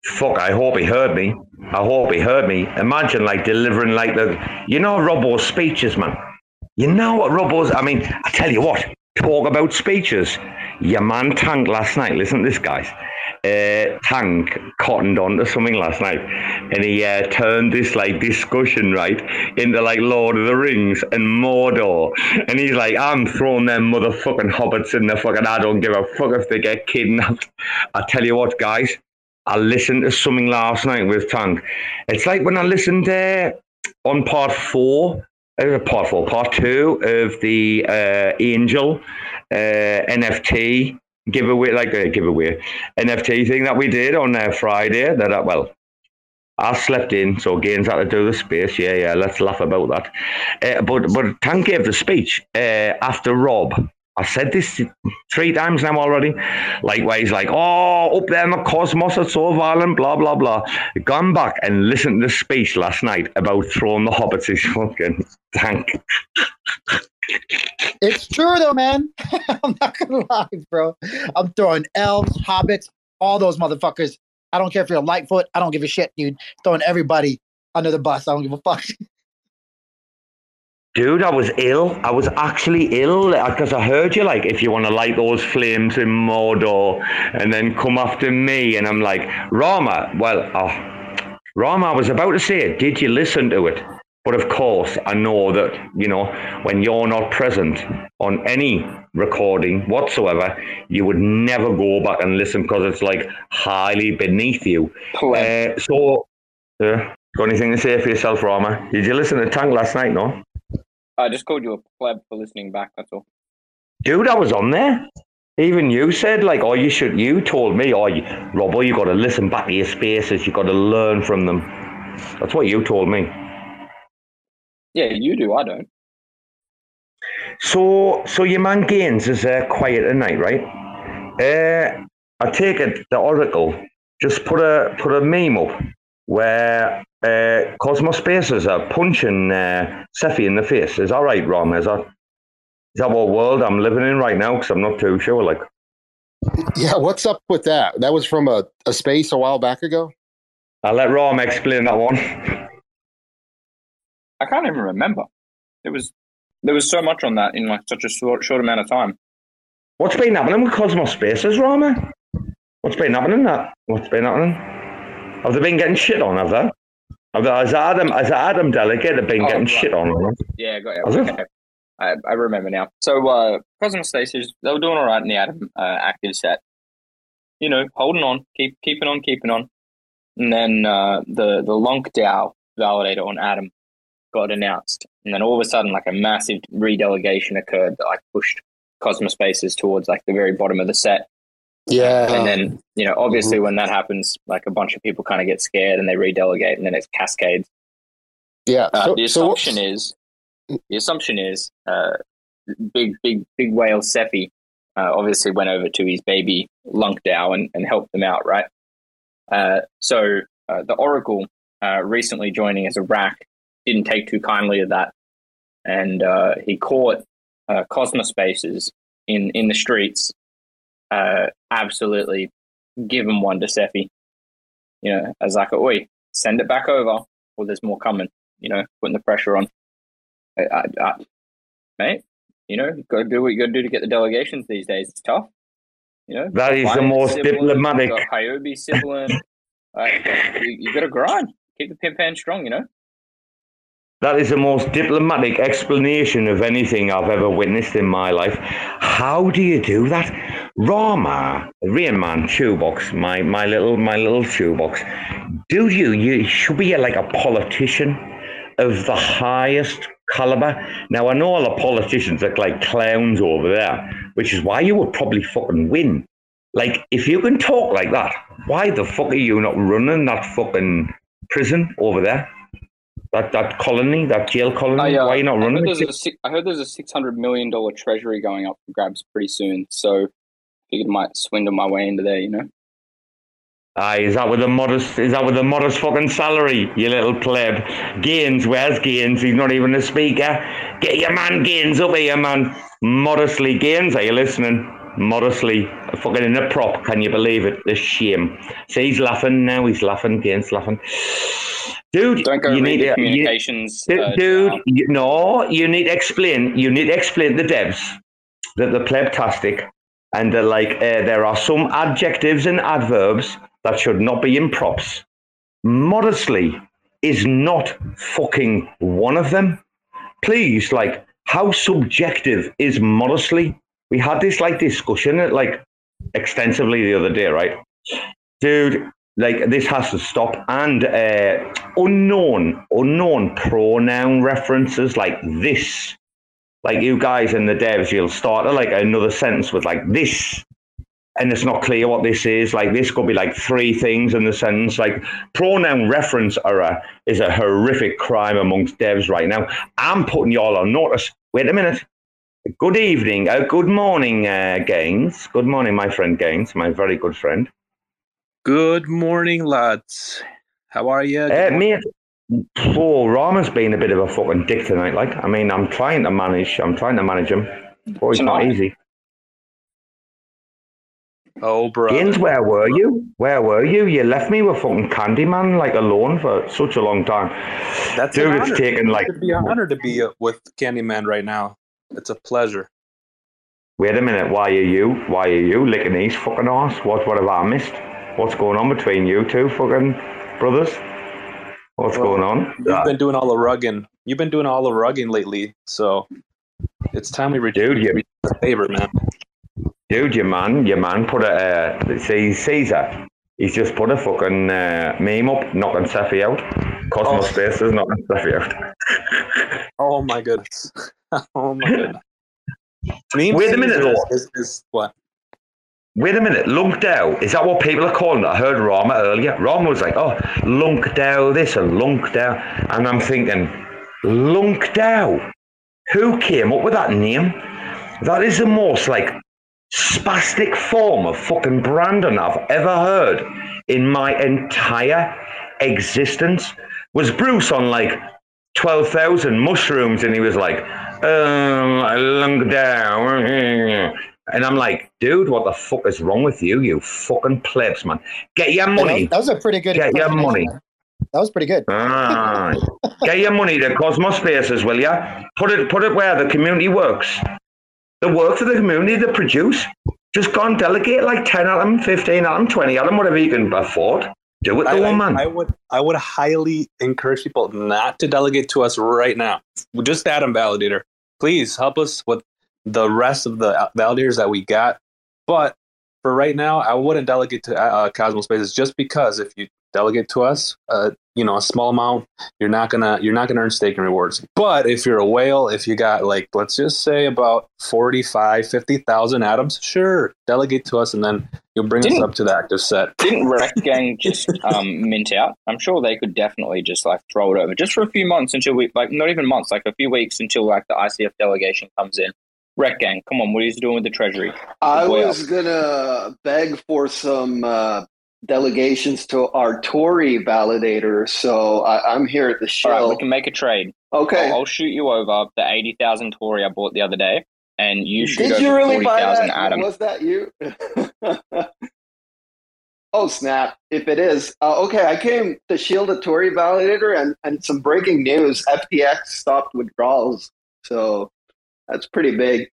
Fuck, I hope he heard me. I hope he heard me. Imagine like delivering like the, you know, Robo's speeches, man. You know what Robo's, I mean, I tell you what, talk about speeches. Your man Tank last night, listen to this, guys. Uh, Tank cottoned onto something last night and he uh, turned this like discussion, right, into like Lord of the Rings and Mordor. And he's like, I'm throwing them motherfucking hobbits in the fucking, I don't give a fuck if they get kidnapped. I tell you what, guys, I listened to something last night with Tank. It's like when I listened uh, on part four, uh, part four, part two of the uh, Angel uh, NFT giveaway, like a giveaway NFT thing that we did on uh, Friday. That uh, well, I slept in, so Gainzz had to do the space. Yeah, yeah, let's laugh about that. Uh, but but Tank gave the speech uh, after Rob. I said this three times now already. Like where he's like, "Oh, up there in the cosmos, it's so violent." Blah blah blah. Gone back and listened to the speech last night about throwing the hobbits. His fucking tank. It's true though, man. (laughs) I'm not gonna lie, bro. I'm throwing elves, hobbits, all those motherfuckers. I don't care if you're a lightfoot. I don't give a shit, dude. Throwing everybody under the bus. I don't give a fuck. (laughs) Dude, I was ill. I was actually ill because I heard you like, if you want to light those flames in Mordor and then come after me. And I'm like, Rama, well, oh, Rama, I was about to say it. Did you listen to it? But of course, I know that, you know, when you're not present on any recording whatsoever, you would never go back and listen because it's like highly beneath you. Uh, so, uh, got anything to say for yourself, Rama? Did you listen to Tank last night, no? I just called you a pleb for listening back. That's all. Dude, I was on there. Even you said, like, oh, you should, you told me, oh, you, Robo, you got to listen back to your spaces. you got to learn from them. That's what you told me. Yeah, you do. I don't. So, so your man Gainzz is uh, quiet at night, right? Uh, I take it the Oracle just put a put a meme up where uh, Cosmos Spaces are punching uh, Cephii in the face. Is that right, Rom? Is that is that what world I'm living in right now? Because I'm not too sure. Like, Yeah, what's up with that? That was from a, a space a while back ago. I'll let Rom explain that one. I can't even remember. It was there was so much on that in like such a short, short amount of time. What's been happening with Cosmos Spaces, Rama? What's been happening? That what's been happening? Have they been getting shit on? Have they? They has Atom has Atom Delegate have been Oh, getting right. shit on? Yeah, got it? Okay. I, I remember now. So uh, Cosmos Spaces, they were doing all right in the Atom uh, active set. You know, holding on, keep keeping on, keeping on. And then uh, the the Lonk DAO validator on Atom got announced, and then all of a sudden, like a massive redelegation occurred that like pushed Cosmos Spaces towards like the very bottom of the set. Yeah. And then you know, obviously, when that happens, like a bunch of people kind of get scared and they redelegate, and then it cascades. Yeah. Uh, so, the so assumption is the assumption is uh, big big big whale Cephii uh, obviously went over to his baby Lunk DAO and, and helped them out, right? Uh, so uh, the Oracle uh, recently joining as a RAC didn't take too kindly to that, and uh, he caught uh, Cosmos Spaces in in the streets. Uh, absolutely, give him one to Cephii. You know, as like, oi, send it back over, or there's more coming. You know, putting the pressure on. I, I, I, mate, you know, got to do what you got to do to get the delegations these days. It's tough. You know, That is the most sibling, diplomatic. Got Hyobi sibling. Like, you, you got to grind. Keep the pimp hand strong. You know. That is the most diplomatic explanation of anything I've ever witnessed in my life. How do you do that? Rama, Rain Man shoebox, my, my little my little shoebox. Do you you should be like a politician of the highest caliber. Now I know all the politicians look like clowns over there, which is why you would probably fucking win. Like if you can talk like that, why the fuck are you not running that fucking prison over there? That that colony, that jail colony. I, uh, why are you not I heard, running there's it? I heard there's a six hundred million dollar treasury going up for grabs pretty soon. So figured I might swindle my way into there. You know. Aye, is that with a modest? Is that with a modest fucking salary? You little pleb. Gainzz, where's Gainzz? He's not even a speaker. Get your man Gainzz up here, man. Modestly, Gainzz, are you listening? Modestly, fucking in the prop. Can you believe it? The shame. See, he's laughing now. He's laughing. Gainzz laughing. Dude, Don't go you need the to, you, communications. Du- uh, dude, you, no, you need to explain. You need to explain the devs that the plebtastic and like uh, there are some adjectives and adverbs that should not be in props. Modestly is not fucking one of them. Please, like, how subjective is modestly? We had this like discussion like extensively the other day, right? Dude, like this has to stop. And uh, unknown, unknown pronoun references like this. Like you guys in the devs, you'll start like another sentence with like this, and it's not clear what this is. Like this could be like three things in the sentence. Like pronoun reference error is a horrific crime amongst devs right now. I'm putting y'all on notice. Wait a minute. Good evening, uh, good morning, uh, Gainzz. Good morning, my friend Gainzz, my very good friend. Good morning, lads. How are you? Uh, mate, oh, Rama's been a bit of a fucking dick tonight. Like, I mean, I'm trying to manage. I'm trying to manage him. Boy, it's not easy. Oh, bro. Gainzz, where were you? Where were you? You left me with fucking Candyman like alone for such a long time. That's Dude, an it's taken like. It'd be an honor to be uh, with Candyman right now. It's a pleasure. Wait a minute. Why are you? Why are you licking his fucking ass? What? What have I missed? What's going on between you two fucking brothers? What's Well, going on? You've been doing all the rugging. You've been doing all the rugging lately, so it's time we return Dude, you, the favor, man. dude, your man, your man put a uh, see Caesar. He's just put a fucking uh, meme up, knocking Cephii out. Cosmos Oh. is knocking Cephii out. Oh my goodness. (laughs) oh my goodness. (laughs) Meme Wait a minute, though. Is, is what? Wait a minute, lunk dow. Is that what people are calling it? I heard Rama earlier. Rama was like, oh, lunk dow this and lunk dow. And I'm thinking, lunk dow? Who came up with that name? That is the most like spastic form of fucking Brandon I've ever heard in my entire existence. Was Bruce on like 12,000 mushrooms and he was like, um, down. And I'm like, dude, what the fuck is wrong with you, you fucking plebs, man? Get your money. That was a pretty good. Get your money. That was pretty good. Ah, (laughs) get your money to Cosmos Spaces, will ya? Put it, put it where the community works. The work for the community to produce. Just go and delegate like 10 of them, 15 of them, 20 of them, whatever you can afford. Do it, I, the one man. I would I would highly encourage people not to delegate to us right now. Just Atom Validator. Please help us with the rest of the validators that we got. But for right now, I wouldn't delegate to uh, Cosmos Spaces just because if you delegate to us, uh, you know, a small amount, you're not gonna you're not gonna earn staking rewards. But if you're a whale, if you got like let's just say about 45, 50,000 atoms, sure, delegate to us, and then you'll bring Didn't- us up to the active set. Didn't (laughs) Rekt Gang just um, mint out? I'm sure they could definitely just like throw it over just for a few months until we like not even months, like a few weeks until like the ICF delegation comes in. Rekt Gang, come on, what are you doing with the treasury? I was gonna beg for some uh, delegations to our Tori validator, so I, I'm here at the All right, show. we can make a trade. Okay. I'll, I'll shoot you over the eighty thousand Tori I bought the other day, and you shoot Did you really forty buy that? Atom. Was that you? (laughs) oh snap! If it is, uh, okay. I came to shield a Tori validator, and and some breaking news: FTX stopped withdrawals, so that's pretty big.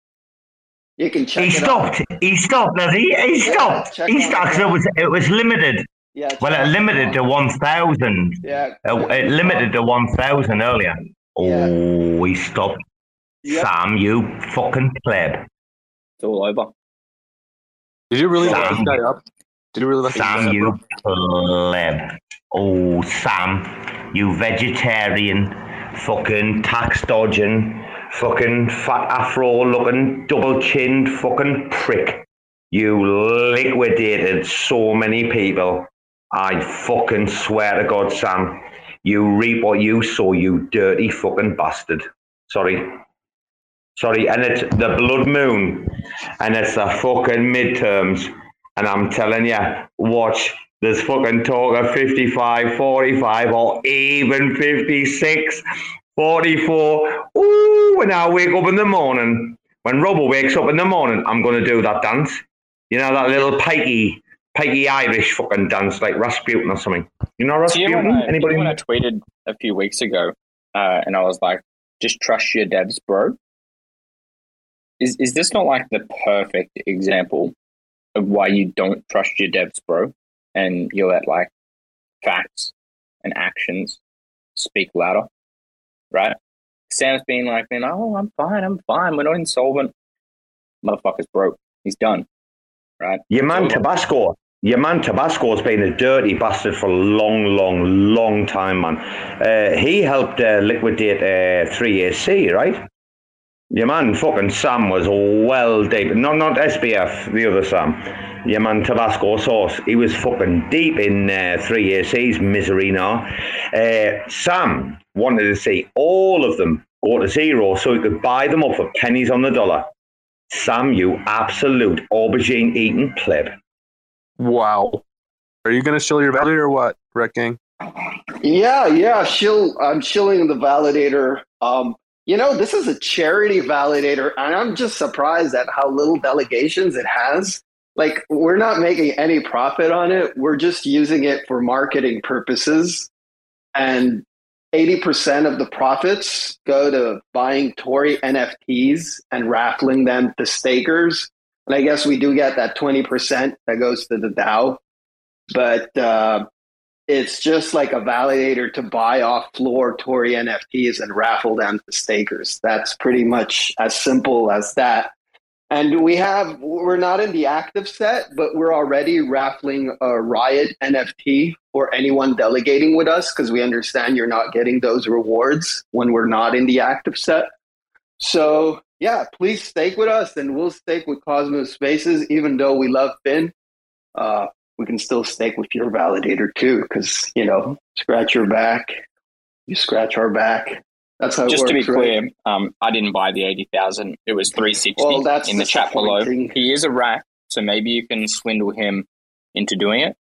You can check He it out. stopped. He stopped, does he? He Yeah, stopped. check he stopped. it. It was it was limited. Yeah, Well, it it limited out. to one thousand. Yeah. Uh, it limited to one thousand earlier. Oh, he stopped. Yep. Sam, you fucking pleb. It's all over. Did you really look Sam, this guy up? Did you really look this guy Sam, you bro? pleb. Oh, Sam, you vegetarian, fucking tax dodging, fucking fat afro looking, double chinned fucking prick. You liquidated so many people. I fucking swear to God, Sam, you reap what you sow, you dirty fucking bastard. Sorry. Sorry, and it's the blood moon, and it's the fucking midterms. And I'm telling you, watch, there's fucking talk of 55, 45, or even 56, 44. Ooh, when I wake up in the morning, when Robo wakes up in the morning, I'm going to do that dance. You know, that little pikey, pikey Irish fucking dance, like Rasputin or something. You know So you know I, Anybody? you know I tweeted a few weeks ago, uh, and I was like, "Just trust your devs, bro." Is is this not like the perfect example of why you don't trust your devs, bro, and you let like facts and actions speak louder, right? Sam's being like, "Man, oh, I'm fine, I'm fine. We're not insolvent." Motherfucker's broke. He's done, right? Your man Tabasco. Your man Tabasco's been a dirty bastard for a long, long, long time, man. Uh, he helped uh, liquidate uh, 3AC, right? Your man fucking Sam was well deep. Not not SBF, the other Sam. Your man Tabasco sauce. He was fucking deep in uh, 3AC's misery now. Uh, Sam wanted to see all of them go to zero so he could buy them up for pennies on the dollar. Sam, you absolute aubergine eating pleb. Wow. Are you gonna show your value or what, Rekt Gang? Yeah, yeah. Shill, I'm shilling the validator. Um, you know, this is a charity validator, and I'm just surprised at how little delegations it has. Like, we're not making any profit on it. We're just using it for marketing purposes. And 80% of the profits go to buying Tori NFTs and raffling them to stakers. And I guess we do get that 20% that goes to the DAO. But uh, it's just like a validator to buy off floor Tori NFTs and raffle them to stakers. That's pretty much as simple as that. And we have, we're not in the active set, but we're already raffling a Riot NFT for anyone delegating with us because we understand you're not getting those rewards when we're not in the active set. So, yeah, please stake with us and we'll stake with Cosmos Spaces, even though we love Finn. Uh, we can still stake with your validator too, because you know, scratch your back, you scratch our back. That's how it Just to be works, right? clear, um, I didn't buy the eighty thousand. It was three sixty Well, that's in the chat below. He is a RAC, so maybe you can swindle him into doing it.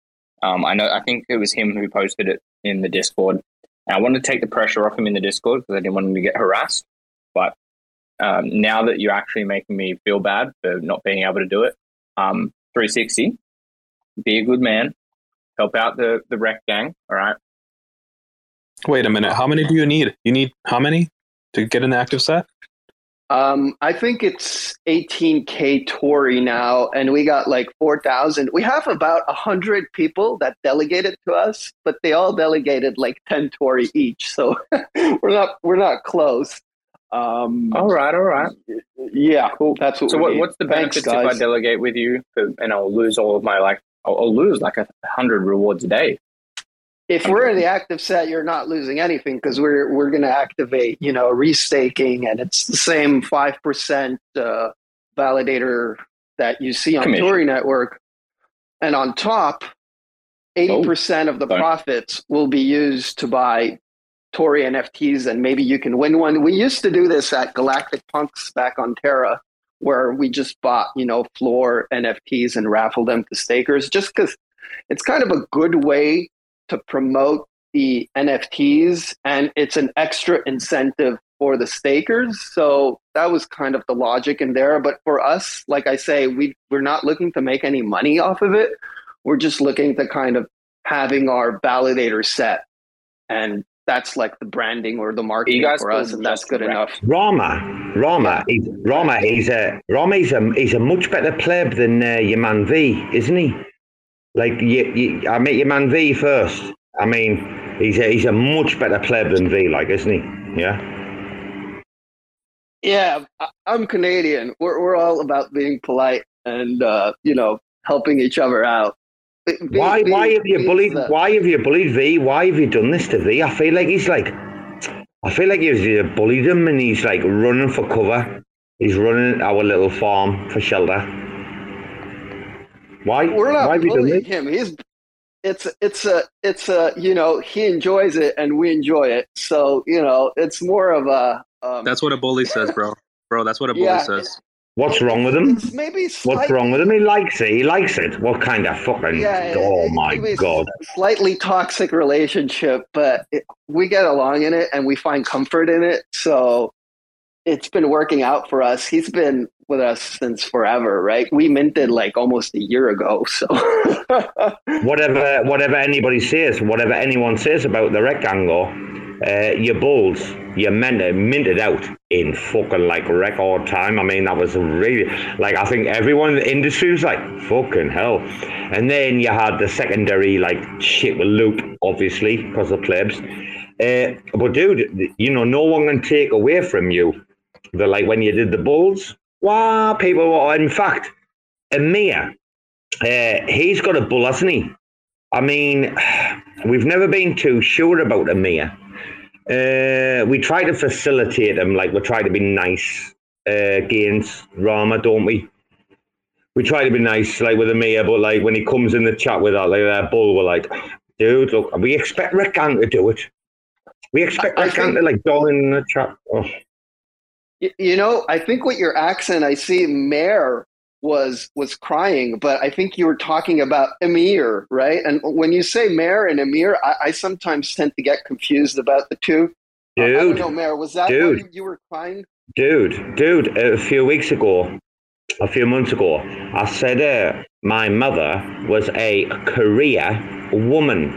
Um, I know. I think it was him who posted it in the Discord. And I wanted to take the pressure off him in the Discord because I didn't want him to get harassed. But um, now that you're actually making me feel bad for not being able to do it, um, 360, be a good man, help out the the Rekt Gang. All right. Wait a minute. How many do you need? You need how many to get an active set? Um, I think it's 18k Tori now, and we got like 4,000. We have about 100 people that delegated to us, but they all delegated like 10 Tori each, so (laughs) we're not we're not close. Um, all right, all right. Yeah, cool. That's what. So we what, need. what's the Thanks, benefits if I delegate with you and I'll lose all of my like I'll, I'll lose like a hundred rewards a day. if we're in the active set, you're not losing anything because we're we're going to activate, you know, restaking, and it's the same five percent uh, validator that you see on Commission. Tory Network, and on top, eighty percent of the sorry. profits will be used to buy Tori NFTs, and maybe you can win one. We used to do this at Galactic Punks back on Terra, where we just bought, you know, floor NFTs and raffled them to stakers, just because it's kind of a good way to promote the NFTs, and it's an extra incentive for the stakers. So that was kind of the logic in there. But for us, like I say, we we're not looking to make any money off of it. We're just looking to kind of having our validator set, and that's like the branding or the marketing guys for us, and that's good rec- enough. Rama, Rama, he's, Rama, he's a Rama. He's a he's a much better pleb than uh, your man V, isn't he? Like you, you, I met your man V first. I mean, he's a, he's a much better pleb than V, like, isn't he? Yeah. Yeah, I- I'm Canadian. We're we're all about being polite and uh, you know helping each other out. V- V- Why V- why have you bullied? Why have you bullied V? Why have you done this to V? I feel like he's like, I feel like you've bullied him and he's like running for cover. He's running our little farm for shelter. Why? We're why not have you done bullying this? him. He's it's it's a it's a you know he enjoys it and we enjoy it. So you know it's more of a um, That's what a bully says, bro. Bro, that's what a bully Yeah. says. What's wrong with him? it's maybe What's wrong with him? He likes it. He likes it. What kind of fucking? Yeah, oh it- my god! slightly toxic relationship, but it, we get along in it and we find comfort in it. So it's been working out for us. He's been with us since forever, right? We minted like almost a year ago. So (laughs) Whatever, whatever anybody says, whatever anyone says about the rectangle, uh, your bulls, you minted, minted out in fucking like record time. I mean, that was really like I think everyone in the industry was like fucking hell. And then you had the secondary like shit with Luke, obviously because of plebs. Uh, but dude, you know, no one can take away from you the like when you did the bulls. Wow, people were in fact, Amir, uh, he's got a bull, hasn't he? I mean, (sighs) we've never been too sure about Amir. Uh, we try to facilitate them, like we try to be nice uh, against Rama, don't we? We try to be nice, like with Amir, but like when he comes in the chat with that, like that bull, we're like, dude, look, we expect Rekan to do it. We expect I- think- to like join the chat. Oh. You know, I think with your accent, I see Mayor was was crying, but I think you were talking about Emir, right? And when you say Mayor and Emir, I, I sometimes tend to get confused about the two. I don't Dude, know, Mayor, was that dude. you were crying? Dude, dude, a few weeks ago, a few months ago, I said uh, my mother was a Korea woman.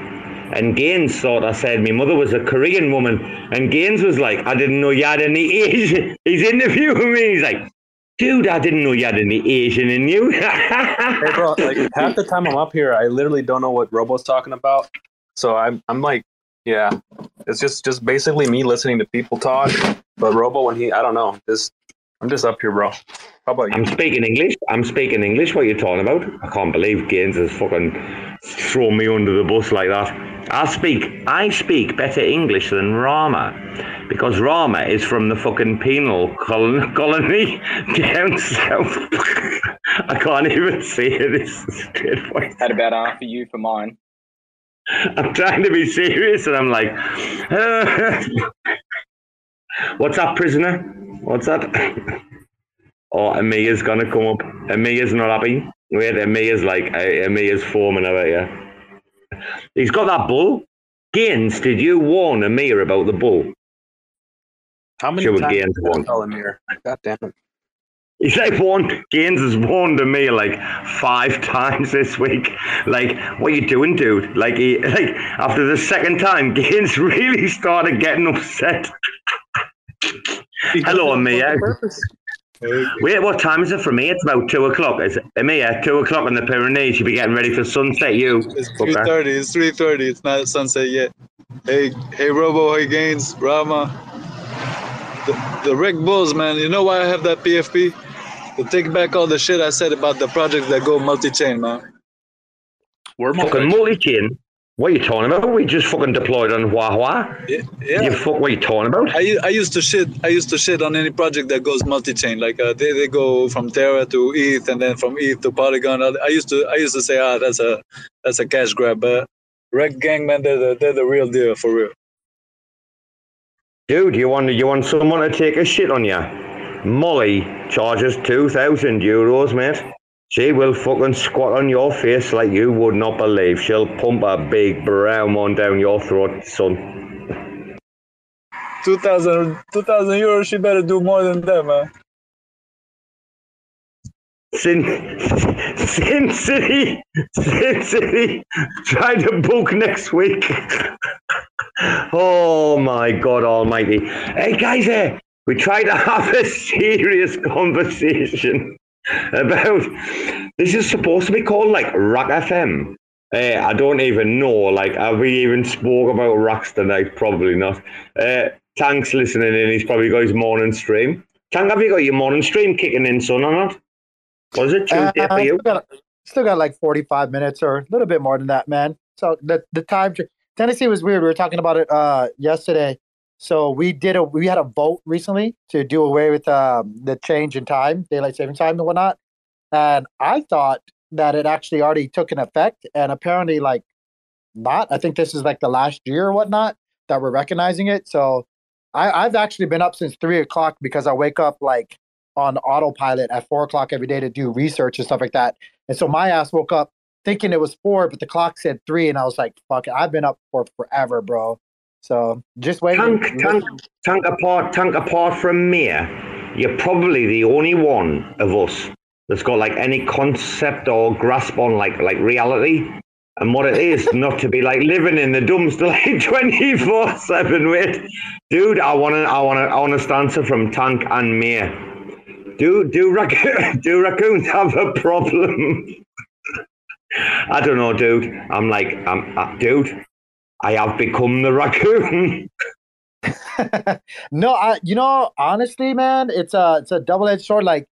And Gainzz thought I said my mother was a Korean woman. And Gainzz was like, I didn't know you had any (laughs) Asian. He's interviewing me. He's like, dude, I didn't know you had any Asian in you. (laughs) Hey, bro, like half the time I'm up here, I literally don't know what Robo's talking about. So I'm, I'm like, yeah, it's just, just basically me listening to people talk. But Robo, when he, I don't know, just, I'm just up here, bro. How about you? I'm speaking English. I'm speaking English. What are you talking about? I can't believe Gainzz has fucking thrown me under the bus like that. I speak. I speak better English than Rama, because Rama is from the fucking penal colon, (laughs) colony down south. (laughs) I can't even say this straight voice. Had about half for you for mine. I'm trying to be serious, and I'm like, (laughs) What's up, prisoner? What's that? oh, Amiya's gonna come up. Amiya's not happy. Wait, Amiya's like, Amiya's foaming about you. He's got that bull. Gainzz, did you warn Amir about the bull? How many Sure, times Gainzz won. tell Amir? God damn it. He's like warned Gainzz has warned me like five (laughs) times this week. Like, what you doing, dude? Like he like after the second time, (laughs) Gainzz really started getting upset. (laughs) Hello, Amir. Wait, what time is it for me? It's about two o'clock. It's Amir, two o'clock in the Pyrenees. You'll be getting ready for sunset. You. It's three thirty. It's three thirty. It's not sunset yet. Hey, hey, Robo, hey, Gainzz, Rama, the, the Rick Bulls, man. You know why I have that PFP? To take back all the shit I said about the projects that go multi-chain, man. We're fucking multi-chain. What are you talking about? We just fucking deployed on Huahua. Yeah, yeah. You fuck. What are you talking about? I, I used to shit. I used to shit on any project that goes multi-chain. Like uh, they, they go from Terra to ETH, and then from ETH to Polygon. I used to I used to say, ah, that's a that's a cash grab. But Rekt Gang, man, they're the, they're the real deal for real. Dude, you want you want someone to take a shit on you? Molly charges two thousand euros, mate. She will fucking squat on your face like you would not believe. She'll pump a big brown one down your throat, son. 2,000 2,000 euros. She better do more than that, man. Sin, Sin City, Sin City, try to book next week. (laughs) oh my God Almighty! Hey guys, eh, we try to have a serious (laughs) conversation about. This is supposed to be called like Rock FM. Eh, I don't even know. Like, have we even spoke about rocks tonight? Probably not. Uh, Tank's listening in. He's probably got his morning stream. Tank, have you got your morning stream kicking in, son, or not? Was it Tuesday Uh, for you? Still got, still got like 45 minutes or a little bit more than that, man. So the the time Tennessee was weird. We were talking about it uh yesterday. So we did a we had a vote recently to do away with um the change in time, daylight saving time and whatnot. And I thought that it actually already took an effect, and apparently like not. I think this is like the last year or whatnot that we're recognizing it. So I, I've actually been up since three o'clock because I wake up like on autopilot at four o'clock every day to do research and stuff like that. And so my ass woke up thinking it was four, but the clock said three, and I was like, "Fuck it, I've been up for forever, bro." So just wait. Tank, tank, tank apart, tank apart from me. You're probably the only one of us that's got like any concept or grasp on like like reality and what it is (laughs) not to be like living in the dumpster (laughs) like twenty four seven. with dude, I want to, I want to, i want honest answer from Tank and Mia. Do do rac- (laughs) do raccoons have a problem? I don't know, dude. I'm like, I'm, uh, dude. I have become the raccoon. (laughs) no, I you know honestly, man, it's a it's a double edged sword. Like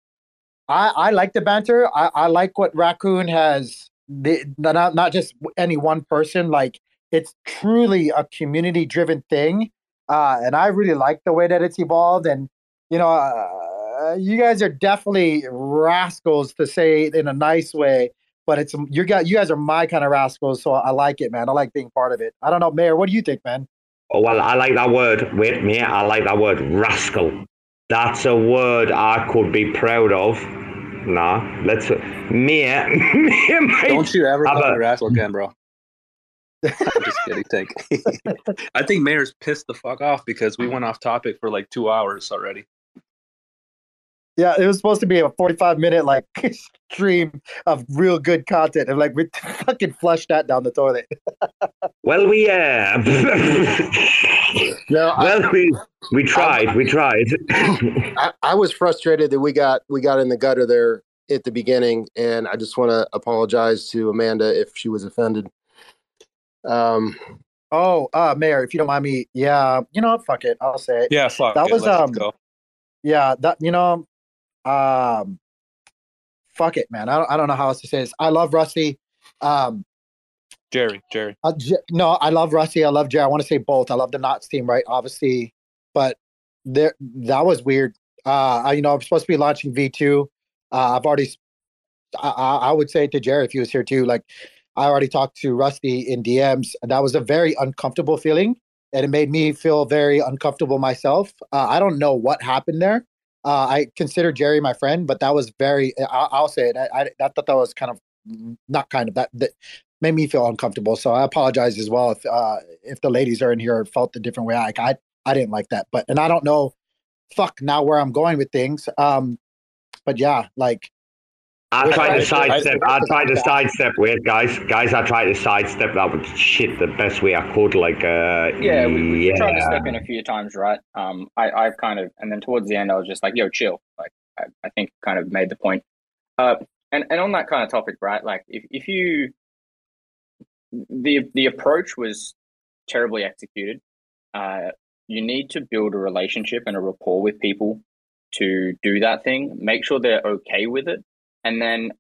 I I like the banter. I I like what Raccoon has. The, not not just any one person. Like it's truly a community driven thing, uh, and I really like the way that it's evolved. And you know, uh, you guys are definitely rascals to say it in a nice way. But it's you got you guys are my kind of rascals, so I like it, man. I like being part of it. I don't know, Mayor. What do you think, man? Oh, well, I like that word. Wait, mate, I like that word, rascal. That's a word I could be proud of. Nah, let's. Me, (laughs) me, mate. Don't you ever have call a- me rascal again, bro. I'm just kidding. Tank. (laughs) I think Mayor's pissed the fuck off because we went off topic for like two hours already. Yeah, it was supposed to be a 45 minute like (laughs) stream of real good content. And like we (laughs) fucking flushed that down the toilet. (laughs) Well, we yeah, uh, well, we we tried, we tried. (coughs) I, I was frustrated that we got we got in the gutter there at the beginning, and I just want to apologize to Amanda if she was offended. Um, oh, uh Mayor, if you don't mind me, yeah, you know, fuck it. I'll say it. Yeah, fuck that it, was let's um go. yeah, that you know, um fuck it, man. I don't I don't know how else to say this. I love Rusty. Um Jerry, Jerry. Uh, J- no, I love Rusty. I love Jerry. I want to say both. I love the Knots team, right? Obviously, but there that was weird. Uh, I, you know, I'm supposed to be launching V2. Uh, I've already. I, I would say to Jerry if he was here too. Like, I already talked to Rusty in DMs, and that was a very uncomfortable feeling. and it made me feel very uncomfortable myself. Uh, I don't know what happened there. Uh, I consider Jerry my friend, but that was very. I, will say it. I, I, I, thought that was kind of not kind of that that made me feel uncomfortable. So I apologize as well if uh, if the ladies are in here felt a different way. Like I I didn't like that, but and I don't know. Fuck now where I'm going with things. Um, but yeah, like I tried to sidestep. I tried to sidestep with guys. Guys, I tried to sidestep that with shit the best way I could. Like, uh, yeah, we, we yeah. tried to step in a few times, right? Um, I, I kind of, and then towards the end, I was just like, "Yo, chill." Like, I, I think kind of made the point. Uh, and and on that kind of topic, right? Like, if if you, the the approach was terribly executed. Uh, you need to build a relationship and a rapport with people to do that thing. Make sure they're okay with it and then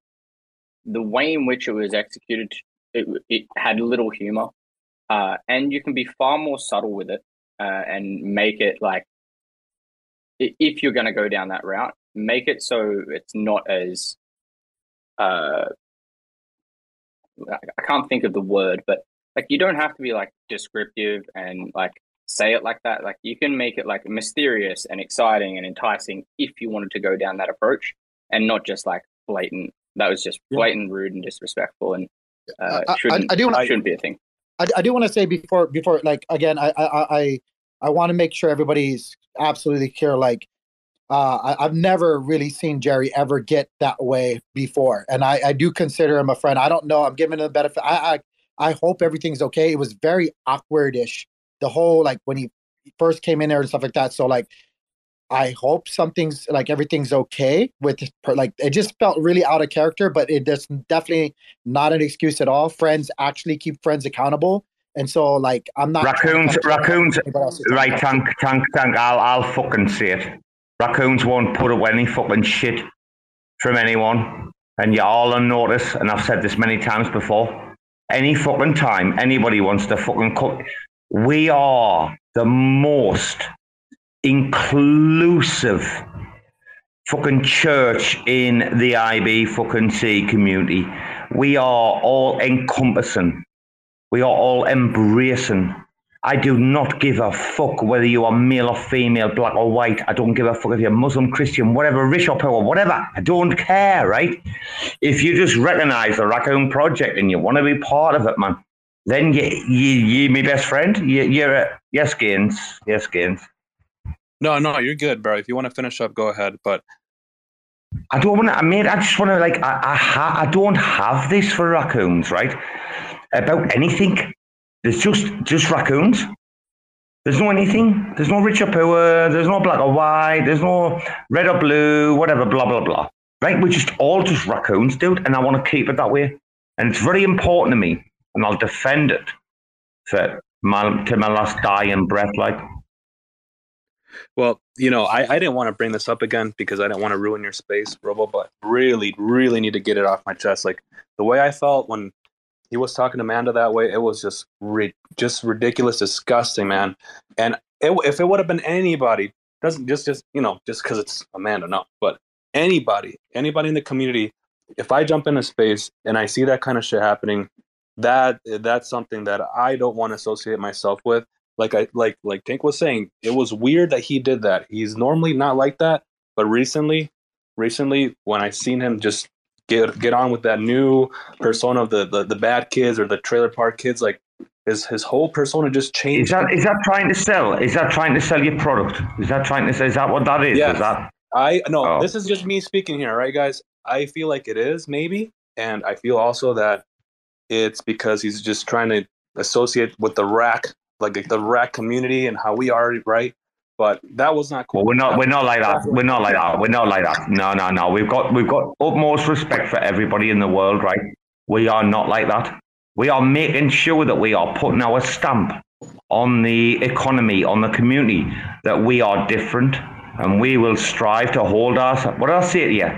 the way in which it was executed, it, it had little humor, uh, and you can be far more subtle with it uh, and make it like if you're going to go down that route, make it so it's not as uh, I can't think of the word, but like you don't have to be like descriptive and like say it like that. Like you can make it like mysterious and exciting and enticing if you wanted to go down that approach, and not just like blatant. That was just blatant, rude, and disrespectful, and uh, shouldn't, I, I, do wanna, shouldn't be a thing. I, I do want to say before before like again, I I I, I want to make sure everybody's absolutely clear. Like, uh, I, have never really seen Jerry ever get that way before, and I I do consider him a friend. I don't know. I'm giving him the benefit. I I I hope everything's okay. It was very awkwardish. The whole like when he first came in there and stuff like that. So like I hope something's like everything's okay with like it just felt really out of character, but it is definitely not an excuse at all. Friends actually keep friends accountable. And so like I'm not raccoons raccoons right tank tank tank I'll I'll fucking say it. Raccoons won't put up any fucking shit from anyone. And you're all on notice, and I've said this many times before. Any fucking time anybody wants to fucking cook, we are the most inclusive fucking church in the IB fucking C community. We are all encompassing. We are all embracing. I do not give a fuck whether you are male or female, black or white. I don't give a fuck if you're Muslim, Christian, whatever, rich or poor, whatever. I don't care, right? If you just recognize the Raccoon Project and you want to be part of it, man, then you, you, you my best friend. You, you're a, yes, Gainzz. Yes, Gainzz. No, no, you're good, bro. If you want to finish up, go ahead. But I don't want to. I mean, I just want to like. I I, ha, I don't have this for raccoons, right? About anything. There's just just raccoons. There's no anything. There's no rich or poor. There's no black or white. There's no red or blue. Whatever. Blah blah blah. Right? We're just all just raccoons, dude. And I want to keep it that way. And it's very important to me. And I'll defend it for my to my last dying breath. Like. Well, you know, I, I didn't want to bring this up again because I didn't want to ruin your space, Robo, but really, really need to get it off my chest. Like the way I felt when he was talking to Amanda that way, it was just ri- just ridiculous, disgusting, man. And it, if it would have been anybody, doesn't just just you know just because it's Amanda, no, but anybody, anybody in the community, if I jump into space and I see that kind of shit happening, that that's something that I don't want to associate myself with like I like like Tank was saying, it was weird that he did that. He's normally not like that, but recently, recently when I seen him just get get on with that new persona of the the, the bad kids or the trailer park kids, like his his whole persona just changed. Is that is that trying to sell? Is that trying to sell your product? Is that trying to say? Is that what that is? Yeah. Is that? I no. Oh. This is just me speaking here, right, guys? I feel like it is maybe, and I feel also that it's because he's just trying to associate with the RAC like the rat community and how we are, right? But that was not cool. Well, we're not. We're not like that. We're not like that. We're not like that. No, no, no. We've got. We've got utmost respect for everybody in the world, right? We are not like that. We are making sure that we are putting our stamp on the economy, on the community, that we are different, and we will strive to hold us. What did I say to you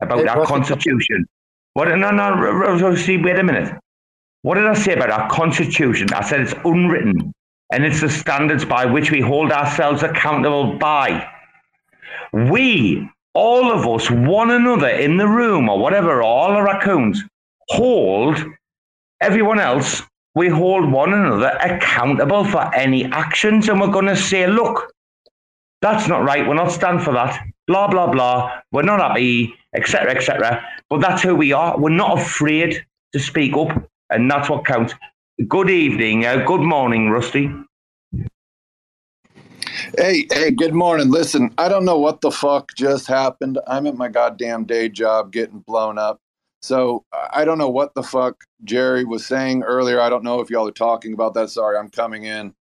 about it that constitution? What? No, no. See, wait a minute. What did I say about our constitution? I said it's unwritten and it's the standards by which we hold ourselves accountable by. We, all of us, one another in the room or whatever, all the raccoons, hold everyone else we hold one another accountable for any actions, and we're going to say, look, that's not right. We're not stand for that. Blah blah blah. We're not happy, etc. etc. But that's who we are. We're not afraid to speak up, and that's what counts. Good evening. Uh, good morning, Rusty. Hey, hey, good morning. Listen, I don't know what the fuck just happened. I'm at my goddamn day job getting blown up. So I don't know what the fuck Jerry was saying earlier. I don't know if y'all are talking about that. Sorry, I'm coming in.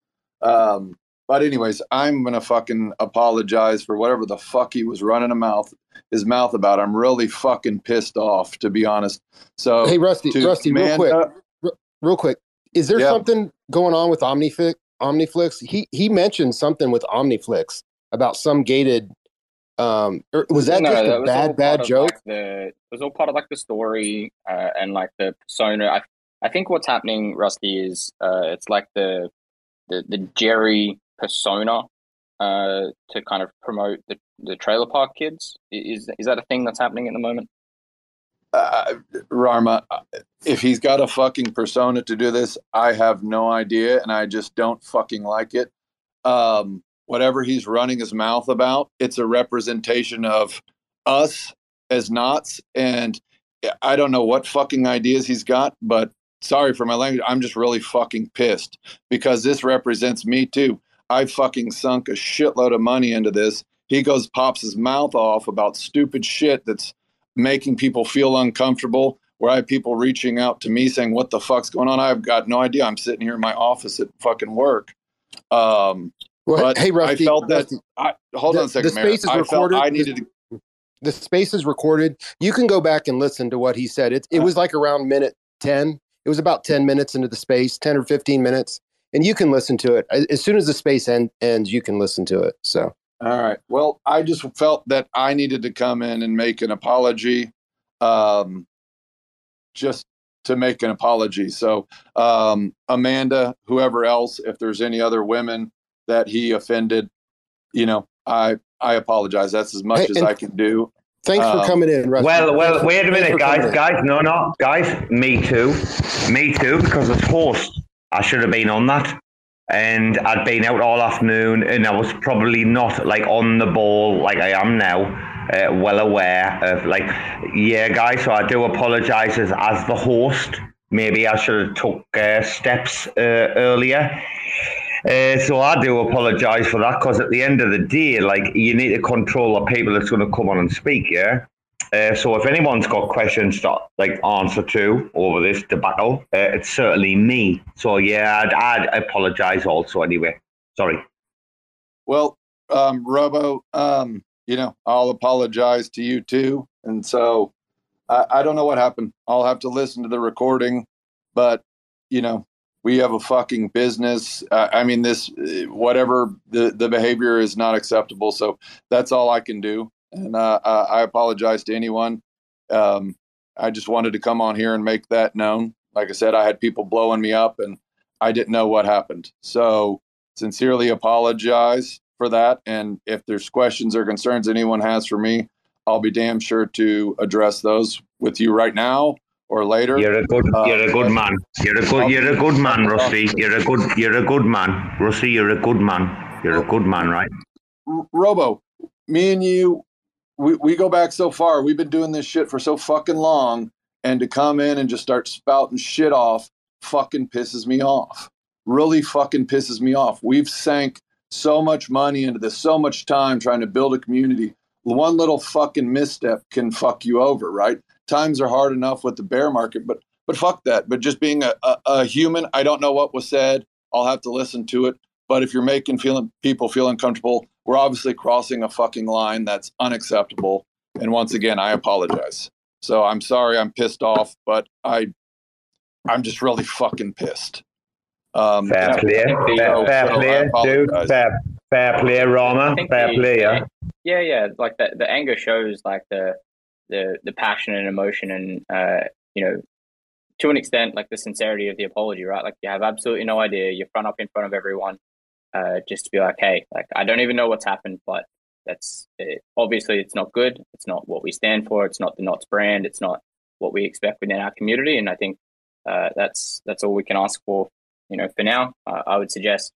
Um, but anyways, I'm gonna fucking apologize for whatever the fuck he was running a mouth his mouth about. I'm really fucking pissed off, to be honest. So hey, Rusty, Rusty, real quick, r- real quick, is there Yeah. something going on with Omniflix? Omniflix? He he mentioned something with Omniflix about some gated. Um, or was that No, just that a all bad bad joke? Like, the it was all part of like the story uh, and like the persona. I I think what's happening, Rusty, is uh, it's like the the the Jerry persona uh, to kind of promote the the trailer park kids. Is is that a thing that's happening at the moment? Uh, Rama, if he's got a fucking persona to do this, I have no idea, and I just don't fucking like it. Um, whatever he's running his mouth about, it's a representation of us as knots, and I don't know what fucking ideas he's got, but sorry for my language, I'm just really fucking pissed because this represents me too. I fucking sunk a shitload of money into this. He goes pops his mouth off about stupid shit that's making people feel uncomfortable. Where I have people reaching out to me saying, "What the fuck's going on?" I've got no idea. I'm sitting here in my office at fucking work. Um, Well, but hey, Rusty, I felt that. Rusty, I, hold the, on a second, the Mayor. space is recorded. I the- needed to the space is recorded. You can go back and listen to what he said. It it was like around minute ten. It was about ten minutes into the space, ten or fifteen minutes, and you can listen to it as as soon as the space end, ends. You can listen to it. So All right. Well, I just felt that I needed to come in and make an apology, um, just to make an apology. So, um, Amanda, whoever else, if there's any other women that he offended, you know, I I apologize. That's as much Hey, as I can do. thanks for Um, coming in, Rusty. Well, Thanks well, wait a minute, guys, in. guys. No, no, guys. Me too, me too. Because of course I should have been on that, and I'd been out all afternoon, and I was probably not like on the ball like I am now. Uh, well aware of like, yeah, guys. So I do apologise as as the host. Maybe I should have took uh, steps uh, earlier. Uh, so I do apologise for that because at the end of the day, like you need to control the people that's going to come on and speak. Yeah. Uh, so if anyone's got questions to like answer to over this debacle, uh, it's certainly me. So yeah, I'd, I'd apologise also anyway. Sorry. Well, um, Robo, um, you know, I'll apologize to you too. And so I, I don't know what happened. I'll have to listen to the recording, but you know, we have a fucking business. Uh, I mean, this, whatever the, the behavior is not acceptable. So that's all I can do. And uh, I apologize to anyone. Um, I just wanted to come on here and make that known. Like I said, I had people blowing me up and I didn't know what happened. So sincerely apologize for that. And if there's questions or concerns anyone has for me, I'll be damn sure to address those with you right now or later. You're a good, Uh, you're a good man. You're a good, you're a good man, Rusty. You're a good, you're a good man, Rusty. You're a good man. You're a good man, right? Robo, me and you, we, we go back so far. We've been doing this shit for so fucking long. And to come in and just start spouting shit off fucking pisses me off. Really fucking pisses me off. We've sank so much money into this, so much time trying to build a community. One little fucking misstep can fuck you over, right? Times are hard enough with the bear market, but but fuck that. But just being a, a, a human, I don't know what was said. I'll have to listen to it. But if you're making feeling people feel uncomfortable, we're obviously crossing a fucking line that's unacceptable. And once again, I apologize. So I'm sorry, I'm pissed off, but I, I'm just really fucking pissed. Um, Fair so- play, fair, fair I play, dude. Fair, fair play, Rama. Fair the- play, yeah. Yeah, yeah. Like the the anger shows like the the the passion and emotion and uh you know to an extent like the sincerity of the apology, right? Like you have absolutely no idea. You're front up in front of everyone, uh, just to be like, hey, like I don't even know what's happened, but that's it. obviously it's not good. It's not what we stand for. It's not the Knots brand. It's not what we expect within our community. And I think uh, that's that's all we can ask for. You know, for now, uh, I would suggest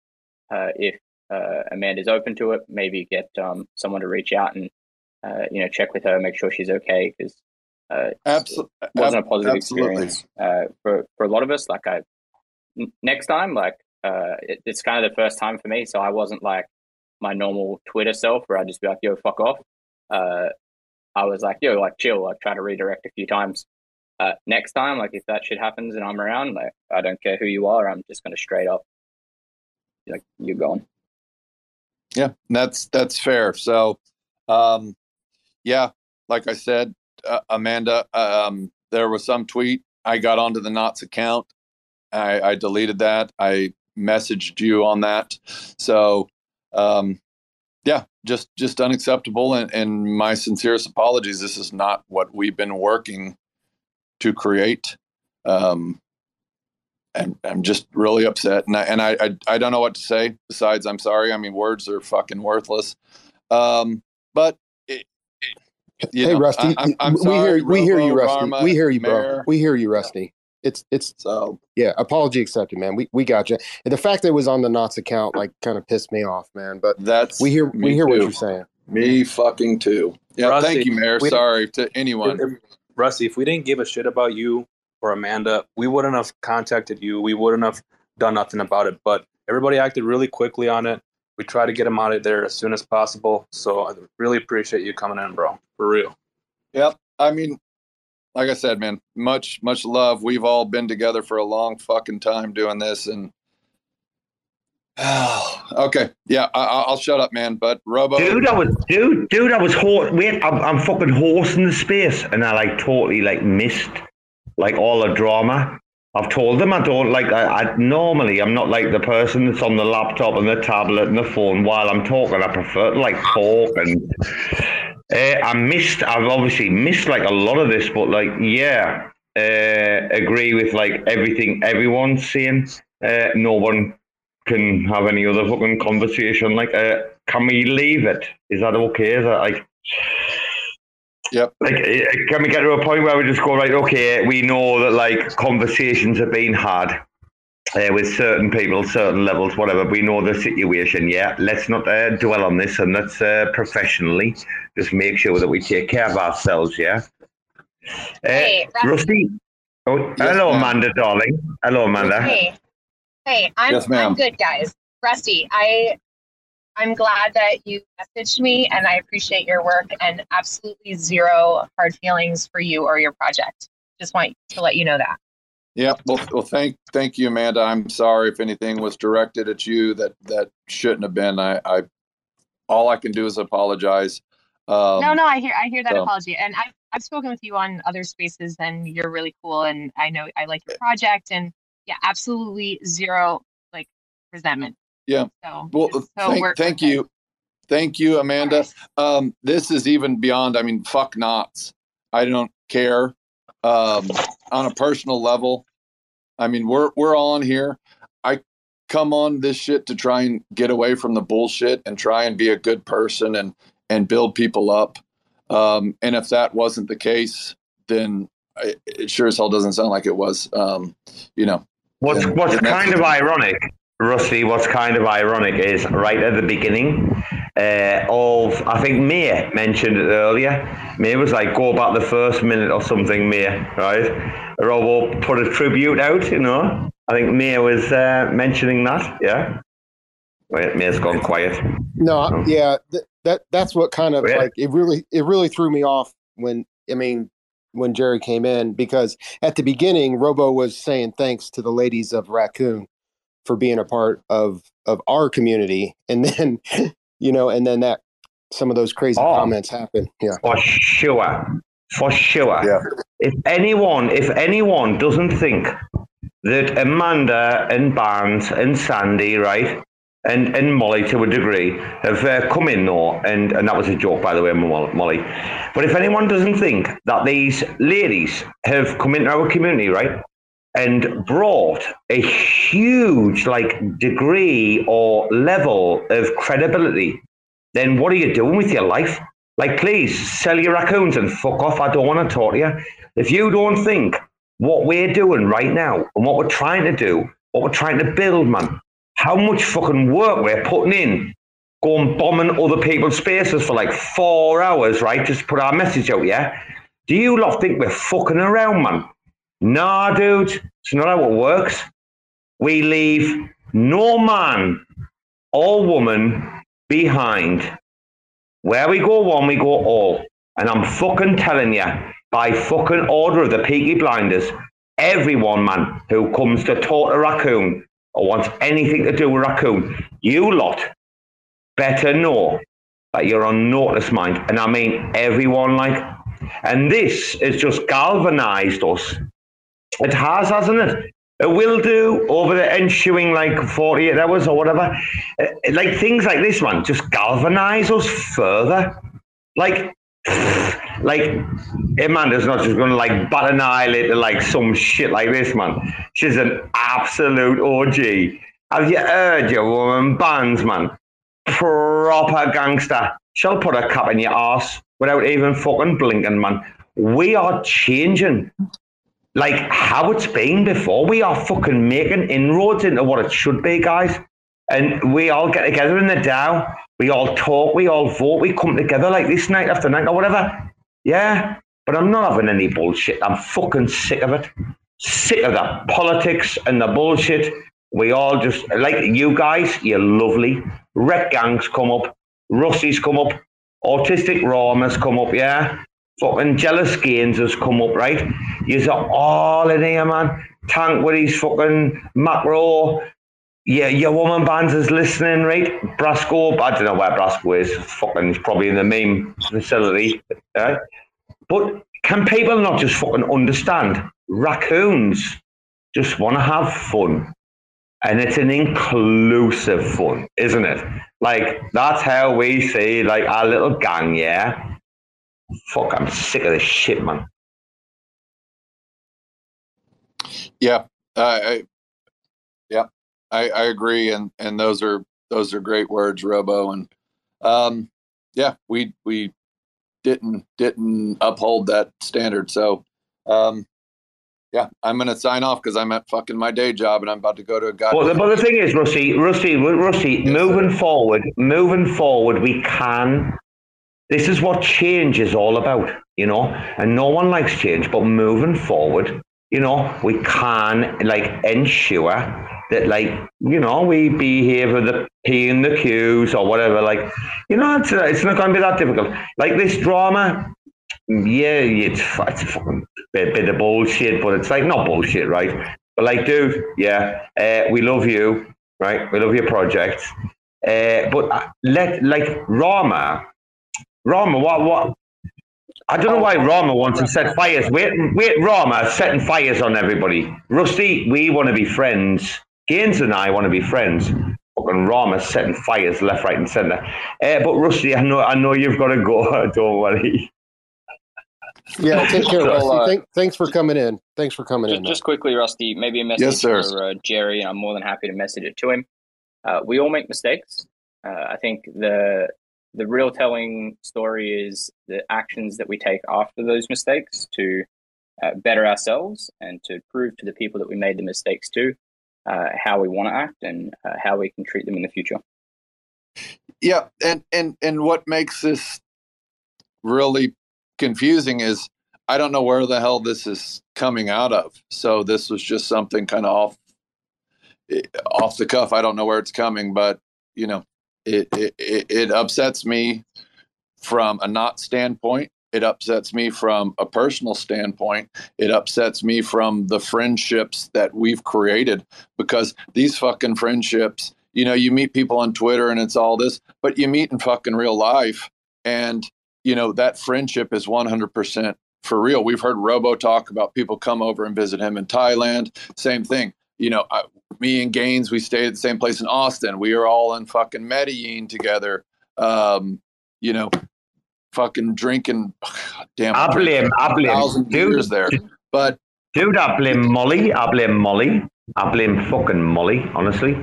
uh, if uh, Amanda's open to it, maybe get um, someone to reach out and uh, you know check with her, make sure she's okay because uh, Absol- it wasn't a positive absolutely. experience uh, for for a lot of us. Like I n- next time, like uh, it, it's kind of the first time for me, so I wasn't like my normal Twitter self where I'd just be like, "Yo, fuck off." Uh, I was like, "Yo, like chill." Like try to redirect a few times. Uh, next time, like if that shit happens and I'm around, like I don't care who you are, I'm just gonna straight up like you're gone. Yeah, that's that's fair. So, um, yeah, like I said, uh, Amanda, um, there was some tweet. I got onto the Knots account. I, I deleted that. I messaged you on that. So, um, yeah, just just unacceptable. And, and my sincerest apologies. This is not what we've been working to create. Um, and I'm just really upset, and I and I, I I don't know what to say besides I'm sorry. I mean, words are fucking worthless. Um, but it, it- hey, know, Rusty, I, I'm, I'm we hear we hear you, Rusty. Rama, we hear you, bro. Mayor. We hear you, Rusty. It's it's so yeah. Apology accepted, man. We we got you. And the fact that it was on the Knots account like kind of pissed me off, man. But that's we hear we hear what you're saying. Me fucking too. Yeah, Rusty, thank you, Mayor. Sorry to anyone. If- if- Rusty, if we didn't give a shit about you or Amanda, we wouldn't have contacted you. We wouldn't have done nothing about it. But everybody acted really quickly on it. We tried to get them out of there as soon as possible. So I really appreciate you coming in, bro. For real. Yep. I mean, like I said, man, much much love. We've all been together for a long fucking time doing this, and oh, (sighs) okay, yeah, I, I- I'll shut up, man. But Robo, Dude, I was dude, dude, I was hor- wait, I'm, I'm fucking horsing the space, and I like totally like missed like all the drama. I've told them I don't like. I, I normally I'm not like the person that's on the laptop and the tablet and the phone while I'm talking. I prefer to like talk and. Uh, I missed. I've obviously missed like a lot of this, but like, yeah, uh, agree with like everything everyone's saying. Uh, no one can have any other fucking conversation. Like, can we leave it? Is that okay? Is that like? Yep. Like, uh, can we get to a point where we just go right? Okay, we know that like conversations have been had uh, with certain people, certain levels, whatever. We know the situation. Yeah, let's not uh, dwell on this, and let's uh, professionally just make sure that we take care of ourselves. Yeah. Uh, Hey, Rusty. Rusty. Oh, hello, Amanda, darling. Hello, Amanda. Hey, hey, I'm Yes. I'm good, guys. Rusty, I I'm glad that you messaged me, and I appreciate your work, and absolutely zero hard feelings for you or your project. Just want to let you know that. Yeah, Well, well, thank thank you, Amanda. I'm sorry if anything was directed at you that that shouldn't have been. I, I all I can do is apologize. Um, no, no, I hear I hear that so- apology, and I've I've spoken with you on other spaces, and you're really cool, and I know I like your project, and yeah, absolutely zero like resentment. Yeah. So, Well, so thank, thank you. Thank you, Amanda. Um, this is even beyond, I mean, fuck knots. I don't care. Um, on a personal level, I mean, we're, we're all on here. I come on this shit to try and get away from the bullshit and try and be a good person and, and build people up. Um, and if that wasn't the case, then I, it sure as hell doesn't sound like it was. Um, you know, What's and- what's and kind of ironic, Rusty? What's kind of ironic is right at the beginning uh, of I think May mentioned it earlier. May was like go about the first minute or something. May right? Robo put a tribute out. You know, I think May was uh, mentioning that. Yeah. Wait, May's gone quiet. No, yeah, th- that that's what kind of Yeah. like it really it really threw me off when I mean when Jerry came in because at the beginning Robo was saying thanks to the ladies of Raccoon for being a part of of our community and then (laughs) you know and then that some of those crazy Oh. comments happen Yeah. For sure. For sure. yeah. If anyone, if anyone doesn't think that Amanda and Barnes and Sandy, right, and and Molly to a degree have uh, come in though, and and that was a joke by the way, Molly. But if anyone doesn't think that these ladies have come into our community, right, and brought a huge like degree or level of credibility, then what are you doing with your life? Like, please sell your raccoons and fuck off. I don't want to talk to you. If you don't think what we're doing right now and what we're trying to do, what we're trying to build, man, how much fucking work we're putting in, going bombing other people's spaces for like four hours, right? Just put our message out, yeah? Do you lot think we're fucking around, man? Nah, dude, it's not how it works. We leave no man or woman behind. Where we go one, we go all. And I'm fucking telling you, by fucking order of the Peaky Blinders, everyone, man, who comes to talk to Raccoon or wants anything to do with Raccoon, you lot better know that you're on notice, mind. And I mean everyone, like. And this has just galvanized us. It has, hasn't it? It will do over the ensuing like 48 hours or whatever. Uh, Like things like this one just galvanize us further. Like, (sighs) like Amanda's not just going to like bat an eyelid to like some shit like this, man. She's an absolute OG. Have you heard your woman Bbandz, man? Proper gangster. She'll put a cap in your ass without even fucking blinking, man. We are changing like how it's been before. We are fucking making inroads into what it should be, guys. And we all get together in the DAO. We all talk. We all vote. We come together like this night after night or whatever. Yeah, but I'm not having any bullshit. I'm fucking sick of it. Sick of the politics and the bullshit. We all just like you guys. You're lovely. Rekt Gang's come up. Russies come up. Autistic Ramas come up. Yeah fucking jealous Gainzz has come up, right? You're all oh, in here, man. Tank with his fucking macro. Yeah, your woman Bbandz is listening, right? Brasco, I don't know where Brasco is. Fucking, he's probably in the meme facility, right? But can people not just fucking understand? Raccoons just want to have fun. And it's an inclusive fun, isn't it? Like, that's how we see, like, our little gang, yeah? Fuck, I'm sick of this shit, man. Yeah, uh, I, yeah, I, I agree, and and those are those are great words, Robo, and um, yeah, we we didn't didn't uphold that standard, so um, yeah, I'm gonna sign off because I'm at fucking my day job and I'm about to go to a guy. The, but the thing is, Rusty, Rusty, Rusty, moving forward, moving forward, we can. This is what change is all about, you know. And no one likes change, but moving forward, you know, we can like ensure that, like, you know, we behave with the P in the Qs or whatever. Like, you know, it's it's not going to be that difficult. Like this drama, yeah, it's it's a bit, bit of bullshit, but it's like not bullshit, right? But like, dude, yeah, uh, we love you, right? We love your project. Uh, but uh, let like Rama, Rama, what what? I don't know why Rama wants to set fires. Wait, wait, Rama setting fires on everybody. Rusty, we want to be friends. Gainzz and I want to be friends. Fucking Rama setting fires left, right, and centre. Uh, but Rusty, I know, I know you've got to go. (laughs) don't worry. Yeah, take care, (laughs) So, Rusty. uh, Thank, thanks for coming in. Thanks for coming Just, in. just quickly, Rusty, maybe a message Yes, sir. for uh, Jerry, and I'm more than happy to message it to him. Uh, we all make mistakes. Uh, I think the the real telling story is the actions that we take after those mistakes to uh, better ourselves and to prove to the people that we made the mistakes to uh, how we want to act and uh, how we can treat them in the future. Yeah, and and and what makes this really confusing is I don't know where the hell this is coming out of. So this was just something kind of off eh, off the cuff. I don't know where it's coming, but you know, it it, it upsets me from a not standpoint. It upsets me from a personal standpoint. It upsets me from the friendships that we've created because these fucking friendships, you know, you meet people on Twitter and it's all this, but you meet in fucking real life and you know that friendship is 100% for real. We've heard Robo talk about people come over and visit him in Thailand. Same thing. You know, I, me and Gainzz, we stayed at the same place in Austin. We are all in fucking Medellin together. Um, you know, fucking drinking. (sighs) Damn, I blame, I blame, thousand dude, beers there. But dude, I blame Molly. I blame Molly. I blame fucking Molly. Honestly,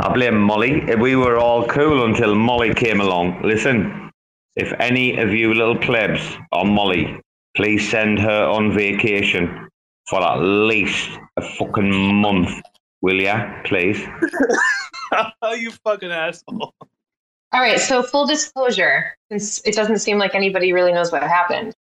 I blame Molly. We were all cool until Molly came along. Listen, if any of you little plebs are Molly, please send her on vacation. For at least a fucking month, will ya, please? (laughs) (laughs) you fucking asshole. All right, so full disclosure, since it doesn't seem like anybody really knows what happened.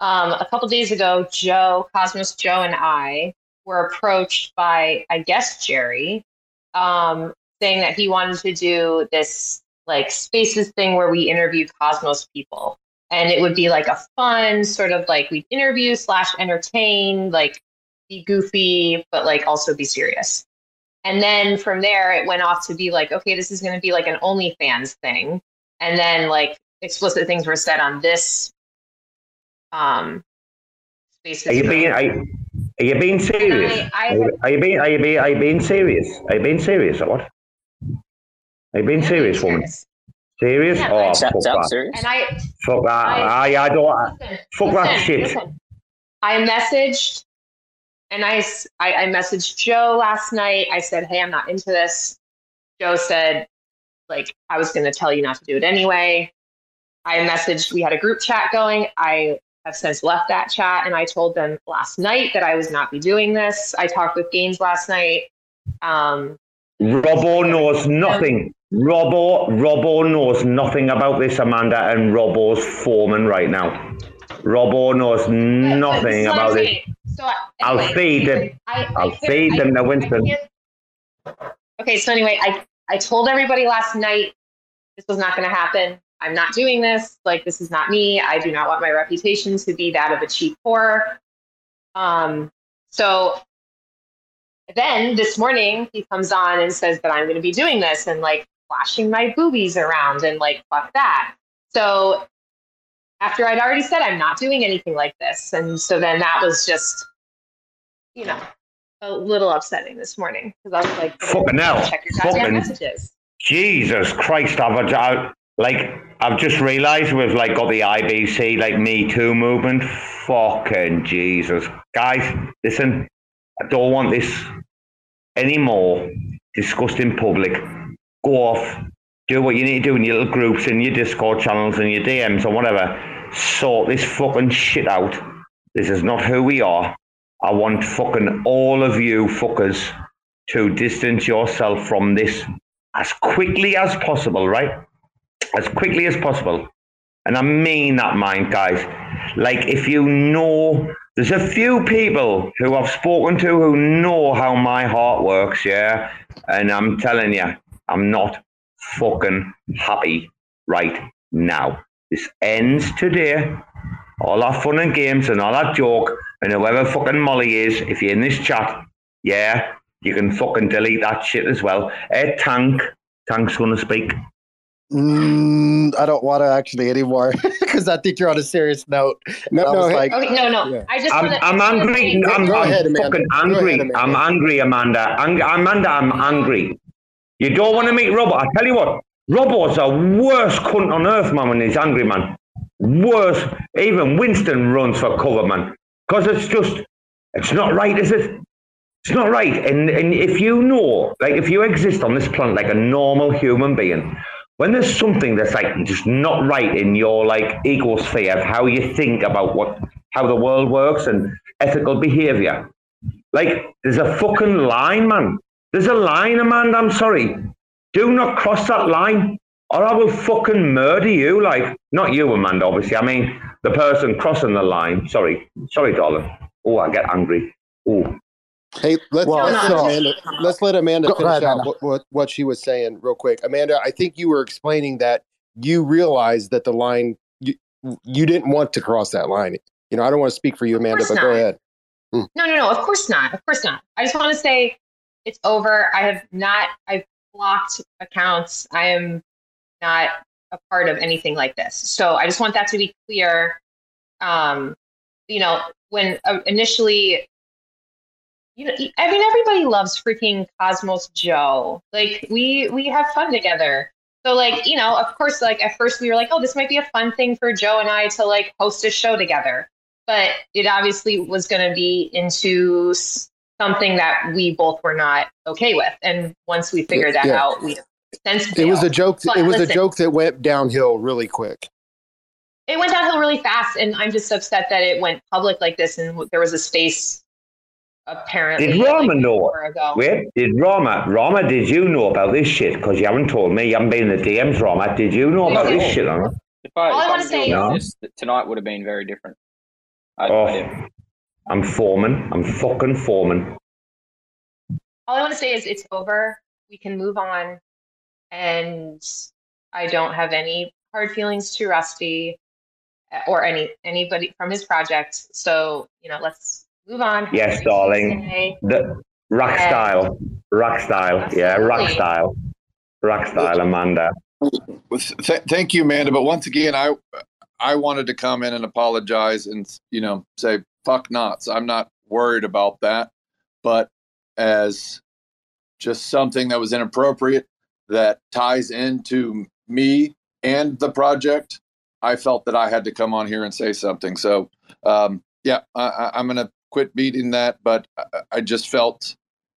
Um, a couple days ago, Joe, Cosmos Joe, and I were approached by, I guess, Jerry, um, saying that he wanted to do this like spaces thing where we interview Cosmos people. And it would be like a fun sort of like we'd interview slash entertain, like be goofy, but like also be serious. And then from there, it went off to be like, okay, this is going to be like an OnlyFans thing. And then like explicit things were said on this um spaces. Are you being are you, are you being serious? I- I- are, you, being are you being are you being serious? Are you being serious or what? Are you being serious, woman? Serious? Yeah, oh, I- fuck that. serious? And I Fuck that. I, I, don't. fuck that shit. listen. I messaged and I, s- I, I messaged Joe last night. I said, Hey, I'm not into this. Joe said, like, I was going to tell you not to do it anyway. I messaged, we had a group chat going. I have since left that chat and I told them last night that I was not be doing this. I talked with Gainzz last night. Um, Robbo knows nothing. Robbo, Robbo knows nothing about this, Amanda, and Robbo's foreman right now. Robbo knows nothing what about this. So I, I'll anyway, feed them. I, I I'll can't- feed them to Winston. Okay, so anyway, I I told everybody last night this was not going to happen. I'm not doing this. Like this is not me. I do not want my reputation to be that of a cheap whore. Um, so then this morning he comes on and says that I'm going to be doing this and like flashing my boobies around and like fuck that. So after I'd already said I'm not doing anything like this, and so then that was just, you know, a little upsetting this morning because I was like, Fucking hell. check your goddamn Fucking- messages. Jesus Christ, I've, I, like, I've just realised we've like got the IBC like Me Too movement. Fucking Jesus, guys, listen, I don't want this anymore discussed in public. Go off, do what you need to do in your little groups, in your Discord channels, and your DMs or whatever. Sort this fucking shit out. This is not who we are. I want fucking all of you fuckers to distance yourself from this as quickly as possible, right? As quickly as possible. And I mean that, mind, guys. Like, if you know, there's a few people who I've spoken to who know how my heart works, yeah? And I'm telling you, I'm not fucking happy right now. This ends today. All that fun and games and all that joke, and whoever fucking Molly is, if you're in this chat, yeah, you can fucking delete that shit as well. Uh, Tank, Tank's gonna speak. Mm, I don't want to actually anymore (laughs) because I think you're on a serious note. No, I no, was hey- like, Okay, no, no. I just I'm, want to. I'm angry. I'm, Go I'm ahead, fucking angry. ahead, Amanda. I'm angry, Amanda. Ang- Amanda, I'm angry. You don't want to meet Robbo. I tell you what, Robbo's the worst cunt on earth, man, when he's angry, man. Worse. Even Winston runs for cover, man. Because it's just, it's not right, is it? It's not right. And, and if you know, like, if you exist on this planet like a normal human being, when there's something that's like just not right in your like ecosphere of how you think about what how the world works and ethical behavior, like there's a fucking line, man. There's a line, Amanda. I'm sorry. Do not cross that line, or I will fucking murder you. Like not you, Amanda. Obviously, I mean the person crossing the line. Sorry, sorry, darling. Oh, I get angry. Oh, Hey, let's, Well, let's, so- let Amanda, let's let Amanda Go- go finish ahead, out what, what, what she was saying real quick. Amanda, I think you were explaining that you realized that the line, you, you didn't want to cross that line. You know, I don't want to speak for you, Amanda, but not. go ahead. No, no, no. Of course not. Of course not. I just want to say it's over. I have not. I've blocked accounts. I am not a part of anything like this. So I just want that to be clear. Um, you know, when uh, initially, you know, I mean, everybody loves freaking Cosmos Joe. Like we we have fun together. So like, you know, of course, like at first we were like, oh, this might be a fun thing for Joe and I to like host a show together but it obviously was going to be into something that we both were not okay with. And once we figured that Yeah. out, we since It was a joke. But it was listen, a joke that went downhill really quick. It went downhill really fast, and I'm just upset that it went public like this, and there was a space apparently Did like, Rama an know? hour ago. Wait, did Rama? Rama, did you know about this shit? Because you haven't told me. You haven't been in the DMs, Rama. Did you know about this shit? Rama? If I, All I wanna say- doing No. this, tonight would have been very different. I had no Oh, idea. I'm foreman. I'm fucking foreman. All I want to say is it's over. We can move on. And I don't have any hard feelings to Rusty uh, or any anybody from his project. So, you know, let's move on. Yes, darling. Tuesday. The rock And- style, rock style. Yeah, rock style, rock style, Amanda. Th- thank you, Amanda. But once again, I I wanted to come in and apologize and you know say fuck knots. I'm not worried about that, but as just something that was inappropriate that ties into me and the project, I felt that I had to come on here and say something. So um, yeah, I, I, I'm gonna quit beating that. But I, I just felt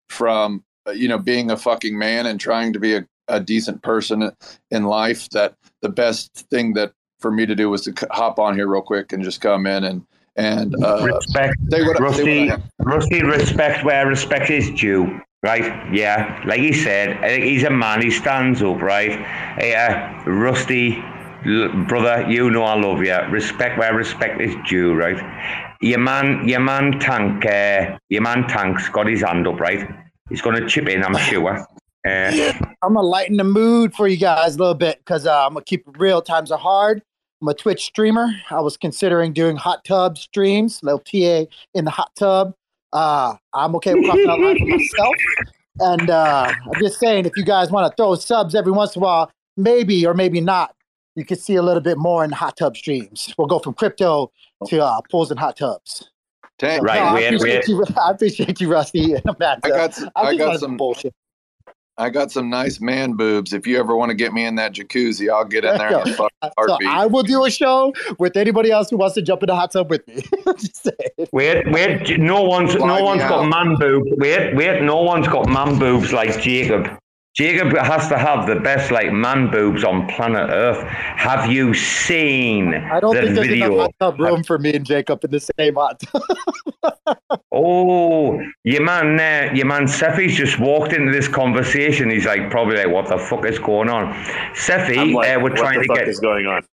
from uh, you know being a fucking man and trying to be a, a decent person in life that the best thing that for me to do was to hop on here real quick and just come in and and uh, respect, say what, say what I Rusty, have. Rusty, respect where respect is due. Right? Yeah, like he said, he's a man. He stands up. Right? Hey, uh, Rusty, brother, you know I love you. Respect where respect is due. Right? Your man, your man, tank, uh, your man, tank's got his hand up. Right? He's going to chip in. I'm sure. Uh, I'm gonna lighten the mood for you guys a little bit because uh, I'm gonna keep it real. Times are hard. I'm a Twitch streamer. I was considering doing hot tub streams, little TA in the hot tub. Uh, I'm okay with crossing line for myself. And uh, I'm just saying, if you guys want to throw subs every once in a while, maybe or maybe not, you can see a little bit more in hot tub streams. We'll go from crypto (laughs) to uh, pools and hot tubs. Tank. Right, No, I, we're- appreciate you, (laughs) I appreciate you, Rusty (laughs) and Amanda. I got s- I just got some- bullshit. I got some nice man boobs. If you ever want to get me in that jacuzzi, I'll get in there in a So. I will do a show with anybody else who wants to jump in the hot tub with me. Just saying. Wait, wait, no one's Fly no me one's got man boobs. Wait, wait, no one's got man boobs like Jacob. Jacob has to have the best like man boobs on planet Earth. Have you seen I don't the think there's enough hot tub room for me and Jacob in the same hot tub. (laughs) Oh, your man, uh, your man Cephii's just walked into this conversation. He's like, probably like, what the fuck is going on? Cephii, I'm like, uh, we're what trying the to fuck get is going on?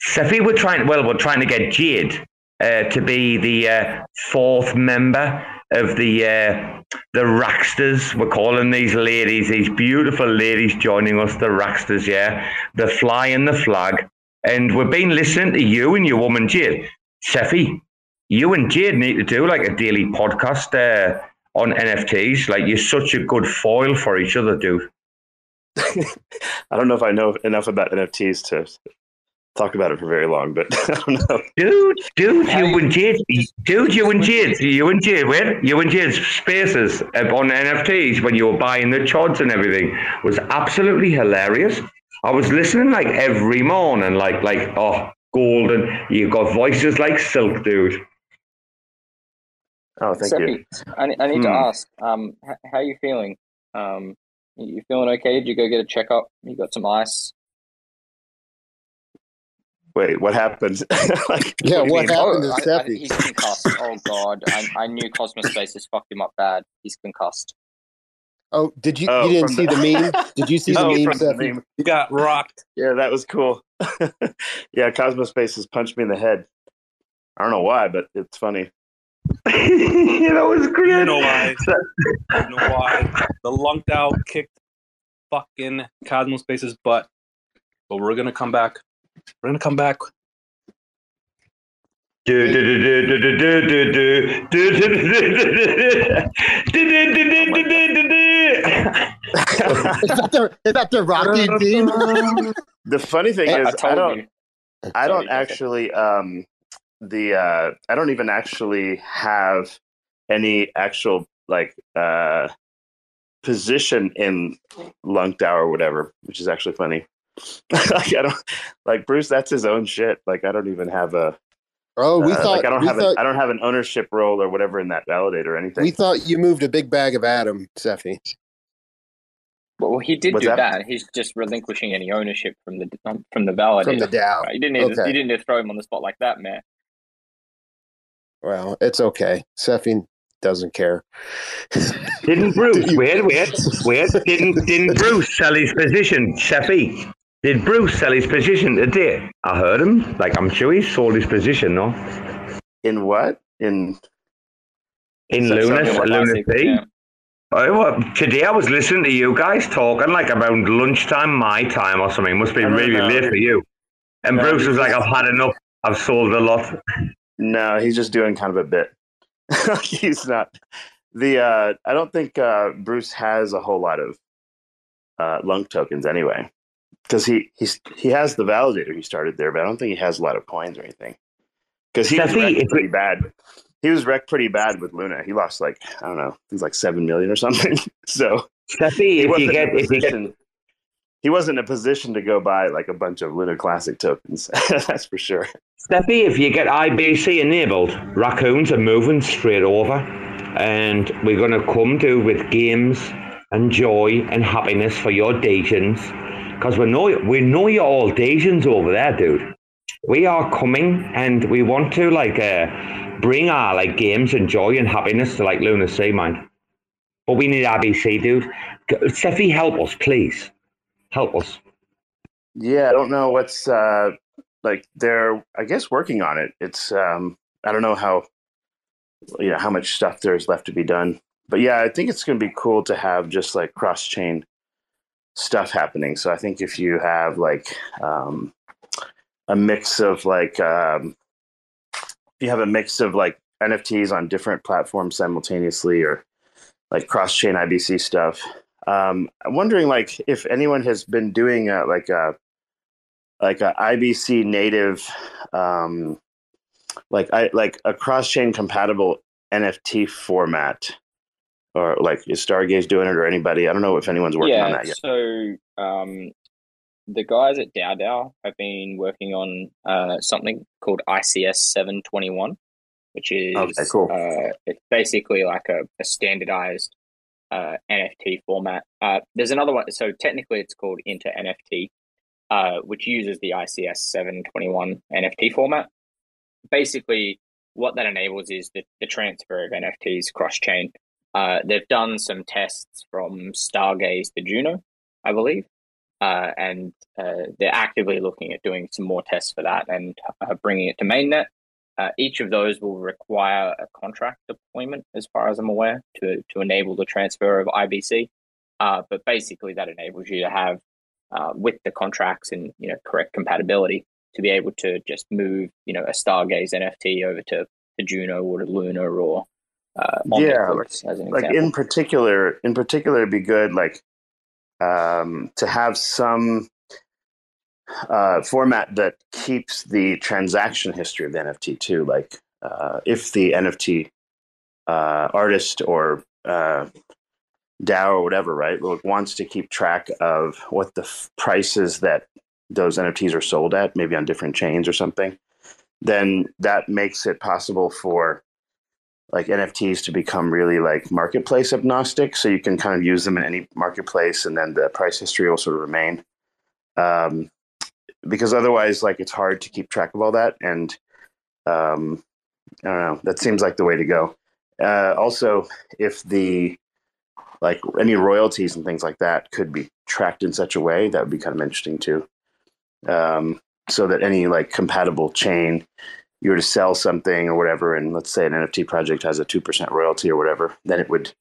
Cephii, we're trying. Well, we're trying to get Jade uh, to be the uh, fourth member of the uh, the Racksters. We're calling these ladies, these beautiful ladies, joining us, the Racksters. Yeah, the fly and the flag. And we've been listening to you and your woman Jade. Cephii, you and Jade need to do like a daily podcast uh, on NFTs. Like you're such a good foil for each other, dude. (laughs) I don't know if I know enough about NFTs to talk about it for very long, but (laughs) I don't know. Dude, dude, you and Jade, dude, you and Jade, you and Jade, wait, you and Jade's spaces on NFTs when you were buying the chods and everything was absolutely hilarious. I was listening like every morning, like, like, oh, golden. You've got voices like silk, dude. Oh, thank you. I, I need to Hmm. ask, um, h- how are you feeling? Um, you you feeling okay? Did you go get a checkup? You got some ice? Wait, what happened? (laughs) like, Yeah, do you what mean? happened to oh, I, I, Cephii? he's concussed. Oh god, I, I knew Cosmospace has fucked him up bad. He's concussed. Oh, did you? Oh, you didn't see the- the meme? Did you see (laughs) the Oh, meme, from the meme. You got rocked. Yeah, that was cool. (laughs) yeah, Cosmospace has punched me in the head. I don't know why, but it's funny. you know, it was great. You know why? You know why? The lunked out kicked fucking Cosmospace's butt. But we're gonna come back. We're gonna come back. is, that the, is that the Rocky theme? the funny thing is, I, I don't. I don't actually, um, the uh, I don't even actually have any actual like uh, position in Lunkdow or whatever, which is actually funny. (laughs) like I don't like Bruce. That's his own shit. Like I don't even have a. Oh, we uh, thought like I don't have thought an, I don't have an ownership role or whatever in that validator or anything. we thought you moved a big bag of Atom, Cephii. Well, he did What's do that? that? He's just relinquishing any ownership from the um, from the validator. From the DAO. Right, You didn't need to, Okay. you didn't need to throw him on the spot like that, man. Well, it's okay, Cephii. doesn't care. Didn't (laughs) Bruce? wait, wait, (laughs) wait. Didn't didn't Bruce sell his position, Cephii? Did Bruce sell his position today? I heard him. Like I'm sure he sold his position, no? In what? In in that Lunas, something Lunas classic? Yeah. Oh, well, today I was listening to you guys talking like about lunchtime, my time or something. Must be really know. late for you. And No, Bruce was like, "I've had enough. I've sold a lot." No, he's just doing kind of a bit. (laughs) he's not the. Uh, I don't think uh, Bruce has a whole lot of uh, lunk tokens anyway, because he he's he has the validator he started there, but I don't think he has a lot of coins or anything. Because he was if pretty bad. He was wrecked pretty bad with Luna. He lost like I don't know, he's like seven million or something. (laughs) so Cephii, he if you get a if you get position- he wasn't in a position to go buy like a bunch of Luna Classic tokens. (laughs) That's for sure. Cephii, if you get IBC enabled, raccoons are moving straight over, and we're going to come to with games and joy and happiness for your degens, because we know we know you're all degens over there, dude. We are coming, and we want to like uh, bring our like games and joy and happiness to like Luna Sea, man. But we need IBC, dude. Cephii, help us, please. Help us. Yeah, I don't know what's uh like they're I guess working on it. It's um I don't know how you know how much stuff there's left to be done. But yeah, I think it's going to be cool to have just like cross chain stuff happening. So I think if you have like um a mix of like um you have a mix of like NFTs on different platforms simultaneously or like cross chain IBC stuff. Um, I'm wondering like if anyone has been doing uh, like a like a IBC native, um, like I like a cross chain compatible NFT format, or like is Stargaze doing it or anybody? I don't know if anyone's working yeah, on that yet. So um, the guys at DAO DAO have been working on uh, something called ICS 721, which is Okay, cool. uh, it's basically like a, a standardized uh, NFT format. Uh, there's another one. So technically, it's called Inter NFT, uh, which uses the ICS 721 NFT format. Basically, what that enables is the, the transfer of NFTs cross chain. Uh, they've done some tests from Stargaze to Juno, I believe, uh, and uh, they're actively looking at doing some more tests for that and uh, bringing it to mainnet. Uh, each of those will require a contract deployment, as far as I'm aware, to to enable the transfer of IBC. Uh, but basically, that enables you to have with the contracts and you know correct compatibility to be able to just move you know a Stargaze NFT over to, to Juno or to Luna or uh, yeah, like, as an like in particular, in particular, it'd be good like um, to have some uh, format that keeps the transaction history of the NFT too. Like uh, if the NFT uh, artist or uh, DAO or whatever, right, like, wants to keep track of what the f- prices that those NFTs are sold at, maybe on different chains or something, then that makes it possible for like NFTs to become really like marketplace agnostic. So you can kind of use them in any marketplace, and then the price history will sort of remain. Um, because otherwise, like it's hard to keep track of all that, and um, I don't know. That seems like the way to go. Uh, also, if the like any royalties and things like that could be tracked in such a way, that would be kind of interesting too. Um, so that any like compatible chain, you were to sell something or whatever, and let's say an NFT project has a two percent royalty or whatever, then it would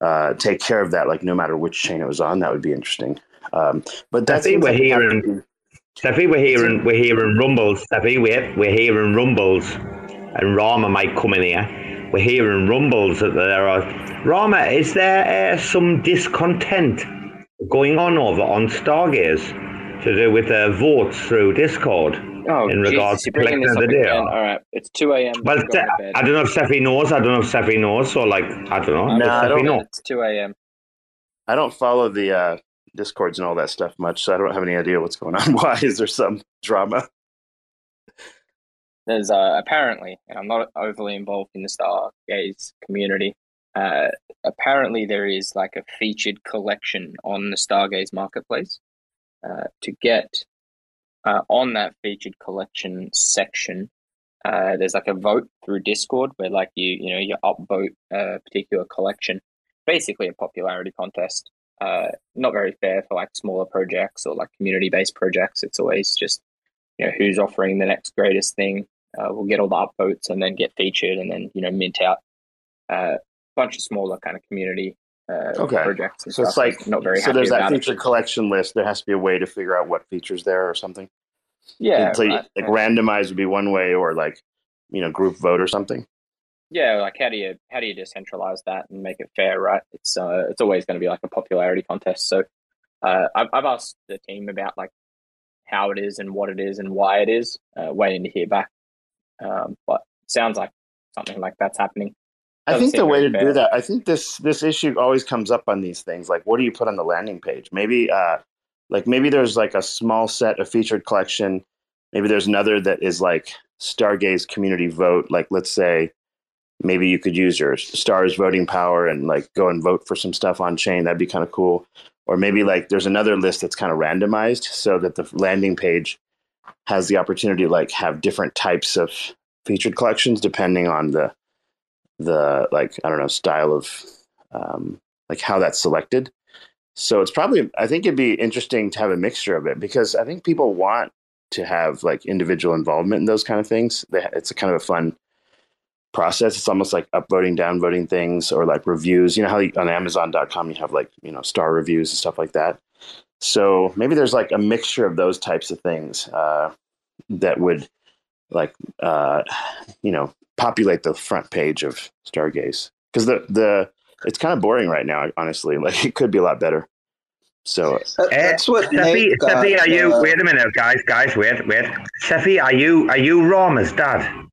uh, take care of that. Like no matter which chain it was on, that would be interesting. Um, but that Cephii, seems we're like hearing. Cephii, we're hearing. We're hearing rumbles. Cephii, wait, we're hearing rumbles, and Rama might come in here. We're hearing rumbles that there are. Rama, is there uh, some discontent going on over on Stargaze to do with uh, votes through Discord Oh, in regards Jesus, to collecting this of the again. deal? All right, it's 2 a.m. Well, Go Ste- I don't know if Cephii knows. I don't know if Cephii knows. So, like, I don't know. No, I don't- know? It's 2 a.m. I don't follow the uh, discords and all that stuff much, so I don't have any idea what's going on. (laughs) Why is there some drama? There's uh, apparently, and I'm not overly involved in the Stargaze community. Uh, apparently, there is like a featured collection on the Stargaze marketplace. Uh, to get uh, on that featured collection section, uh, there's like a vote through Discord where like you you know you upvote a particular collection, basically a popularity contest. Uh, not very fair for like smaller projects or like community based projects. It's always just you know who's offering the next greatest thing. Uh, we'll get all the upvotes and then get featured and then you know mint out a bunch of smaller kind of community uh, Okay. projects. So it's like not very So there's that about it. feature collection list. There has to be a way to figure out what features there or something. Yeah, like, right, like right. randomized would be one way, or like you know group vote or something. Yeah, like how do you how do you decentralize that and make it fair, right? It's uh it's always going to be like a popularity contest. So uh, I've I've asked the team about like how it is and what it is and why it is. Uh, waiting to hear back, um, but sounds like something like that's happening. I think the way to fair. do that, I think this this issue always comes up on these things. Like, what do you put on the landing page? Maybe, uh, like maybe there's like a small set of featured collection. Maybe there's another that is like Stargaze community vote. Like, let's say maybe you could use your stars voting power and like go and vote for some stuff on chain. That'd be kind of cool. Or maybe like there's another list that's kind of randomized so that the landing page has the opportunity to like have different types of featured collections depending on the the like I don't know style of um, like how that's selected. So it's probably I think it'd be interesting to have a mixture of it because I think people want to have like individual involvement in those kind of things. It's a kind of a fun process. It's almost like upvoting, downvoting things or like reviews. You know how on Amazon.com you have like you know star reviews and stuff like that. So maybe there's like a mixture of those types of things uh, that would like uh, you know populate the front page of Stargaze because the the it's kind of boring right now. Honestly, (laughs) like it could be a lot better. So uh, That's eh, what Cephii, Cephii, are you? wait a uh, minute, guys, guys, wait, wait. Cephii, are you? Are you Rama's dad?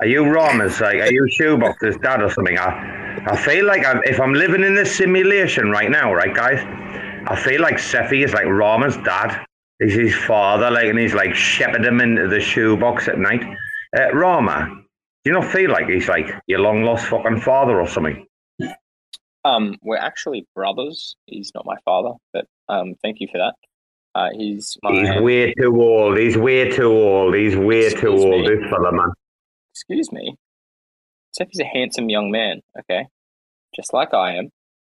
Are you Rama's like? Are you Shoebox's dad or something? I, I feel like I'm, if I'm living in this simulation right now, right, guys, I feel like Cephii is like Rama's dad. He's his father, like, and he's like shepherding him into the shoebox at night. Uh, Rama, do you not feel like he's like your long lost fucking father or something? Um, we're actually brothers. He's not my father, but um, thank you for that. Uh, he's my He's way too old. He's way too old. He's way too old. me? This fella, man. excuse me. Cephii's a handsome young man, okay, just like I am,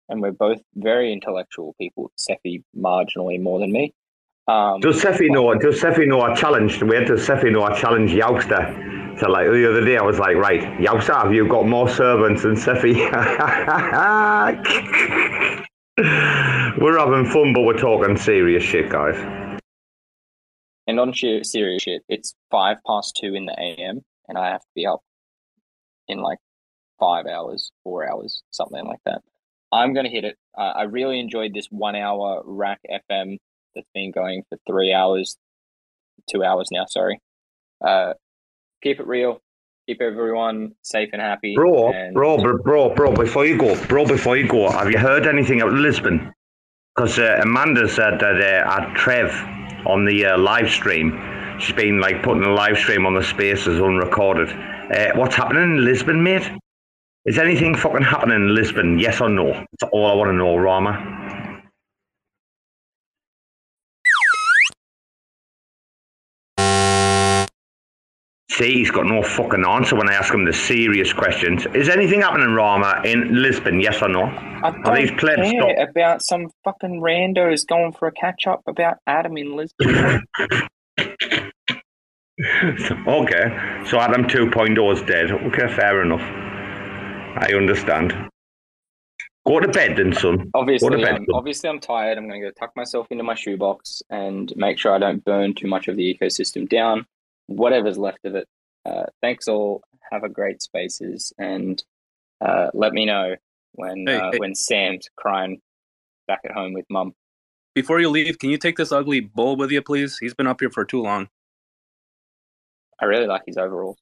and we're both very intellectual people. Cephii marginally more than me. Um, Does Cephii know? Does Cephii know I challenged? Where does Cephii know I challenged Youngster? So like the other day, I was like, right, have you got more servants than Cephii? (laughs) we're having fun, but we're talking serious shit, guys. And on serious shit, it's five past two in the AM, and I have to be up in like five hours, four hours, something like that. I'm gonna hit it. Uh, I really enjoyed this one-hour RAC FM that's been going for three hours, two hours now. Sorry. Uh, keep it real. Keep everyone safe and happy. Bro, and bro, bro, bro, bro, before you go, bro, before you go, have you heard anything about Lisbon? Because uh, Amanda said that uh, at Trev on the uh, live stream, she's been like putting the live stream on the spaces unrecorded. Uh, what's happening in Lisbon, mate? Is anything fucking happening in Lisbon? Yes or no? That's all I want to know, Rama. See, he's got no fucking answer when I ask him the serious questions. Is anything happening, Rama, in Lisbon? Yes or no? I Are these plebs care stop? about some fucking randos going for a catch up about Atom in Lisbon. (laughs) okay, so Atom 2.0 is dead. Okay, fair enough. I understand. Go to bed then, son. Obviously, bed. I'm, obviously, I'm tired. I'm going to go tuck myself into my shoebox and make sure I don't burn too much of the ecosystem down. Whatever's left of it. Uh, thanks all. Have a great spaces, and uh, let me know when Hey, uh, hey. when Sam's crying back at home with mum. Before you leave, can you take this ugly bull with you, please? He's been up here for too long. I really like his overalls.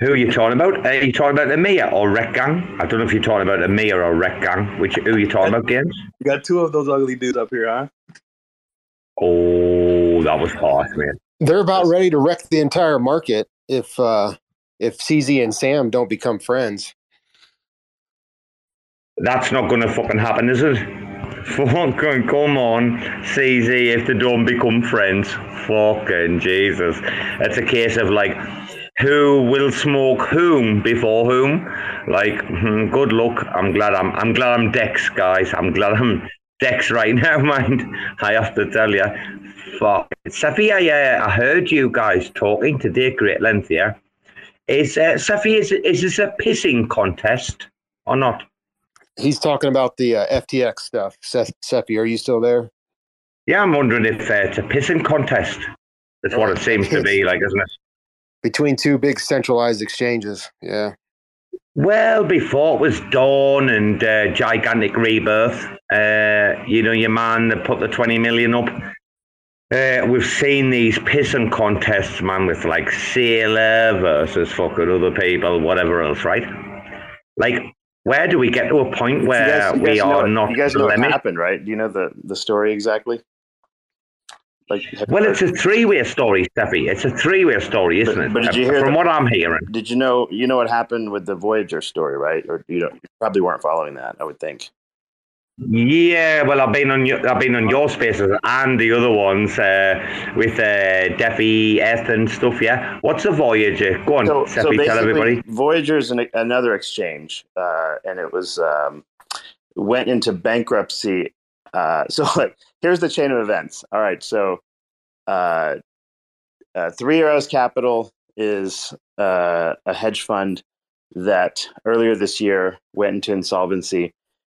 Who are you talking about? Are you talking about the Mia or Rekt Gang? I don't know if you're talking about the Mia or Rekt Gang. Which who are you talking about, Games? You got two of those ugly dudes up here, huh? Oh, that was harsh, man. They're about ready to wreck the entire market if uh if CZ and Sam don't become friends. That's not going to fucking happen, is it? Fucking (laughs) come on, CZ, if they don't become friends. Fucking Jesus. It's a case of like, who will smoke whom before whom. Like, (laughs) hmm, good luck. I'm glad I'm I'm glad I'm Dex, guys. I'm glad I'm Dex right now, (laughs) mind. I have to tell you. Fuck. I, uh, I heard you guys talking today at great length, yeah? Is, uh, Cephii, is, is this a pissing contest or not? He's talking about the uh, FTX stuff. Seth, Cephii, are you still there? Yeah, I'm wondering if uh, it's a pissing contest. That's what it seems to be like, isn't it? Between two big centralized exchanges. Yeah. Well, before it was Dawn and uh, Gigantic Rebirth, uh, you know, your man that put the 20 million up. Uh, we've seen these pissing contests, man, with like Saylor versus fucking other people, whatever else, right? Like, where do we get to a point where guys, we guys know, are not you guys know what limit? happened, right? Do you know the the story exactly? Like, Well, it's a three-way story, Steffi. It's a three-way story, isn't it? But did you hear From the- what I'm hearing. Did you know you know what happened with the Voyager story, right? Or you don't you probably weren't following that, I would think. Yeah, well, I've been on your, I've been on your spaces and the other ones uh, with uh, Defi, Eth, and stuff. Yeah, what's a Voyager? Go on, So, Steffi, so tell everybody. Voyager's an, another exchange, uh, and it was um, went into bankruptcy. Uh, (laughs) so, like, here's the chain of events. All right, so uh, uh, Three Arrows Capital is uh, a hedge fund that earlier this year went into insolvency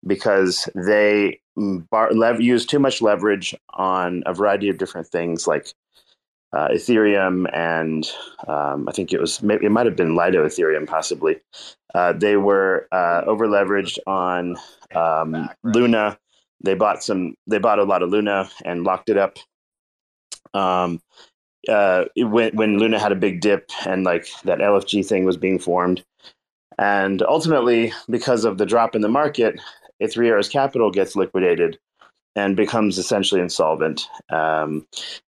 because they bar- lev- used too much leverage on a variety of different things like uh, Ethereum and um, I think it was maybe it might have been Lido Ethereum possibly. Uh, they were uh, over leveraged on um, Luna. They bought some. They bought a lot of Luna and locked it up. Um, uh, went, when Luna had a big dip and like that LFG thing was being formed, and ultimately because of the drop in the market, Arrows Capital gets liquidated and becomes essentially insolvent. Um,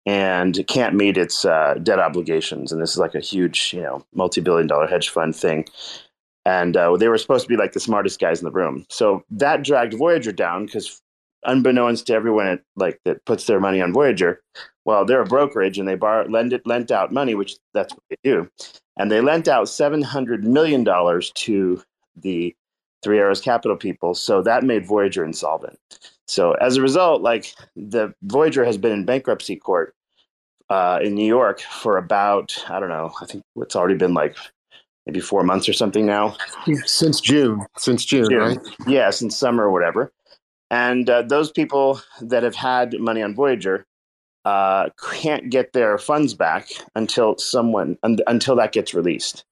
and can't meet its uh, debt obligations. And this is like a huge, you know, multi-billion dollar hedge fund thing. And uh, they were supposed to be like the smartest guys in the room. So that dragged Voyager down because, unbeknownst to everyone at, like that puts their money on Voyager, well, they're a brokerage and they bar lend it lent out money, which that's what they do, and they lent out seven hundred million dollars to the Three Arrows Capital people. So that made Voyager insolvent. So as a result, like the Voyager has been in bankruptcy court uh, in New York for about I don't know. I think it's already been like maybe four months or something now. Since June. Since June, right? Yeah, since summer or whatever. And uh, those people that have had money on Voyager uh, can't get their funds back until someone un- until that gets released.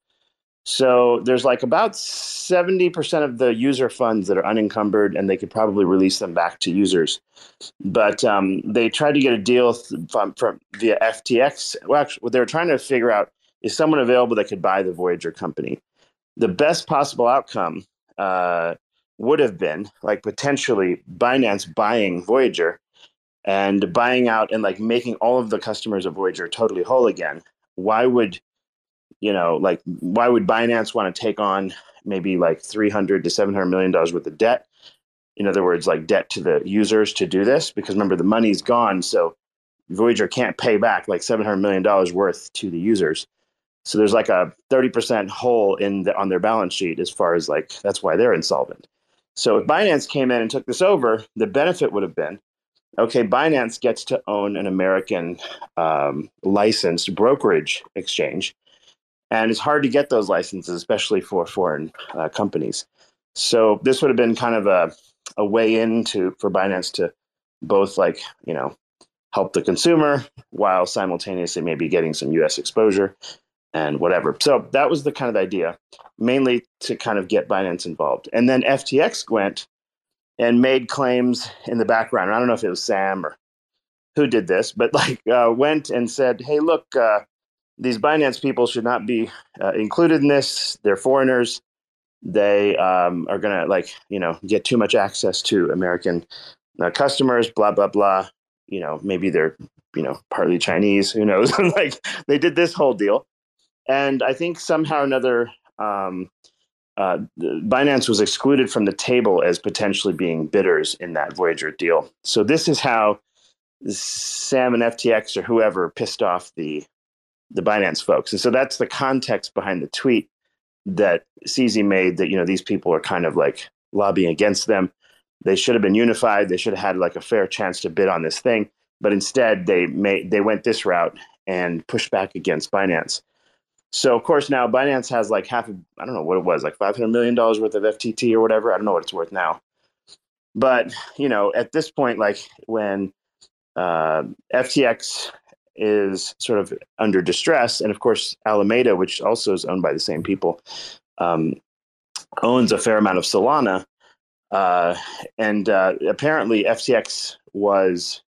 So there's like about 70% of the user funds that are unencumbered, and they could probably release them back to users. But um, they tried to get a deal th- from, from via FTX. Well, actually, what they were trying to figure out is someone available that could buy the Voyager company. The best possible outcome uh, would have been like potentially Binance buying Voyager and buying out and like making all of the customers of Voyager totally whole again. Why would you know, like why would Binance want to take on maybe like 300 to 700 million dollars worth of debt? In other words, like debt to the users to do this because remember the money's gone, so Voyager can't pay back like 700 million dollars worth to the users. So there's like a 30% hole in the, on their balance sheet as far as like that's why they're insolvent. So if Binance came in and took this over, the benefit would have been okay, Binance gets to own an American um, licensed brokerage exchange. And it's hard to get those licenses, especially for foreign uh, companies. So this would have been kind of a, a way into for Binance to both like, you know, help the consumer while simultaneously maybe getting some US exposure and whatever. So that was the kind of idea, mainly to kind of get Binance involved. And then FTX went and made claims in the background. I don't know if it was Sam or who did this, but (laughs) like uh, went and said, "Hey, look, uh, these Binance people should not be uh, included in this. They're foreigners. They um, are gonna like you know get too much access to American uh, customers. Blah blah blah. You know, maybe they're you know partly Chinese. Who knows? (laughs) like they did this whole deal, and I think somehow or another." Um, uh, Binance was excluded from the table as potentially being bidders in that Voyager deal. So this is how Sam and FTX or whoever pissed off the the Binance folks. And so that's the context behind the tweet that CZ made that, you know, these people are kind of like lobbying against them. They should have been unified. They should have had like a fair chance to bid on this thing. But instead they made they went this route and pushed back against Binance. So of course now Binance has like half of I don't know what it was, like five hundred million dollars worth of FTT or whatever. I don't know what it's worth now. But you know, at this point, like when uh, FTX is sort of under distress, and of course Alameda, which also is owned by the same people, um, owns a fair amount of Solana, uh, and uh, apparently FTX was,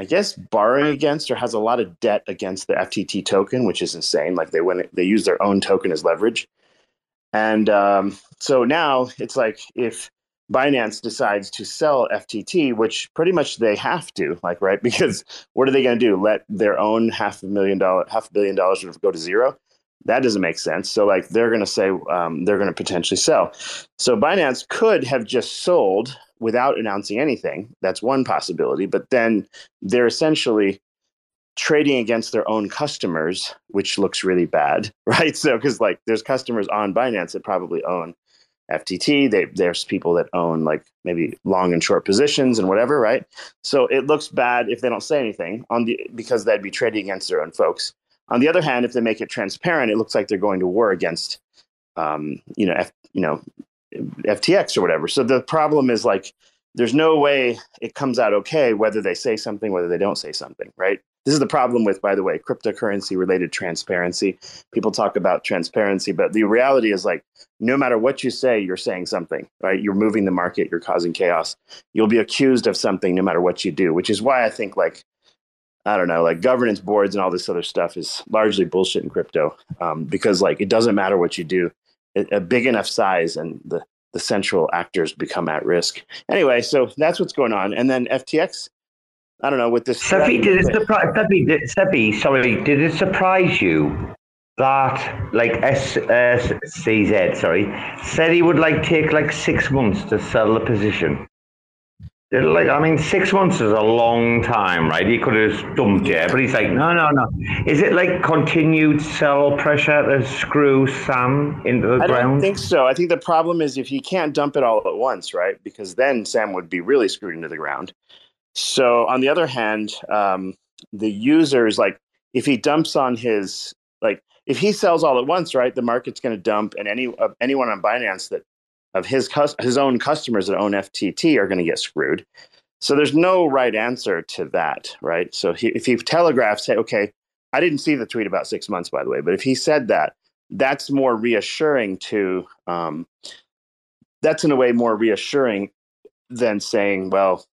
I guess, borrowing against or has a lot of debt against the FTT token, which is insane. Like they went, they use their own token as leverage, and um, so now it's like if Binance decides to sell FTT, which pretty much they have to, like, right? (laughs) Because what are they going to do? Let their own half a million dollar, half a billion dollars go to zero? That doesn't make sense. So, like, they're going to say um, they're going to potentially sell. So, Binance could have just sold without announcing anything. That's one possibility. But then they're essentially trading against their own customers, which looks really bad, (laughs) right? So, because like there's customers on Binance that probably own FTT. They, there's people that own like maybe long and short positions and whatever, right? So it looks bad if they don't say anything on the because they'd be trading against their own folks. On the other hand, if they make it transparent, it looks like they're going to war against, um, you know, F, you know, FTX or whatever. So the problem is like, there's no way it comes out okay whether they say something, whether they don't say something, right? This is the problem with, by the way, cryptocurrency related transparency. People talk about transparency, but the reality is like, no matter what you say, you're saying something, right? You're moving the market, you're causing chaos. You'll be accused of something no matter what you do, which is why I think like, I don't know, like governance boards and all this other stuff is largely bullshit in crypto um, because like it doesn't matter what you do, a big enough size and the the central actors become at risk. Anyway, so that's what's going on. And then FTX I don't know with this. Cephii, did it surprise? Cephii, did, Cephii, sorry, did it surprise you that like S, uh, sorry, said he would like take like six months to sell the position? Like I mean, six months is a long time, right? He could have dumped you, but he's like, no, no, no. Is it like continued sell pressure to screw Sam into the I ground? I don't think so. I think the problem is if he can't dump it all at once, right? Because then Sam would be really screwed into the ground. So on the other hand, um, the users like if he dumps on his like if he sells all at once, right, the market's going to dump, and any uh, anyone on Binance that of his cus- his own customers that own FTT are going to get screwed. So there's no right answer to that, right? So he, if he telegraphs, say, okay, I didn't see the tweet about six months, by the way, but if he said that, that's more reassuring to. Um, that's in a way more reassuring than saying, well,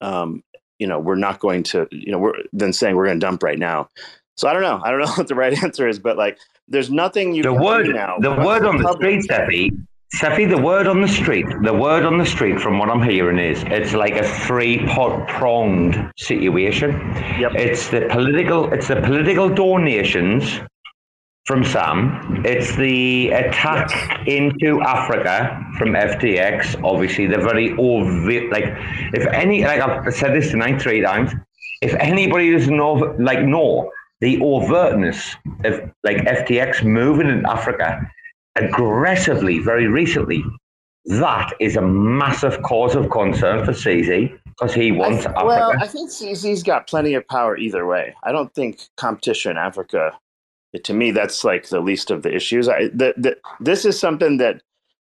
um, you know, we're not going to, you know, we're then saying we're going to dump right now. So I don't know. I don't know (laughs) what the right answer is, but like, there's nothing you the can word, do now. the word on the street, Cephii, Cephii, the word on the street, the word on the street, from what I'm hearing, is it's like a three pot pronged situation. Yep. It's the political, it's the political donations from Sam. It's the attack into Africa from FTX. Obviously, they're very overt. Like, if any, like I've said this tonight three times. If anybody doesn't know, like, know the overtness of like FTX moving in Africa aggressively very recently, that is a massive cause of concern for CZ because he wants Africa. Well, I think CZ's got plenty of power either way. I don't think competition in Africa, to me, that's like the least of the issues. I, the, the, this is something that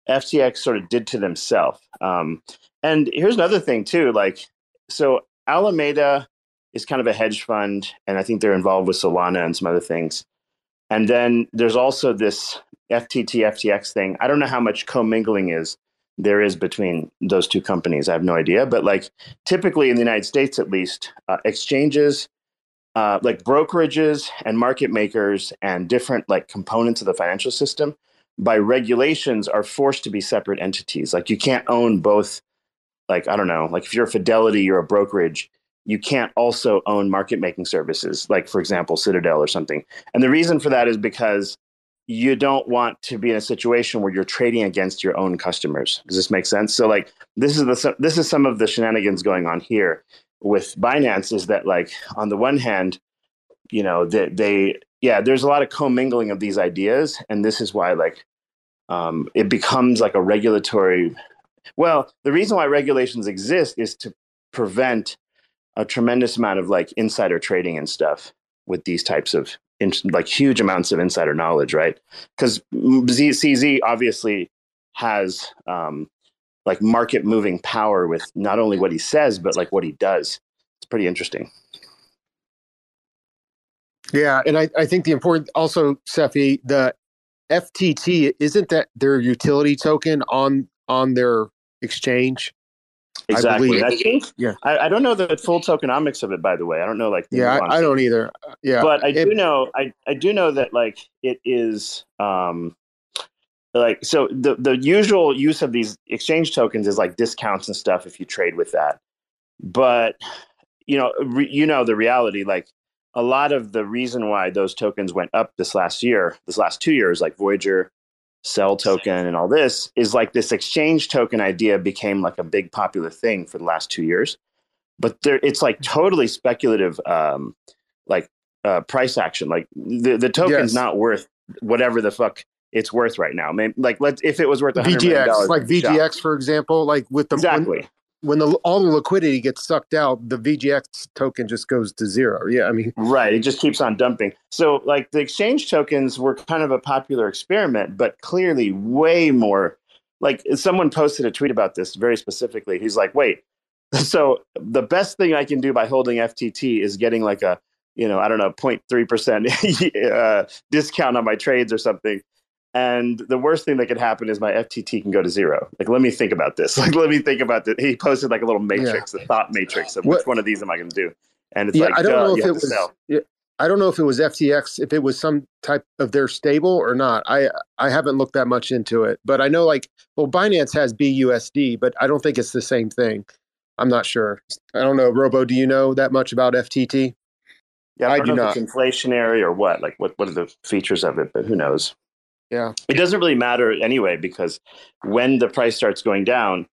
FTX sort of did to themselves. Um, and here's another thing too, like, so Alameda is kind of a hedge fund, and I think they're involved with Solana and some other things. And then there's also this FTT FTX thing. I don't know how much commingling is there is between those two companies. I have no idea, but like typically in the United States, at least, uh, exchanges, uh, like brokerages and market makers, and different like components of the financial system, by regulations, are forced to be separate entities. Like you can't own both. Like I don't know, like if you're a Fidelity, you're a brokerage. You can't also own market making services, like for example, Citadel or something. And the reason for that is because you don't want to be in a situation where you're trading against your own customers. Does this make sense? So like this is the this is some of the shenanigans going on here with Binance is that like on the one hand you know, they, they yeah, there's a lot of commingling of these ideas, and this is why like um, it becomes like a regulatory. Well, the reason why regulations exist is to prevent a tremendous amount of like insider trading and stuff with these types of in, like huge amounts of insider knowledge, right? Because CZ obviously has um, like market moving power with not only what he says but like what he does. It's pretty interesting. Yeah, and I, I think the important also, Cephii, the FTT isn't that their utility token on on their exchange? Exactly. I, I think. Yeah. I, I, don't know the full tokenomics of it, by the way. I don't know like. Yeah, I, I, don't either. Yeah. But I it, do know. I I do know that like it is. um like so the the usual use of these exchange tokens is like discounts and stuff if you trade with that but you know re, you know the reality like a lot of the reason why those tokens went up this last year, this last two years, like Voyager, CEL token, and all this, is like this exchange token idea became like a big popular thing for the last two years. But there, it's like totally speculative, um, like uh, price action. Like the the token's yes. not worth whatever the fuck it's worth right now. Maybe, like let if it was worth VGX, like VGX, for example, like with the exactly. When, when the all the liquidity gets sucked out, the VGX token just goes to zero. Yeah, I mean, right. It just keeps on dumping. So, like the exchange tokens were kind of a popular experiment, but clearly way more. Like someone posted a tweet about this very specifically. He's like, "Wait, (laughs) so the best thing I can do by holding FTT is getting like a you know I don't know 0.3 percent (laughs) uh, discount on my trades or something." And the worst thing that could happen is my FTT can go to zero. Like, let me think about this. (laughs) Like, let me think about that. He posted like a little matrix, yeah. a thought matrix of what? which one of these am I going to do? And it's yeah, like, I don't know if it was. Yeah, I don't know if it was FTX, if it was some type of their stable or not. I I haven't looked that much into it, but I know like well, Binance has BUSD, but I don't think it's the same thing. I'm not sure. I don't know. Robo, do you know that much about FTT? Yeah, I, I do not. inflationary or what? Like, what what are the features of it? But who knows? Yeah. It doesn't really matter anyway, because when the price starts going down,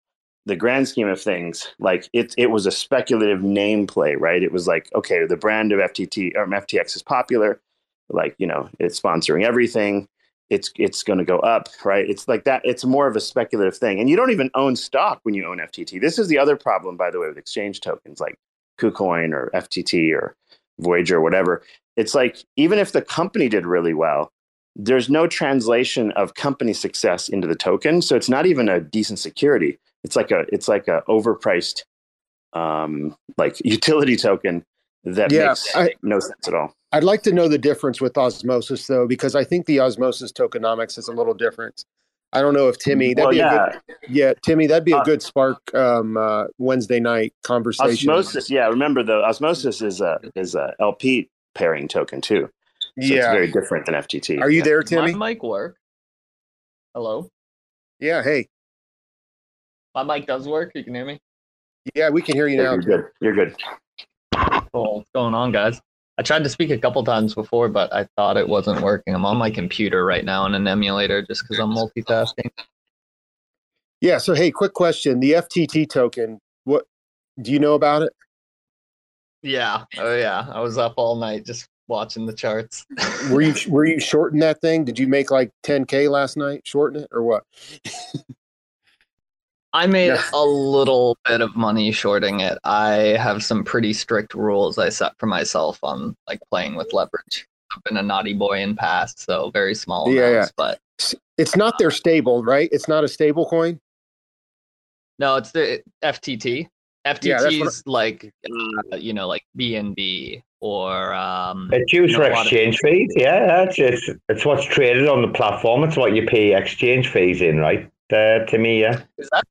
the grand scheme of things, like it, it was a speculative name play, right? It was like, okay, the brand of FTT or um, FTX is popular, like you know, it's sponsoring everything. It's it's going to go up, right? It's like that. It's more of a speculative thing, and you don't even own stock when you own FTT. This is the other problem, by the way, with exchange tokens like KuCoin or FTT or Voyager or whatever. It's like even if the company did really well, there's no translation of company success into the token. So it's not even a decent security. It's like a it's like a overpriced um like (laughs) utility token that yeah, makes I, no sense at all. I'd like to know the difference with osmosis though because i think the osmosis tokenomics is a little different. I don't know if timmy that'd well, be yeah. a good yeah. Timmy that'd be a uh, good spark um uh wednesday night conversation. Osmosis yeah remember the osmosis is a is a lp pairing token too so yeah. it's very different than FTT. Are you there, Timmy? My mic work. Hello. Yeah. Hey. My mic does work. You can hear me. Yeah, we can hear you now. You're good. You're good. Cool. What's going on, guys? I tried to speak a couple times before, but I thought it wasn't working. I'm on my computer right now in an emulator just because I'm multitasking. Yeah. So, hey, quick question: the FTT token. What do you know about it? Yeah. Oh, yeah. I was up all night just watching the charts. (laughs) were you were you shorting that thing? Did you make like 10k last night shorting it or what? I made a little bit of money shorting it. I have some pretty strict rules I set for myself on like playing with leverage. I've been a naughty boy in past, so very small yeah, amounts, yeah. but it's not their stable, right? It's not a stable coin. No, it's the FTT. FTT is yeah, like uh, you know like BNB or um, it's used you know, for exchange of... fees. Yeah, it's, it's it's what's traded on the platform. It's what you pay exchange fees in, right? Uh, to me, yeah. That,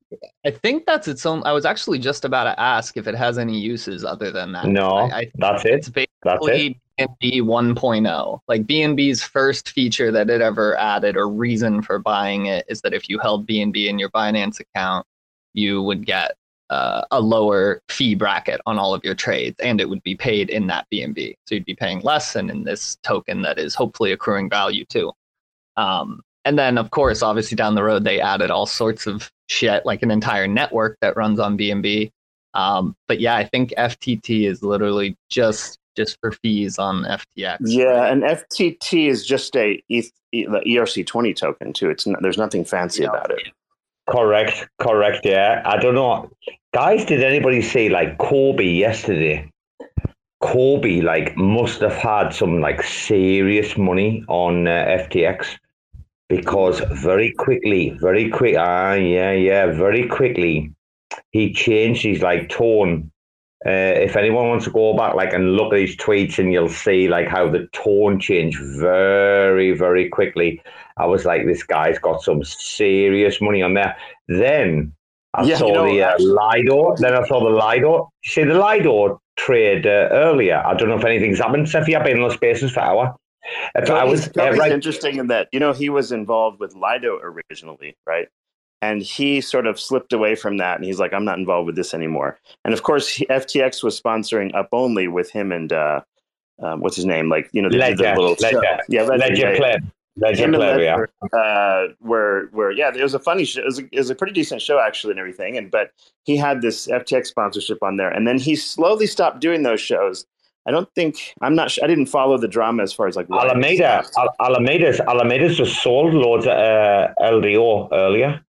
I think that's its own. I was actually just about to ask if it has any uses other than that. No, I, I that's it. It's basically that's it. BNB 1.0. Like BNB's first feature that it ever added or reason for buying it is that if you held BNB in your Binance account, you would get uh, a lower fee bracket on all of your trades, and it would be paid in that BNB. So you'd be paying less, and in this token that is hopefully accruing value too. Um, and then, of course, obviously down the road, they added all sorts of shit, like an entire network that runs on BNB. Um, but yeah, I think FTT is literally just just for fees on FTX. Yeah, and FTT is just a ETH, the ERC20 token too. It's not, there's nothing fancy about it. Correct, correct. Yeah, I don't know, guys. Did anybody see like Cobie yesterday? Cobie like must have had some like serious money on uh, FTX because very quickly, very quick. Ah, yeah, yeah, very quickly, he changed his like tone. Uh, if anyone wants to go back like and look at his tweets, and you'll see like how the tone changed very, very quickly. I was like, this guy's got some serious money on there. Then I Yeah, saw you know, the uh, Lido. Then I saw the Lido. See the Lido trade uh, earlier. I don't know if anything's happened. Steffi, I've been in those spaces for hour. If I was uh, right. interesting in that you know he was involved with Lido originally, right? And he sort of slipped away from that, and he's like, "I'm not involved with this anymore." And of course, he, FTX was sponsoring Up Only with him and uh, um, what's his name? Like you know, they did the Ledger, little show. Ledger, yeah, Ledger yeah. Pleb, And Pleb, yeah. Uh, where where yeah, it was a funny show. It was a, it was a pretty decent show actually, and everything. And but he had this FTX sponsorship on there, and then he slowly stopped doing those shows. I don't think I'm not. Sure, I didn't follow the drama as far as like Alameda, Al- Alameda's, Alameda's just sold loads of uh, LDO earlier.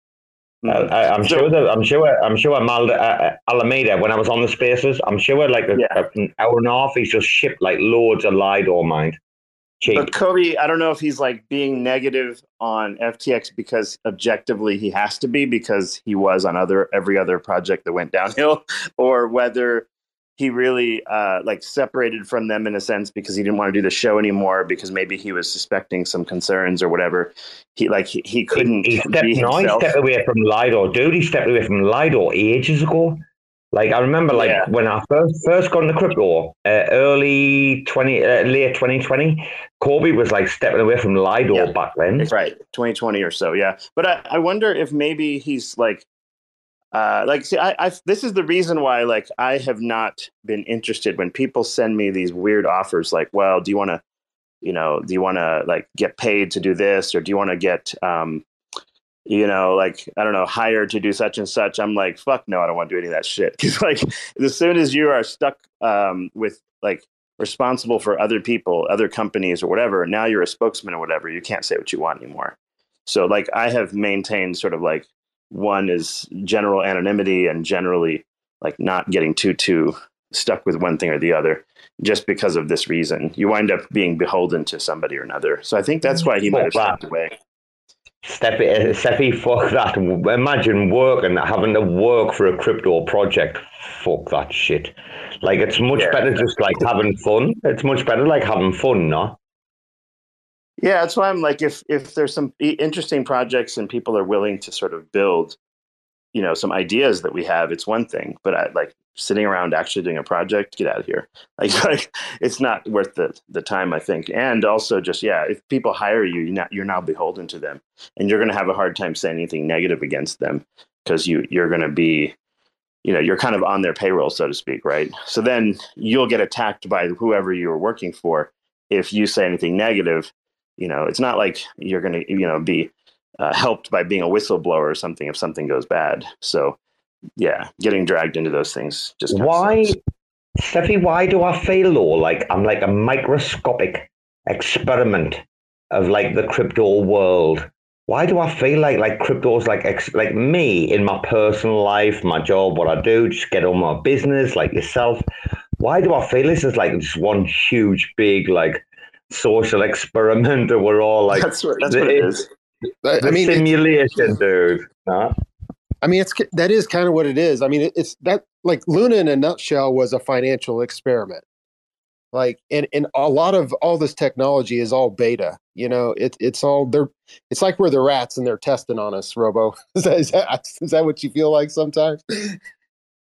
Mm-hmm. Uh, I, I'm sure that I'm sure I'm sure Malda, uh, Alameda when I was on the spaces, I'm sure like a, an hour and a half he's just shipped like loads of Lido mind. But Cobie, I don't know if he's like being negative on FTX because objectively he has to be because he was on other every other project that went downhill, (laughs) or whether he really uh, like separated from them in a sense because he didn't want to do the show anymore because maybe he was suspecting some concerns or whatever. He like he, he couldn't he stepped, be no, he stepped away from Lido, dude. He stepped away from Lido ages ago. Like I remember, like Yeah. when I first first got into crypto, uh, early twenty, uh, late twenty twenty, Cobie was like stepping away from Lido back then. right 2020 or so yeah but i, I wonder if maybe he's like uh like see I, I this is the reason why like i have not been interested when people send me these weird offers like well do you want to you know do you want to like get paid to do this or do you want to get um you know like i don't know hired to do such and such. I'm like fuck no i don't want to do any of that shit. (laughs) Because like as soon as you are stuck um with like responsible for other people other companies or whatever now you're a spokesman or whatever you can't say what you want anymore. So like i have maintained sort of like one is general anonymity and generally like not getting too too stuck with one thing or the other just because of this reason. You wind up being beholden to somebody or another. So i think that's why he might have stepped away Steffi, uh, Steffi, fuck that. Imagine working, having to work for a crypto project. Fuck that shit. Like, it's much Yeah. better just like having fun. It's much better like having fun, no? Yeah, that's why I'm like, if if there's some interesting projects and people are willing to sort of build, you know, some ideas that we have, it's one thing. But I, like sitting around actually doing a project, get out of here. (laughs) Like, like it's not worth the the time, I think. And also, just yeah, if people hire you, you're not you're now beholden to them, and you're going to have a hard time saying anything negative against them because you you're going to be you know you're kind of on their payroll so to speak right so then you'll get attacked by whoever you were working for if you say anything negative you know it's not like you're going to you know be uh, helped by being a whistleblower or something if something goes bad so yeah getting dragged into those things just Why, sucks. Steffi, why do I feel though like I'm like a microscopic experiment of like the crypto world? Why do I feel like like crypto's like ex- like me in my personal life, my job, what I do, just get on my business, like yourself? Why do I feel this is like just one huge big like social (laughs) experiment, and we're all like That's what- that's what it's- is. I- I the mean, it- simulation, dude. Huh? I mean, it's that is kind of what it is. I mean, it's that like Luna in a nutshell was a financial experiment. Like, and and a lot of all this technology is all beta. You know, it, it's all they're. It's like we're the rats and they're testing on us, Robo. (laughs) Is that, is that is that what you feel like sometimes?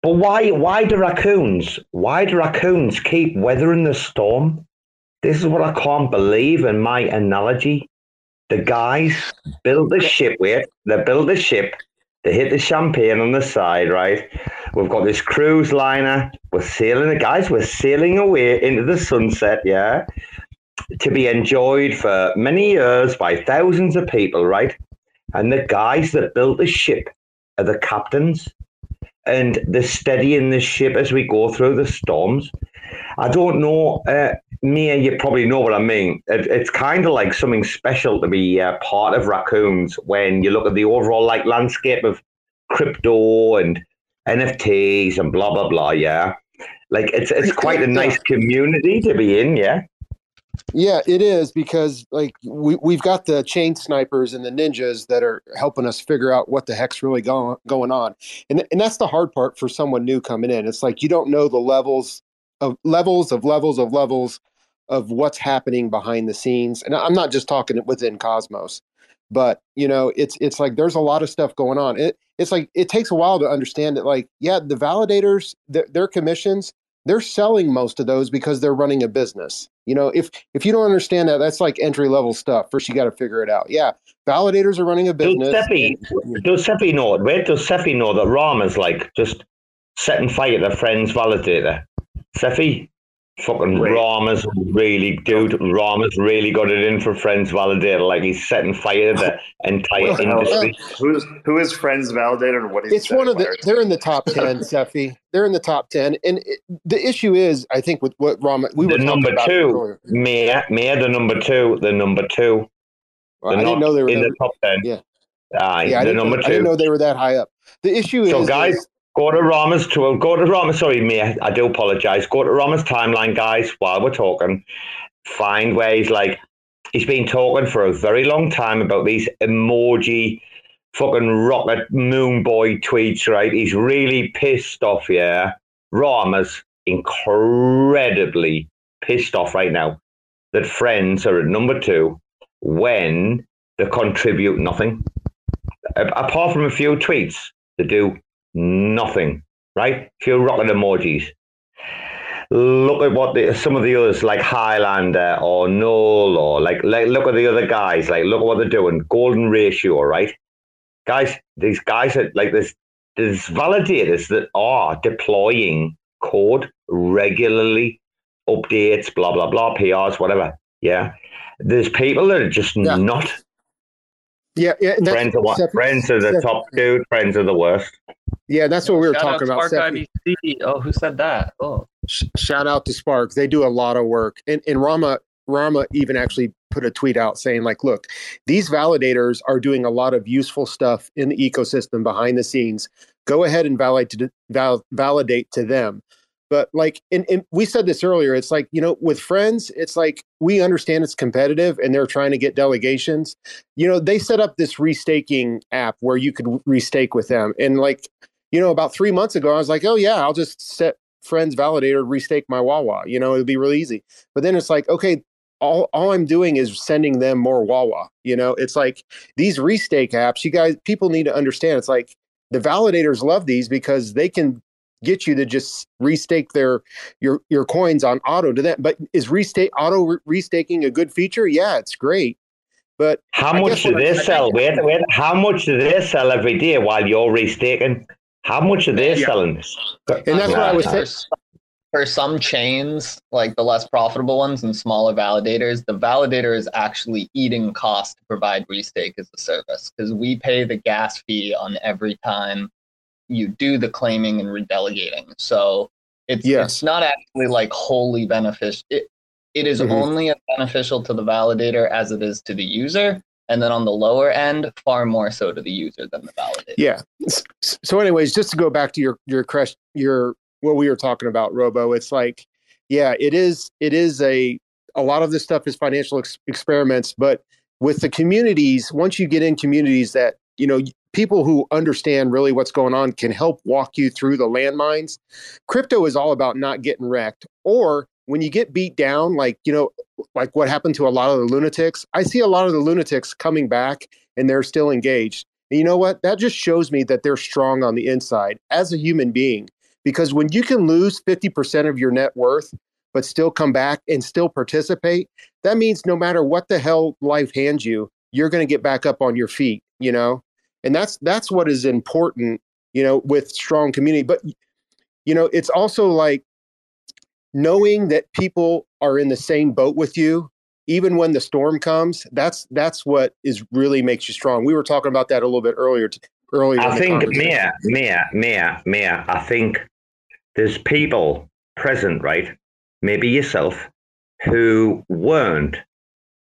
But why why do raccoons why do raccoons keep weathering the storm? This is what I can't believe in my analogy. The guys built the ship with they built the ship, they hit the champagne on the side, right? We've got this cruise liner, we're sailing guys, we're sailing away into the sunset, yeah. To be enjoyed for many years by thousands of people, right? And the guys that built the ship are the captains and the steadying the ship as we go through the storms. I don't know, uh, Mia, you probably know what I mean. It, it's kind of like something special to be uh, part of Raccoons when you look at the overall like landscape of crypto and NFTs and blah blah blah. Yeah, like it's it's quite a nice community to be in. Yeah. Yeah, it is because like we we've got the chain snipers and the ninjas that are helping us figure out what the heck's really going going on, and and that's the hard part for someone new coming in. It's like you don't know the levels of levels of levels of levels of what's happening behind the scenes, and I'm not just talking within Cosmos, but you know it's it's like there's a lot of stuff going on. It it's like it takes a while to understand that. Like yeah, the validators their, their commissions they're selling most of those because they're running a business. You know, if if you don't understand that, that's like entry level stuff. First, you got to figure it out. Yeah, validators are running a business. Does Cephii know it? Where does Cephii know that Rama's like just setting fire to their friend's validator? Cephii, fucking Rama's really, dude. Rama's really got it in for friends validator. Like he's setting fire to the entire Well, industry. Who's who is Friends Validator and what is it's one of the they're in the top (laughs) 10 Cephii. they're in the top 10 and it, the issue is i think with what Rama we were the talking number about it two, earlier. Mia, Mia, the number two, the number two. Well, I didn't know they were in the top ten. yeah Aye, yeah I the didn't, number know, two. I didn't know they were that high up the issue So, is guys, is- go to Rama's. Sorry, Mia, I do apologize. Go to Rama's timeline, guys, while we're talking. Find ways like, he's been talking for a very long time about these emoji, fucking rocket moon boy tweets. Right? He's really pissed off. Yeah, Rama's incredibly pissed off right now that friends are at number two when they contribute nothing apart from a few tweets they do nothing right? Few rocket emojis. Look at what the, some of the others like highlander or null or like, like look at the other guys like look at what they're doing. Golden ratio right? Guys these guys are like this there's validators that are deploying code regularly updates blah blah blah prs whatever yeah? There's people that are just not yeah yeah friends are what friends are the top two friends are the worst yeah that's what we were Shout talking about SparkIBC. Oh, who said that? Oh, shout out to Spark. They do a lot of work. And, and Rama Rama even actually put a tweet out saying like, look, these validators are doing a lot of useful stuff in the ecosystem behind the scenes. Go ahead and validate to, val- validate to them. But like, and, and we said this earlier, it's like, you know, with friends, it's like we understand it's competitive and they're trying to get delegations. You know, they set up this restaking app where you could restake with them. And like, you know, about three months ago, I was like, oh, yeah, I'll just set friends validator restake my Wawa. You know, it'd be real easy. But then it's like, okay, all, all I'm doing is sending them more Wawa. You know, it's like these restake apps, you guys, people need to understand. It's like the validators love these because they can get you to just restake their your your coins on auto to them. But is restake auto restaking a good feature? Yeah, it's great. But how I much do what I- they sell wait wait how much do they sell every day while you're restaking how much are they selling this? And that's what I was saying. For some chains, like the less profitable ones and smaller validators, the validator is actually eating cost to provide restake as a service because we pay the gas fee on every time you do the claiming and redelegating. So it's it's not actually like wholly beneficial. It, it is Mhm. only as beneficial to the validator as it is to the user. And then on the lower end, far more so to the user than the validator. Yeah. So, anyways, just to go back to your your crush, your what we were talking about, Robo. It's like, yeah, it is. It is a a lot of this stuff is financial ex- experiments, but with the communities, once you get in communities that you know people who understand really what's going on can help walk you through the landmines. Crypto is all about not getting wrecked, or when you get beat down, like you know, like what happened to a lot of the lunatics. I see a lot of the lunatics coming back, and they're still engaged. And you know what? That just shows me that they're strong on the inside as a human being. Because when you can lose 50% of your net worth, but still come back and still participate, that means no matter what the hell life hands you, you're going to get back up on your feet, you know? And that's that's what is important, you know, with strong community. But you know, it's also like knowing that people are in the same boat with you even when the storm comes that's that's what is really makes you strong we were talking about that a little bit earlier t- earlier. I think. Mia, Mia, Mia, Mia, I think there's people present, right? Maybe yourself, who weren't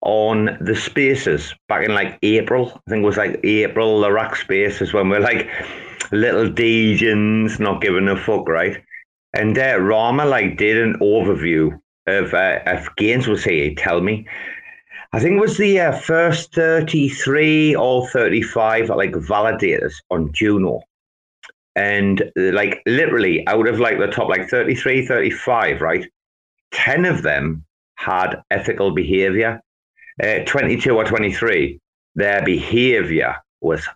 on the spaces back in like April. I think it was like April, the RAC spaces when we're like little Degens, not giving a fuck, right? And uh, Rama like did an overview of uh, if Gainzz was here, tell me. I think it was the uh, first 33 or 35 like validators on Juno. And like literally out of like the top like 33, 35, right? 10 of them had ethical behavior. Uh, 22 or 23, their behavior was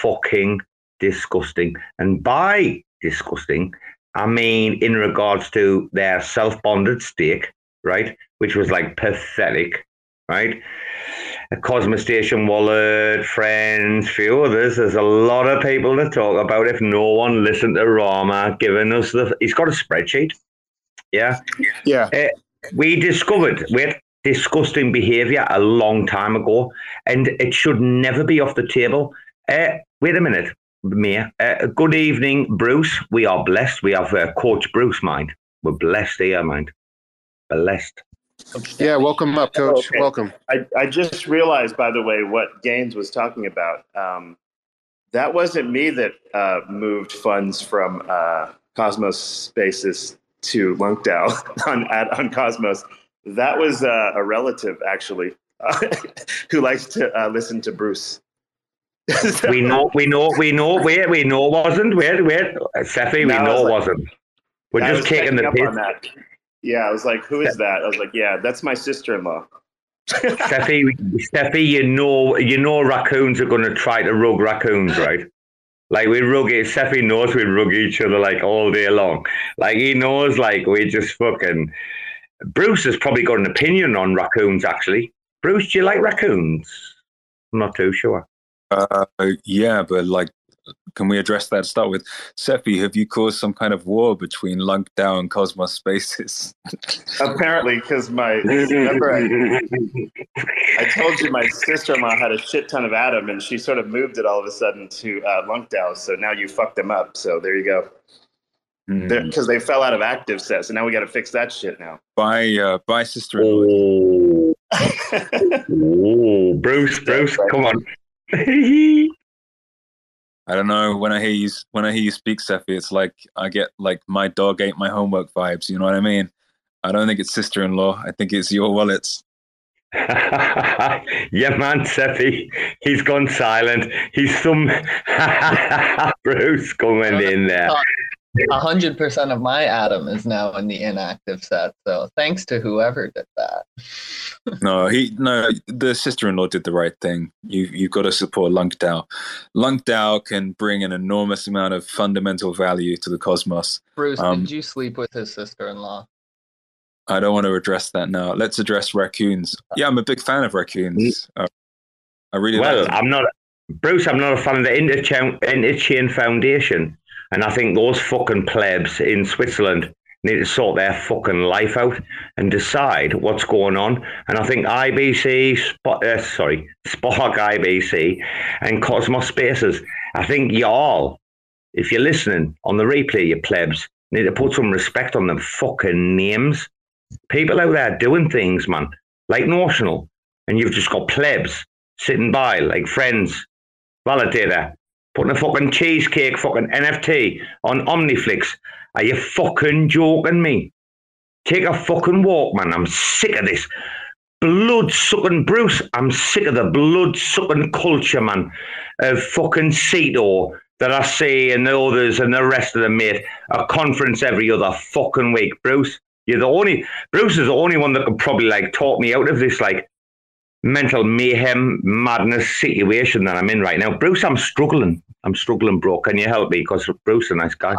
fucking disgusting. And by disgusting, I mean in regards to their self bonded stake, right? Which was like pathetic, right? A Cosmostation wallet, friends, few others. There's a lot of people to talk about if no one listened to Rama giving us the. He's got a spreadsheet. Yeah. Yeah. Uh, we discovered we had disgusting behavior a long time ago, and it should never be off the table. Uh, wait a minute, Mia. Uh, good evening, Bruce. We are blessed. We have uh, Coach Bruce, mind. We're blessed here, mind. Blessed. Yeah, welcome up, Coach. Okay. Welcome. I, I just realized, by the way, what Gainzz was talking about. Um, that wasn't me that uh, moved funds from uh, Cosmos Spaces to Lunkdow (laughs) on at, on Cosmos. That was uh, a relative, actually, (laughs) who likes to uh, listen to Bruce. We know, we know, we know. Wait, we know it wasn't. Wait, wait, Cephii, we No, know was like- wasn't. We're I just taking the piss. up on that. Yeah, I was like, "Who is that?" I was like, "Yeah, that's my sister-in-law." Cephii, Cephii, you know, you know, raccoons are going to try to rug raccoons, right? Like we rug it. Cephii knows we rug each other like all day long. Like he knows, like we just fucking. Bruce has probably got an opinion on raccoons. Actually, Bruce, do you like raccoons? I'm not too sure. Uh, yeah, but like, can we address that to start with? Cephii, have you caused some kind of war between Lunkdown and Cosmos Spaces? Apparently, because my remember I, I told you my sister-in-law had a shit ton of Atom, and she sort of moved it all of a sudden to uh, Lunkdown. So now you fucked them up. So there you go. Hmm. Because they fell out of active sets, so now we got to fix that shit now. By uh, by sister-in-law. Oh, (laughs) Bruce, Bruce, come on. I don't know. When I hear you when I hear you speak, Cephii, it's like I get like my dog ate my homework vibes. You know what I mean? I don't think it's sister-in-law. I think it's your wallets. (laughs) yeah, man, Cephii, he's gone silent. He's some (laughs) Bruce coming in there. A hundred percent of my atom is now in the inactive set. So thanks to whoever did that. No, he no. The sister-in-law did the right thing. You you've got to support Lunkdow. Lunkdow can bring an enormous amount of fundamental value to the cosmos. Bruce, Um, did you sleep with his sister-in-law? I don't want to address that now. Let's address raccoons. Yeah, I'm a big fan of raccoons. Uh, I really well, like. I'm not Bruce. I'm not a fan of the Interchain, Interchain Foundation, and I think those fucking plebs in Switzerland need to sort their fucking life out and decide what's going on. And I think IBC, uh, sorry, (laughs) SparkIBC, and Cosmos Spaces. I think y'all, if you're listening on the replay, you plebs, need to put some respect on them fucking names. People out there doing things, man, like Notional, and you've just got plebs sitting by like friends, validator, putting a fucking cheesecake fucking NFT on Omniflix. Are you fucking joking me? Take a fucking walk, man. I'm sick of this. Blood sucking Bruce. I'm sick of the blood sucking culture, man, of fucking Ceto that I see and the others and the rest of them, mate. A conference every other fucking week. Bruce, you're the only, Bruce is the only one that could probably like talk me out of this, like, mental mayhem, madness situation that I'm in right now. Bruce, I'm struggling. I'm struggling, bro. Can you help me? Because Bruce a nice guy.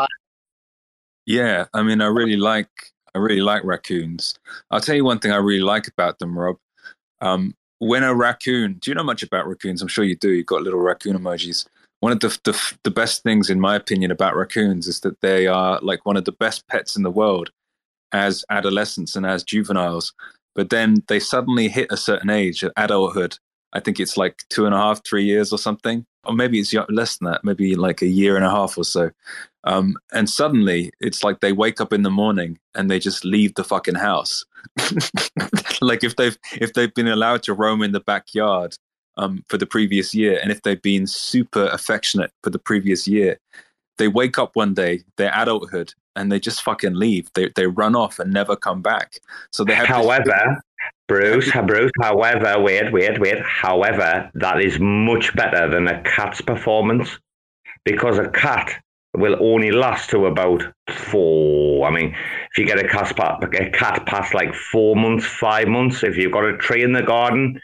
Yeah, I mean, I really like I really like raccoons. I'll tell you one thing I really like about them, Rob. Um, when a raccoon, do you know much about raccoons? I'm sure you do. You've got little raccoon emojis. One of the, the the best things, in my opinion, about raccoons is that they are like one of the best pets in the world as adolescents and as juveniles. But then they suddenly hit a certain age, adulthood, I think it's like two and a half, three years or something, or maybe it's less than that, maybe like a year and a half or so. Um, and suddenly it's like they wake up in the morning and they just leave the fucking house. (laughs) like if they've if they've been allowed to roam in the backyard um, for the previous year, and if they've been super affectionate for the previous year, they wake up one day, their adulthood, and they just fucking leave. They they run off and never come back. So they have. However, Bruce, Bruce. However, wait, wait, wait. However, that is much better than a cat's performance because a cat will only last to about four. I mean, if you get a cat, a cat past like four months, five months, if you've got a tree in the garden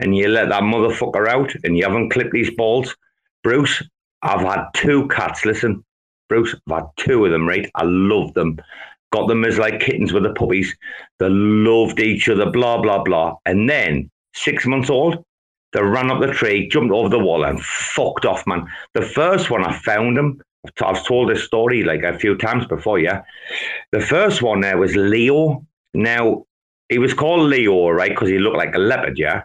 and you let that motherfucker out and you haven't clipped these balls, Bruce, I've had two cats. Listen, Bruce, I've had two of them, right? I love them. Got them as like kittens with the puppies. They loved each other, blah, blah, blah. And then six months old, they ran up the tree, jumped over the wall, and fucked off, man. The first one I found them I've told this story like a few times before, yeah. The first one there was Leo. Now, he was called Leo, right? Because he looked like a leopard, yeah.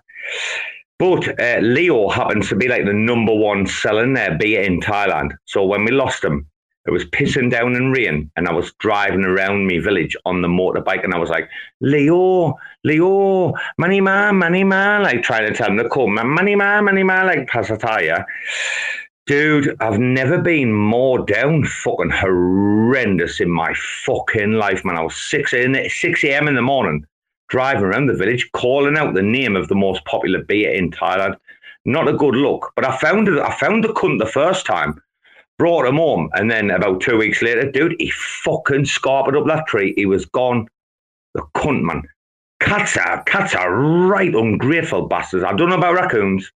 But uh, Leo happens to be like the number one selling their beer in Thailand. So when we lost him, it was pissing down and rain, and I was driving around my village on the motorbike, and I was like, Leo, Leo, money man, money man, like trying to tell him to come, money man, money man, like Pasataya. Dude, I've never been more down fucking horrendous in my fucking life, man. I was 6 in 6 a.m. in the morning, driving around the village, calling out the name of the most popular beer in Thailand. Not a good look. But I found it, I found the cunt the first time, brought him home, and then about two weeks later, dude, he fucking scarpered up that tree. He was gone. The cunt, man. Cats are cats are right ungrateful bastards. I don't know about raccoons.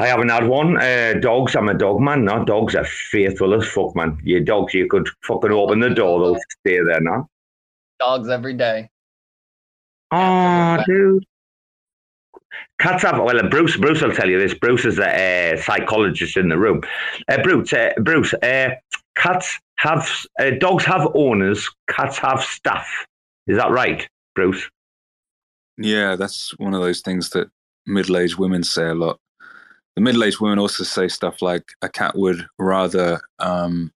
I haven't had one. Uh, dogs, I'm a dog man. No, dogs are faithful as fuck, man. Your dogs, you could fucking open the door, they'll stay there now. Dogs every day. Oh, dude. Cats have well. Bruce, Bruce will tell you this. Bruce is a uh, psychologist in the room. Uh, Bruce, uh, Bruce. Uh, cats have uh, dogs have owners. Cats have staff. Is that right, Bruce? Yeah, that's one of those things that middle-aged women say a lot the middle-aged women also say stuff like a cat would rather um,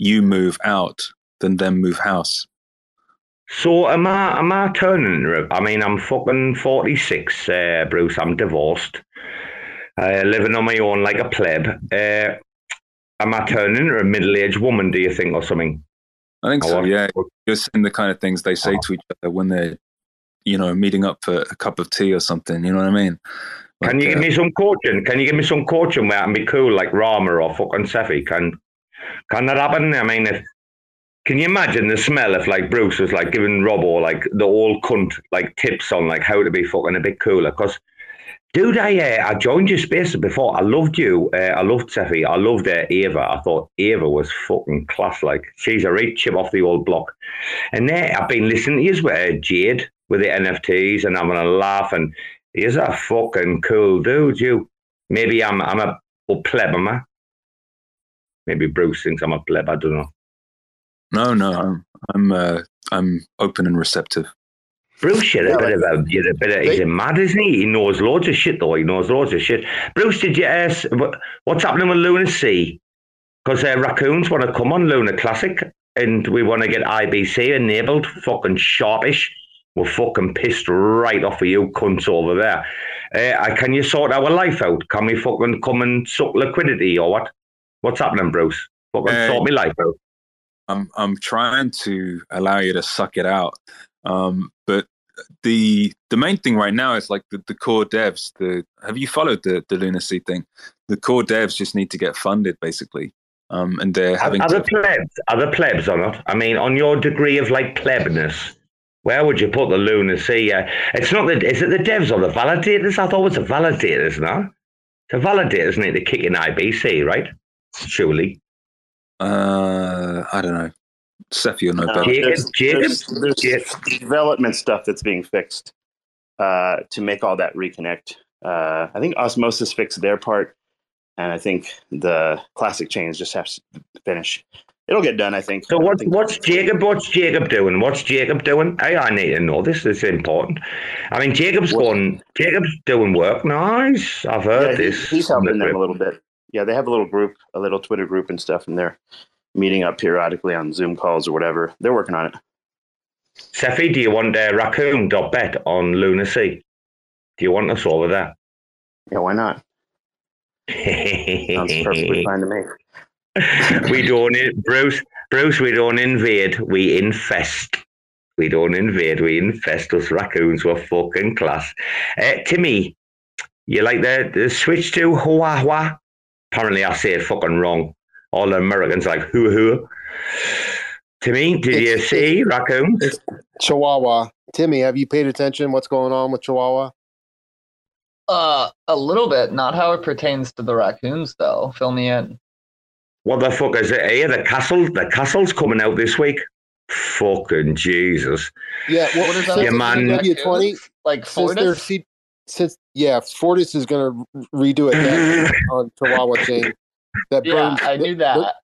you move out than them move house. So am I? Am I turning? I mean, I'm fucking forty six, uh, Bruce. I'm divorced, uh, living on my own like a pleb. Uh, am I turning into a middle aged woman? Do you think, or something? I think so. Yeah, you're saying the kind of things they say oh. to each other when they're, you know, meeting up for a cup of tea or something. You know what I mean? Can you give me some coaching? Can you give me some coaching where I can be cool like Rama or fucking Cephii? Can can that happen? I mean, if can you imagine the smell if like Bruce was like giving Robo like the old cunt like tips on like how to be fucking a bit cooler? Because dude, I uh, I joined your spaces before. I loved you. Uh, I loved Cephii. I loved uh, Ava. I thought Ava was fucking class. Like she's a right chip off the old block. And there, I've been listening to you with uh, Jade with the NFTs and having a laugh and He's a fucking cool dude, you. Maybe I'm I'm a, a pleb, am I? Maybe Bruce thinks I'm a pleb, I don't know. No, no, I'm I'm uh, I'm open and receptive. Bruce, you're a bit of a, you're a bit of, he's a mad, isn't he? He knows loads of shit, though. He knows loads of shit. Bruce, did you ask what's happening with Lunar Sea? Because uh, raccoons want to come on Luna Classic, and we want to get IBC enabled, fucking sharpish we're fucking pissed right off of you cunts over there. Uh, can you sort our life out? Can we fucking come and suck liquidity or what? What's happening, Bruce? Fucking uh, sort me life out. I'm I'm trying to allow you to suck it out, um, but the the main thing right now is like the, the core devs. The have you followed the the lunacy thing? The core devs just need to get funded, basically. Um, and they're having other to... plebs are the plebs or not? I mean, on your degree of like plebness, where would you put the lunacy? Uh, it's not the. Is it the devs or the validators? I thought it was the validators. No, the validators need to kick in IBC, right? Surely. Uh, I don't know. Seth, you'll know better. There's, there's, there's development stuff that's being fixed uh, to make all that reconnect. Uh, I think Osmosis fixed their part, and I think the classic chains just have to finish. it'll get done. I think. So what's what's Jacob? What's Jacob doing? What's Jacob doing? I, I need to know this. This is important. I mean, Jacob's going. Jacob's doing work. Nice. I've heard Yeah, this. he's helping them a little bit. Yeah, they have a little group, a little Twitter group and stuff, and they're meeting up periodically on Zoom calls or whatever. They're working on it. Cephii, do you want uh, raccoon dot bet on lunacy? Do you want us over there? Yeah, why not? Sounds perfectly fine to me. (laughs) we don't, Bruce. Bruce, we don't invade. We infest. We don't invade. We infest. Us raccoons were fucking class. Uh, Timmy, you like the, the switch to hua hua? Apparently, I say it fucking wrong. All the Americans like hua hua. Timmy, did you see raccoons? Chihuahua. Timmy, have you paid attention? What's going on with Chihuahua? Uh, a little bit. Not how it pertains to the raccoons, though. Fill me in. What the fuck is it here? The castle, the castle's coming out this week. Fucking Jesus! Yeah, what, What is that? Yeah, man. W twenty, Like since Fortis? they're C- since yeah, Fortis is going to redo it again (laughs) on Chihuahua chain. That Yeah, burns- I knew they're- that.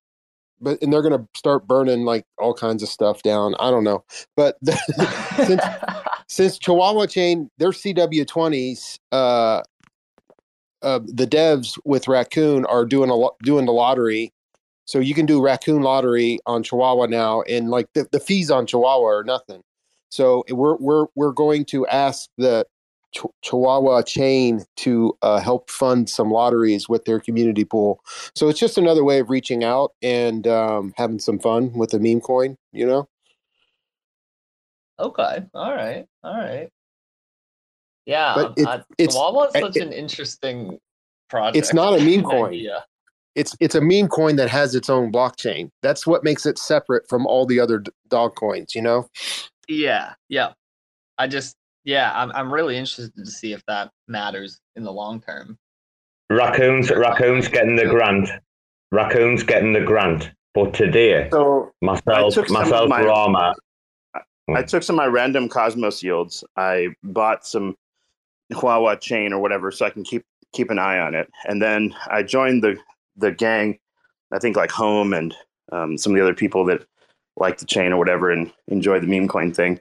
But and they're going to start burning like all kinds of stuff down. I don't know, but (laughs) since since Chihuahua chain, their CW twenties, uh, uh, the devs with Raccoon are doing a lo- doing the lottery, so you can do Raccoon lottery on Chihuahua now, and like the, the fees on Chihuahua are nothing. So we're we're we're going to ask the Ch- Chihuahua chain to uh, help fund some lotteries with their community pool. So it's just another way of reaching out and um, having some fun with the meme coin. You know. Okay. All right. All right. Yeah. But it- uh, it's- Chihuahua is such it- an interesting project. It's not a meme (laughs) coin. Yeah. It's it's a meme coin that has its own blockchain. That's what makes it separate from all the other d- dog coins. You know. Yeah. Yeah. I just, yeah, I'm, I'm really interested to see if that matters in the long term. Raccoons, raccoons getting the grant. Raccoons getting the grant. But today, So myself, took some of myself, my- Rama. I took some of my random Cosmos yields. I bought some Huahua chain or whatever, so I can keep keep an eye on it. And then I joined the the gang. I think like Home and um, some of the other people that like the chain or whatever and enjoy the meme coin thing.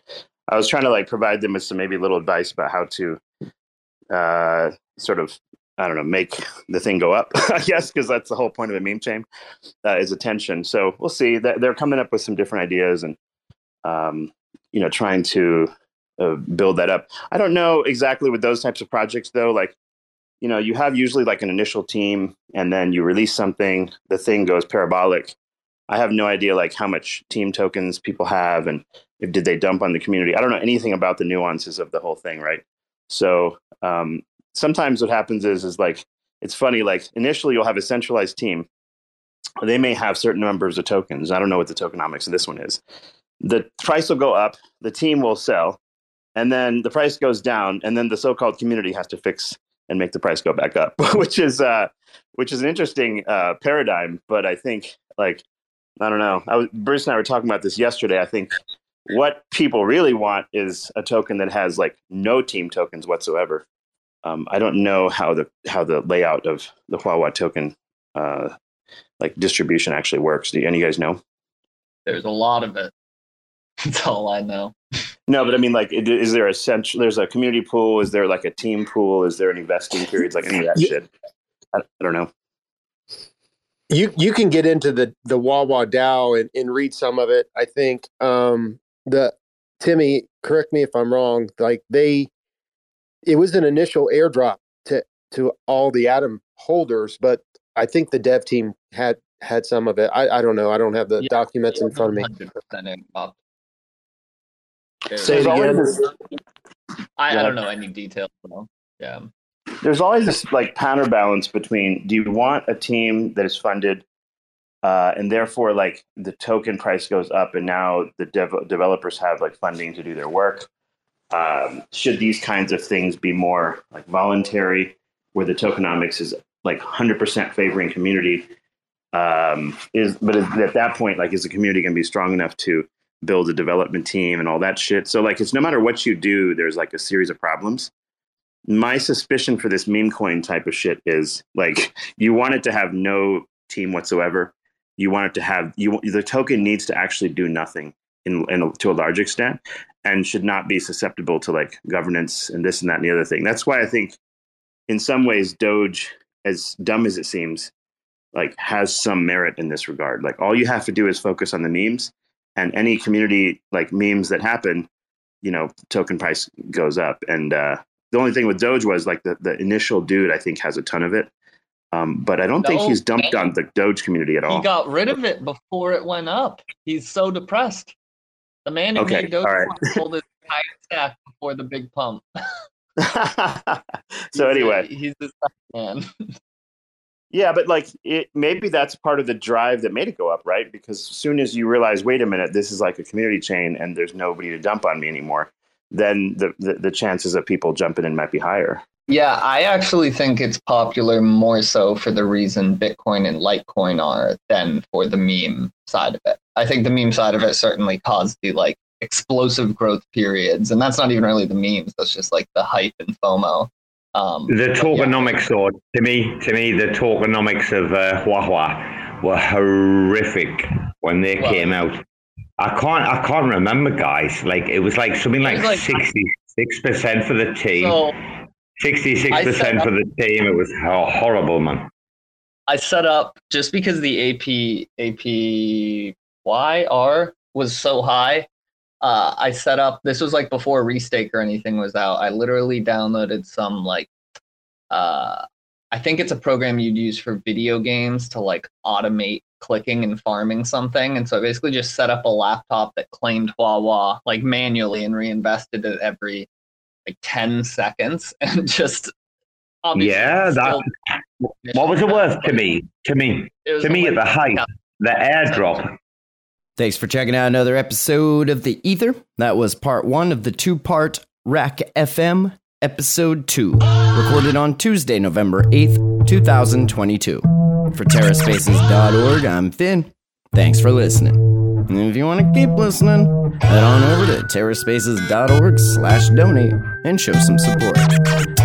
I was trying to like provide them with some maybe little advice about how to uh, sort of I don't know make the thing go up. (laughs) I guess because that's the whole point of a meme chain uh, is attention. So we'll see. They're coming up with some different ideas and um, you know trying to uh, build that up. I don't know exactly with those types of projects though. Like you know you have usually like an initial team and then you release something. The thing goes parabolic. I have no idea like how much team tokens people have and if did they dump on the community. I don't know anything about the nuances of the whole thing, right? So um, sometimes what happens is is like it's funny. Like initially you'll have a centralized team. They may have certain numbers of tokens. I don't know what the tokenomics of this one is. The price will go up. The team will sell, and then the price goes down, and then the so-called community has to fix and make the price go back up, (laughs) which is uh, which is an interesting uh, paradigm. But I think like I don't know. I was, Bruce and I were talking about this yesterday. I think what people really want is a token that has like no team tokens whatsoever. Um, I don't know how the how the layout of the Huahua token uh, like distribution actually works. Do any of you guys know? There's a lot of it. (laughs) That's all I know. (laughs) No, but I mean, like, is there a central? There's a community pool. Is there like a team pool? Is there an investing periods? Like any of that shit? I, I don't know. you you can get into the the Wawa DAO and, and read some of it. I think um, the Timmy, correct me if I'm wrong. Like they, it was an initial airdrop to to all the Atom holders, but I think the dev team had had some of it. I, I don't know. I don't have the documents in front of me. 100% up. Say it again. I, Yeah. I don't know any details though. Yeah. there's always this like counterbalance between do you want a team that is funded uh, and therefore like the token price goes up and now the dev- developers have like funding to do their work. Um, should these kinds of things be more like voluntary where the tokenomics is like 100% favoring community um, is but at that point like is the community going to be strong enough to build a development team and all that shit? So like it's no matter what you do there's like a series of problems. My suspicion for this meme coin type of shit is like (laughs) you want it to have no team whatsoever you want it to have you the token needs to actually do nothing in, in to a large extent and should not be susceptible to like governance and this and that and the other thing. That's why I think in some ways Doge, as dumb as it seems, like has some merit in this regard. Like all you have to do is focus on the memes and any community like memes that happen, you know, token price goes up. And uh, the only thing with Doge was like the, the initial dude, I think has a ton of it. Um, but I don't think he's dumped man. on the Doge community at all. He got rid of it before it went up. He's so depressed. The man who Okay, made all right. sold his entire stack before the big pump. (laughs) (laughs) so anyway, he's the sad man. (laughs) Yeah, but like it, maybe that's part of the drive that made it go up, right? Because as soon as you realize, wait a minute, this is like a community chain, and there's nobody to dump on me anymore, then the the, the chances of people jumping in might be higher. Yeah, I actually think it's popular more so for the reason Bitcoin and Litecoin are than for the meme side of it. I think the meme side of it certainly caused the like explosive growth periods, and that's not even really the memes. That's just like the hype and FOMO. Um, The but yeah. tokenomics, though, to me, to me, the tokenomics of uh, Huahua were horrific when they Well- came out. I can't, I can't remember, guys. Like it was like something It like was like- sixty-six percent for the team. So Sixty-six I set percent for the team. It was horrible, man. I set up just because the AP AP APYR was so high. Uh, I set up. This was like before Restake or anything was out. I literally downloaded some like, uh, I think it's a program you'd use for video games to like automate clicking and farming something. And so I basically just set up a laptop that claimed Huahua like manually and reinvested it every like ten seconds (laughs) and just obviously Yeah, that. What was it worth to me? To me, to me at the height, the airdrop. Thanks for checking out another episode of The Ether. That was part one of the two part RAC FM episode two, recorded on Tuesday, November 8th, 2022. For TerraSpaces.org, I'm Finn. Thanks for listening. And if you want to keep listening, head on over to TerraSpaces.org slash donate and show some support.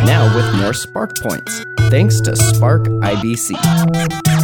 Now with more Spark Points. Thanks to SparkIBC.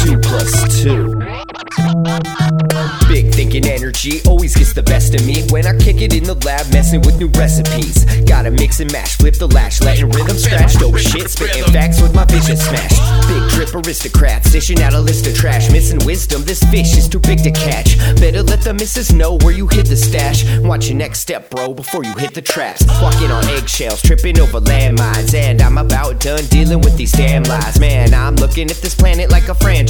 Two plus two. Big thinking energy always gets the best of me when I kick it in the lab, messing with new recipes. Gotta mix and mash, flip the lash, letting rhythm scratch. Dope shit, spitting facts with my vision smashed. Big trip aristocrats, dishing out a list of trash. Missing wisdom, this fish is too big to catch. Better let the missus know where you hid the stash. Watch your next step, bro, before you hit the traps. Walking on eggshells, tripping over landmines. And I'm about done dealing with these damn lies. Man, I'm looking at this planet like a franchise.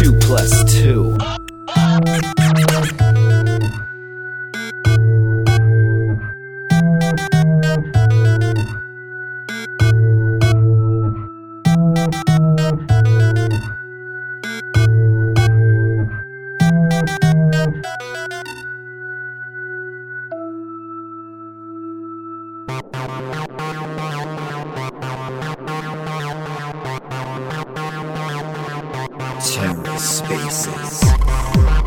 Two plus two. Terra Spaces.